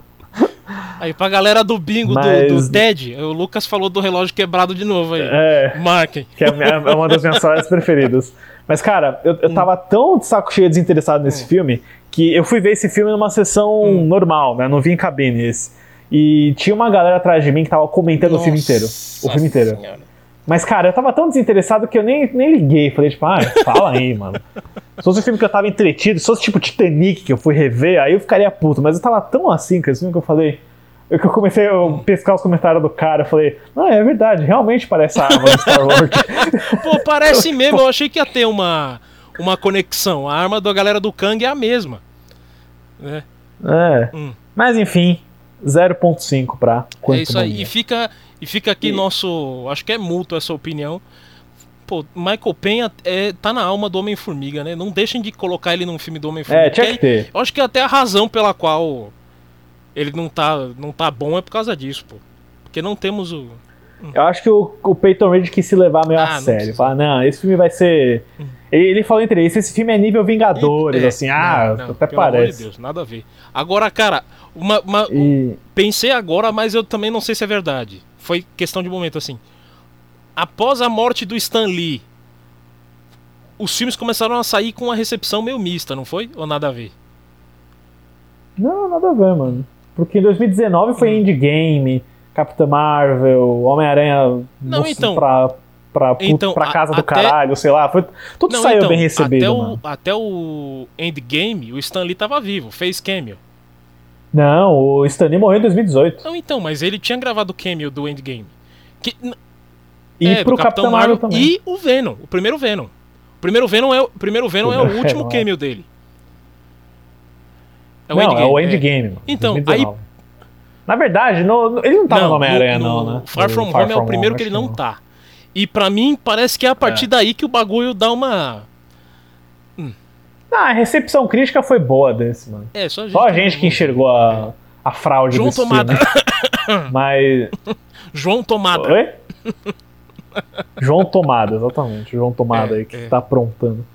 Aí pra galera do bingo do- Mas- do, TED, o Lucas falou do relógio quebrado de novo aí. É. Marquem. que é, é uma das minhas frases preferidas. Mas, cara, eu, eu tava tão de saco cheio desinteressado nesse filme que eu fui ver esse filme numa sessão normal, né? Não vi em cabine esse. E tinha uma galera atrás de mim que tava comentando o filme inteiro. O filme inteiro. Senhora. Mas, cara, eu tava tão desinteressado que eu nem, nem liguei. Falei, tipo, ah, fala aí, mano. Se fosse um filme que eu tava entretido, se fosse tipo Titanic que eu fui rever, aí eu ficaria puto. Mas eu tava tão assim com esse filme que eu falei. Eu que eu comecei a pescar os comentários do cara, eu falei, ah, é verdade, realmente parece a arma do Star Wars. Pô, parece mesmo, eu achei que ia ter uma, uma conexão. A arma da galera do Kang é a mesma. né? É. Hum. Mas enfim, 0.5 pra quanto é isso aí. E fica, e fica aqui nosso. Acho que é mútuo essa opinião. Pô, Michael Penha é, tá na alma do Homem-Formiga, né? Não deixem de colocar ele num filme do Homem-Formiga. É, tinha que ter. Eu acho que até a razão pela qual ele não tá, não tá bom é por causa disso, pô. Porque não temos o. Eu acho que o, o Peyton Reed quis se levar meio Ah, a não sério. precisa. Falar, não, esse filme vai ser. Ele, ele falou entre eles, esse filme é nível Vingadores, É, assim, ah, não, não, até pelo amor de parece. Deus, nada a ver. Agora, cara, uma, uma- E. pensei agora, mas eu também não sei se é verdade. Foi questão de momento assim. Após a morte do Stan Lee, os filmes começaram a sair com uma recepção meio mista, não foi? Ou nada a ver? Não, nada a ver, mano. Porque em 2019 Hum. foi Endgame, Capitã Marvel, Homem-Aranha Não, então- pra, pra, Então, pra a- casa do até- caralho, sei lá. Foi, tudo Não, saiu então, bem recebido, até mano. o, até o Endgame, o Stan Lee tava vivo, fez cameo. Não, o Stanley morreu em 2018. Não, então, mas ele tinha gravado o cameo do Endgame. Que, E é, pro do Capitão Marvel, também. E o Venom, o primeiro Venom. O primeiro Venom é, o- primeiro Venom é o último é. cameo dele. É não, é o Endgame, mano. Então, 2019. Na verdade, no- no- ele não tava no Homem-Aranha, não, né? Far From Home é o primeiro que acho ele não tá. E pra mim, parece que é a partir daí que o bagulho dá uma. Ah, a recepção crítica foi boa desse, mano. É, só a gente, Só a gente que enxergou a, a fraude João desse Tomada. filme. Mas... João Tomada. Oi? João Tomada, exatamente. João Tomada É, aí que é. tá aprontando.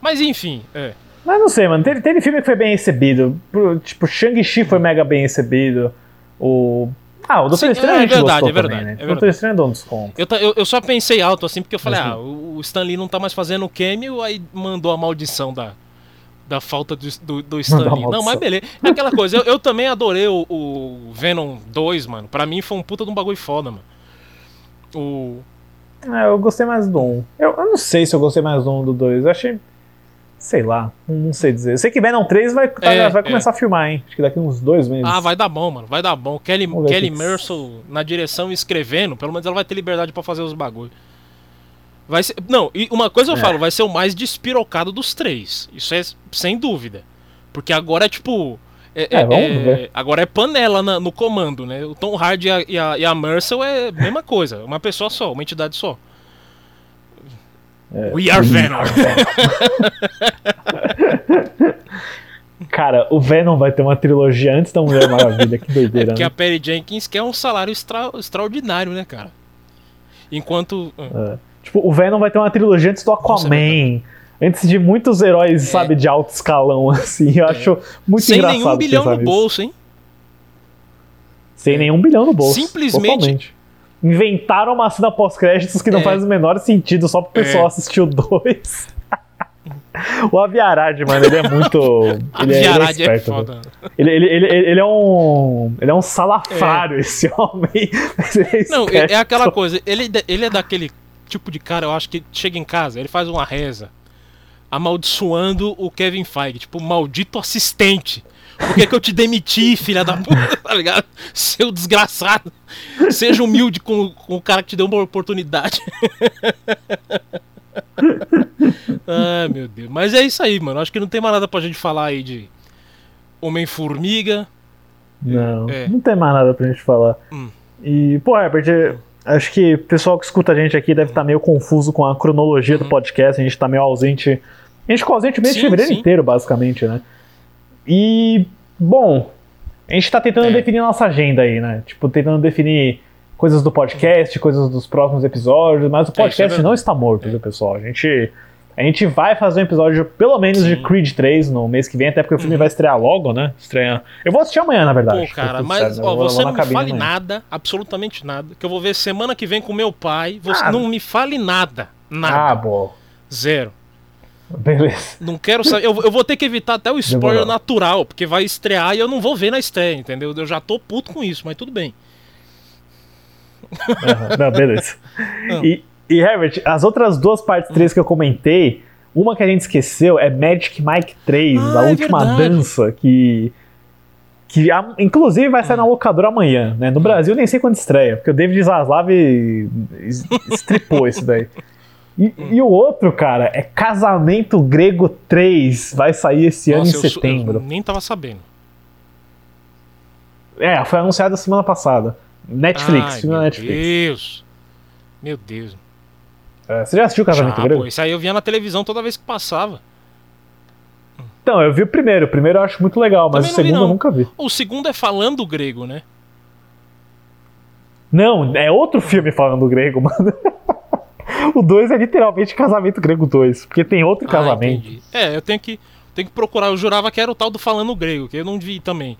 Mas enfim, é. Mas não sei, mano. Teve, teve filme que foi bem recebido. Tipo, Shang-Chi foi mega bem recebido. O. Ah, o Doutor Sim, Estranho é a gente verdade, gostou é verdade, também, né? é O Doutor verdade. Estranho dá um desconto. Eu, eu, eu só pensei alto assim, porque eu falei, Mas ah, o o Stan Lee não tá mais fazendo o cameo, aí mandou a maldição da, da falta do, do, do Stan Mandou a Lee. Não, mas beleza. É aquela coisa, eu, eu também adorei o, o Venom 2, mano. Pra mim foi um puta de um bagulho foda, mano. O. É, eu gostei mais do 1. Eu, eu não sei se eu gostei mais do 1 do 2. Eu achei. Sei lá, não, sei dizer. Eu sei que Venom 3 vai, tá- É, vai é. começar a filmar, hein? Acho que daqui uns dois meses. Ah, vai dar bom, mano. Vai dar bom. Kelly, Kelly Mercer na direção e escrevendo, pelo menos ela vai ter liberdade pra fazer os bagulho. Vai ser, não, e uma coisa eu É. falo, vai ser o mais despirocado dos três. Isso é sem dúvida. Porque agora é tipo. É, É, é- ver. agora é panela na- no comando, né? O Tom Hardy e a, e a, e a Mercer é a mesma coisa. Uma pessoa só, uma entidade só. É. We are Venom. Cara, o Venom vai ter uma trilogia antes da Mulher Maravilha. Que doideira, Porque a né? Perry Jenkins quer um salário extra- extraordinário, né, cara? Enquanto. ah, É. Tipo, o Venom vai ter uma trilogia antes do é Aquaman. antes de muitos heróis, sabe, de alto escalão, assim. Eu acho muito sem engraçado. nenhum bilhão no nisso. bolso, hein? Sem nenhum bilhão no bolso. Simplesmente- Totalmente. Inventaram uma cena pós-créditos que não É. faz o menor sentido só pro pessoal É. assistir o 2. o Aviarad, mano, ele é muito. Ele é, ele é é esperto, foda. velho. ele, ele, ele, ele é um. Ele é um salafrário, esse homem. É Não, é, é aquela coisa, ele, ele é daquele tipo de cara, eu acho que chega em casa, ele faz uma reza amaldiçoando o Kevin Feige, tipo, maldito assistente. Por que, que eu te demiti, filha da puta, tá ligado? Seu desgraçado. Seja humilde com, com o cara que te deu uma oportunidade. Ai, meu Deus. Mas é isso aí, mano. Acho que não tem mais nada pra gente falar aí de Homem-Formiga. Não, É. não tem mais nada pra gente falar. Hum. E, pô, Herbert, acho que o pessoal que escuta a gente aqui deve estar meio confuso com a cronologia do podcast. A gente tá meio ausente. A gente ficou ausente o mês de Uhum. Fevereiro inteiro, basicamente, né? E, bom, A gente tá tentando É. definir nossa agenda aí, né? Tipo, tentando definir coisas do podcast, coisas dos próximos episódios, mas o É, é podcast verdade. não está morto, viu, pessoal? A gente, a gente vai fazer um episódio, pelo menos, de Sim. Uhum. Creed 3 no mês que vem, até porque o filme vai estrear logo, né? Estreia. Eu vou assistir amanhã, na verdade. Pô, cara, mas certo, ó, você não me fale amanhã. nada, absolutamente nada, que eu vou ver semana que vem com meu pai. Você Ah. não me fale nada. Ah, Nada. boa. Zero. Beleza. Não quero saber. Eu, eu vou ter que evitar até o spoiler Demorou. natural, porque vai estrear e eu não vou ver na estreia, entendeu? Eu já tô puto com isso, mas tudo bem. Aham, Não, beleza. Não. E, e, Herbert, as outras duas partes 3 que eu comentei, uma que a gente esqueceu é Magic Mike 3, Ah, a é última verdade. dança, que. Que a- inclusive vai sair na locadora amanhã, né? No Brasil nem sei quando estreia, porque o David Zaslav es- estripou isso daí. E, e o outro, cara, é Casamento Grego 3, vai sair esse ano Nossa, em eu setembro. eu nem tava sabendo. É, foi anunciado semana passada. Netflix, Ai, filme na meu Netflix. Deus. Meu Deus. É, você já assistiu Casamento Já, Grego? pô, isso aí eu via na televisão toda vez que passava. Então, eu vi o primeiro. O primeiro eu acho muito legal, mas Também o vi, segundo eu nunca vi. O segundo é falando grego, né? Não, é outro filme falando grego, mano. O 2 é literalmente Casamento Grego 2, porque tem outro Ah, casamento. entendi. É, eu tenho que, tenho que procurar. Eu jurava que era o tal do falando grego, que eu não vi também.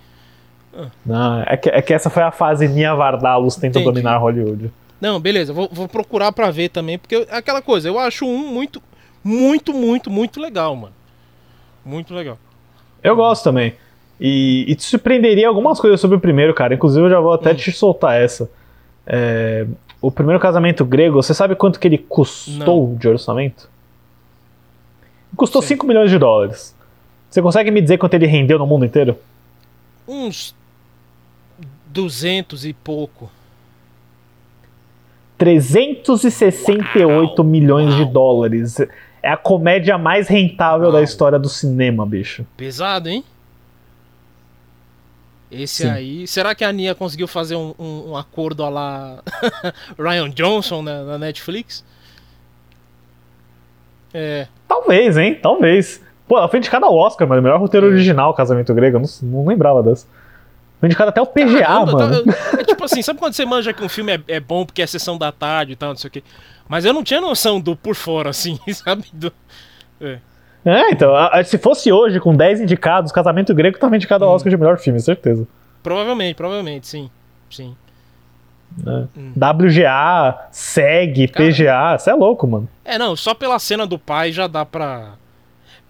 Não, é que, é que essa foi a fase Nia Vardalos tenta dominar Hollywood. Não, beleza, vou, vou procurar pra ver também, porque eu- é aquela coisa, eu acho um muito, muito, muito, muito legal, mano. Muito legal. Eu gosto também. E, e te surpreenderia algumas coisas sobre o primeiro, cara. Inclusive, eu já vou Hum. até te soltar essa. É, o primeiro casamento grego, você sabe quanto que ele custou de orçamento? Custou Sim. 5 milhões de dólares. Você consegue me dizer quanto ele rendeu no mundo inteiro? Uns 200 e pouco. 368 milhões de dólares. É a comédia mais rentável da Uau. história do cinema, bicho. Pesado, hein? Esse Sim. aí. Será que a Nia conseguiu fazer um, um- um acordo a lá Ryan Johnson na, na Netflix? É. Talvez, hein? Talvez. Pô, ela foi indicada ao Oscar, mano. Melhor roteiro É. original, Casamento Grego. Eu não, não lembrava dessa. Foi indicada até o PGA, Caramba, mano. tá- é tipo assim, sabe quando você manja que um filme é, é bom porque é sessão da tarde e tal, não sei o quê. Mas eu não tinha noção do por fora, assim, sabe? Do- É, então, a- a- se fosse hoje, com 10 indicados, Casamento Grego tava indicado Hum. ao Oscar de melhor filme, certeza. Provavelmente, provavelmente, sim. Sim. né? Hum. WGA, SEG, Cara. PGA, você é louco, mano. É, não, só pela cena do pai já dá pra.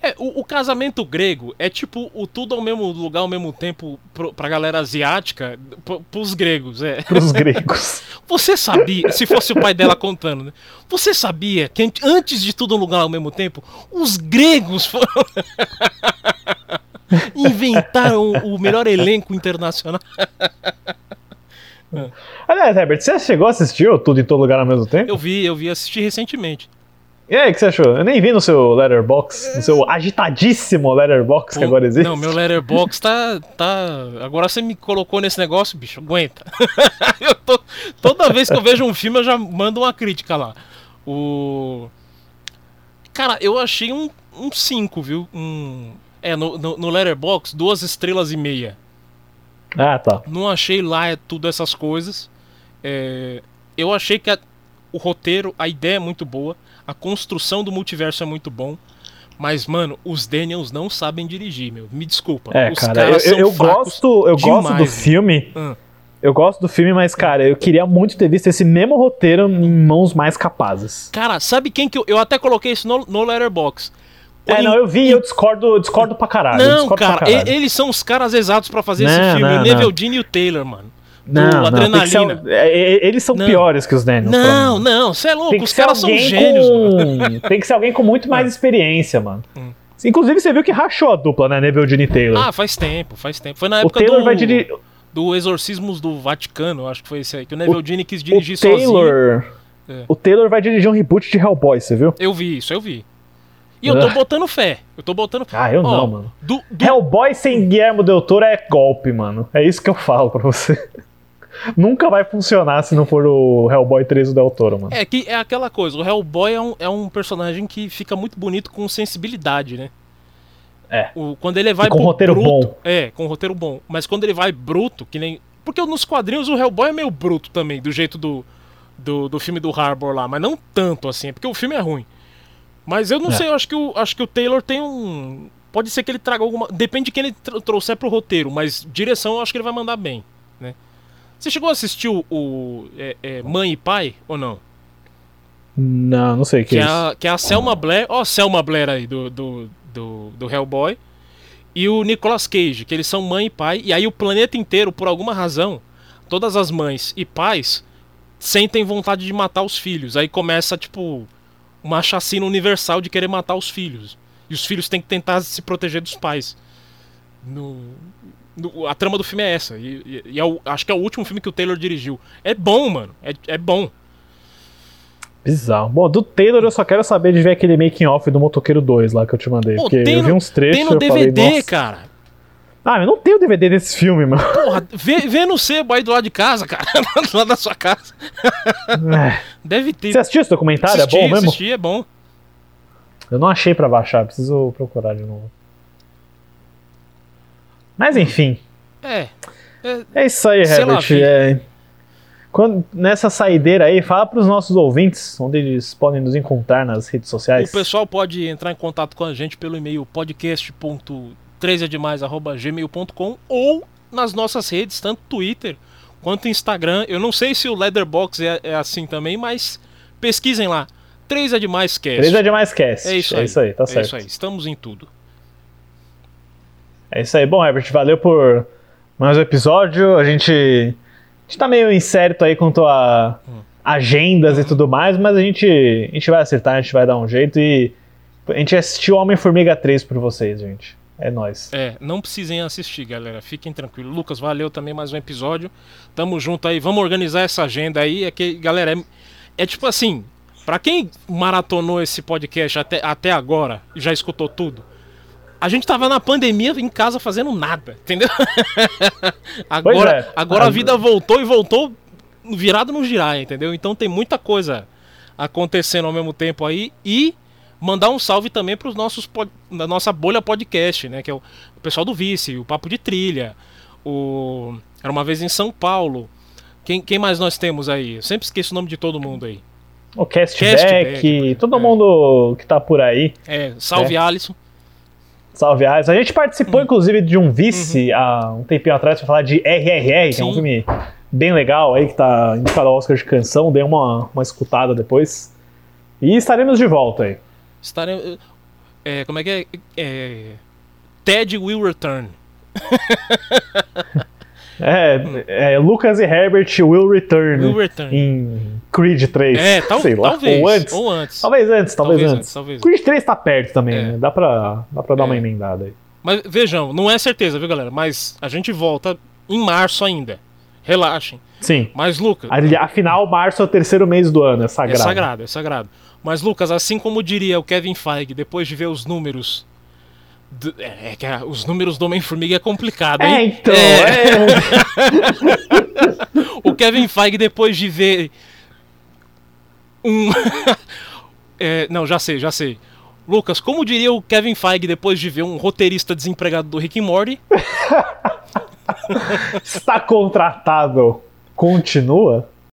É, o, o casamento grego é tipo o tudo ao mesmo lugar ao mesmo tempo pro, pra galera asiática, pro, pros gregos, é. Pros gregos. Você sabia, se fosse o pai dela contando, né? Você sabia que an- antes de tudo um lugar ao mesmo tempo, os gregos foram. inventaram o melhor elenco internacional. Aliás, Herbert, você chegou a assistir o Tudo em Todo Lugar ao mesmo tempo? Eu vi, eu vi, assisti recentemente. E aí, o que você achou? Eu nem vi no seu Letterbox, no seu agitadíssimo Letterbox que Pô, agora existe. Não, meu letterbox tá, tá. Agora você me colocou nesse negócio, bicho, aguenta. eu tô... Toda vez que eu vejo um filme, eu já mando uma crítica lá. O. Cara, eu achei um 5, um cinco, viu? Um... É, no, no, no letterbox, duas estrelas e meia. Ah, tá. Não achei lá é tudo essas coisas. É, eu achei que a- o roteiro, a ideia é muito boa, a construção do multiverso é muito bom. Mas, mano, os Daniels não sabem dirigir, meu. Me desculpa. É, os cara, eu, eu gosto, eu gosto do demais, filme. Hum. Eu gosto do filme, mas, cara, eu queria muito ter visto esse mesmo roteiro em mãos mais capazes. Cara, sabe quem que eu. Eu até coloquei isso no, no Letterbox. É, não, eu vi e eu discordo, discordo pra caralho. Não, discordo cara, caralho. eles são os caras exatos pra fazer esse Não, filme. não, o Neville. Dean e o Taylor, mano. Não, que ser Adrenalina. al- é, é, eles são Não. piores que os Daniels. Não, não, você é louco. Os caras são gênios, mano. com... Tem que ser alguém com muito mais experiência, mano. Hum. Inclusive, você viu que rachou a dupla, né? Neville e Taylor. Ah, faz tempo, faz tempo. Foi na o época Taylor do, vai dirigir. do Exorcismos do Vaticano, acho que foi esse aí. Que o Neville Dean quis dirigir O sozinho. Taylor. É. O Taylor vai dirigir um reboot de Hellboy, você viu? Eu vi isso, eu vi. E eu tô Ah. botando fé. Eu tô botando fé. Ah, eu Ó, não, mano. Do, do- Hellboy sem Guillermo Del Toro é golpe, mano. É isso que eu falo pra você. Nunca vai funcionar se não for o Hellboy 3 do Del Toro, mano. É que é aquela coisa, o Hellboy é um, é um personagem que fica muito bonito com sensibilidade, né? É. O, quando ele vai E com pro roteiro bruto, bom. É, com roteiro bom. Mas quando ele vai bruto, que nem. Porque nos quadrinhos o Hellboy é meio bruto também, do jeito do, do, do filme do Harbour lá, mas não tanto assim, é porque o filme é ruim. Mas eu não É. sei, eu acho que, o, acho que o Taylor tem um. Pode ser que ele traga alguma. Depende de quem ele tr- trouxer pro roteiro, mas direção eu acho que ele vai mandar bem, né? Você chegou a assistir o, o, é, é, Mãe e Pai ou não? Não, não sei o que, Que é é isso. a, que é a Selma Blair, ó, a Selma Blair aí do, do, do, do Hellboy. E o Nicolas Cage, que eles são mãe e pai. E aí o planeta inteiro, por alguma razão, todas as mães e pais sentem vontade de matar os filhos. Aí começa, tipo, uma chacina universal de querer matar os filhos. E os filhos têm que tentar se proteger dos pais. No- a trama do filme é essa. E, e- e é o- acho que é o último filme que o Taylor dirigiu. É bom, mano. É, é bom. Bizarro. Bom, do Taylor eu só quero saber de ver aquele making off do Motoqueiro 2 lá que eu te mandei. Pô, porque eu vi uns trechos Tem no falei, DVD, nossa. cara. Ah, eu não tenho DVD desse filme, mano. Porra, vê, vê no sebo aí do lado de casa, cara. lado da sua casa. É. Deve ter. Você assistiu esse documentário? Assisti, é bom mesmo? assisti, é bom. Eu não achei pra baixar, preciso procurar de novo. Mas enfim, É. é é isso aí, Herbert. É... Quando, nessa saideira aí, fala pros nossos ouvintes onde eles podem nos encontrar nas redes sociais. o pessoal pode entrar em contato com a gente pelo e-mail podcast.3edemais.gmail.com ou nas nossas redes, tanto Twitter quanto Instagram. Eu não sei se o Leatherbox é, é assim também, mas pesquisem lá. 3 é demais cast. 3 é demais cast. É isso é aí. isso aí, tá é certo. isso aí. Estamos em tudo. É isso aí. Bom, Herbert, valeu por mais um episódio. A gente, a gente tá meio incerto aí quanto a agendas e tudo mais, mas a gente, a gente vai acertar, a gente vai dar um jeito e a gente assistiu Homem-Formiga 3 por vocês, gente. É nóis. É, não precisem assistir, galera. Fiquem tranquilos. Lucas, valeu também mais um episódio. Tamo junto aí. Vamos organizar essa agenda aí. É que, galera, é, é tipo assim. Pra quem maratonou esse podcast até, até agora e já escutou tudo, a gente tava na pandemia em casa fazendo nada, entendeu? agora é. agora a vida voltou e voltou virado no girar, entendeu? Então tem muita coisa acontecendo ao mesmo tempo aí e mandar um salve também para os nossos da nossa bolha podcast, né, que é o, o pessoal do Vice, o Papo de Trilha, o era uma vez em São Paulo. Quem, quem mais nós temos aí? Eu sempre esqueço o nome de todo mundo aí. O Castback, Castback, todo é. mundo que tá por aí. É, salve Alisson. Salve, Ais. A gente Hum. participou, inclusive, de um vice há um tempinho atrás pra falar de RRR, que é um Uhum. Sim. filme bem legal aí, que tá indicado ao Oscar de canção. Dei uma, uma escutada depois. E estaremos de volta aí. Estaremos é, como é que é? é Ted will return. É, é, Lucas e Herbert will return, Will return. em Creed 3. É, tal, sei lá, talvez. ou antes. Ou antes. Talvez antes, talvez, Talvez antes. antes, Creed 3 tá perto também, É. né? Dá pra, dá pra dar uma É. emendada aí. Mas vejam, não é certeza, viu, galera? Mas a gente volta em março ainda. Relaxem. Sim. Mas, Lucas. Afinal, março é o terceiro mês do ano, é É sagrado. sagrado, é sagrado. Mas, Lucas, assim como diria o Kevin Feige, depois de ver os números. É, é que os números do Homem-Formiga é complicado, hein? É, então, É, é. O Kevin Feige, depois de ver. Um. É, não, já sei, já sei. Lucas, como diria o Kevin Feige depois de ver um roteirista desempregado do Rick and Morty? Está contratado. Continua?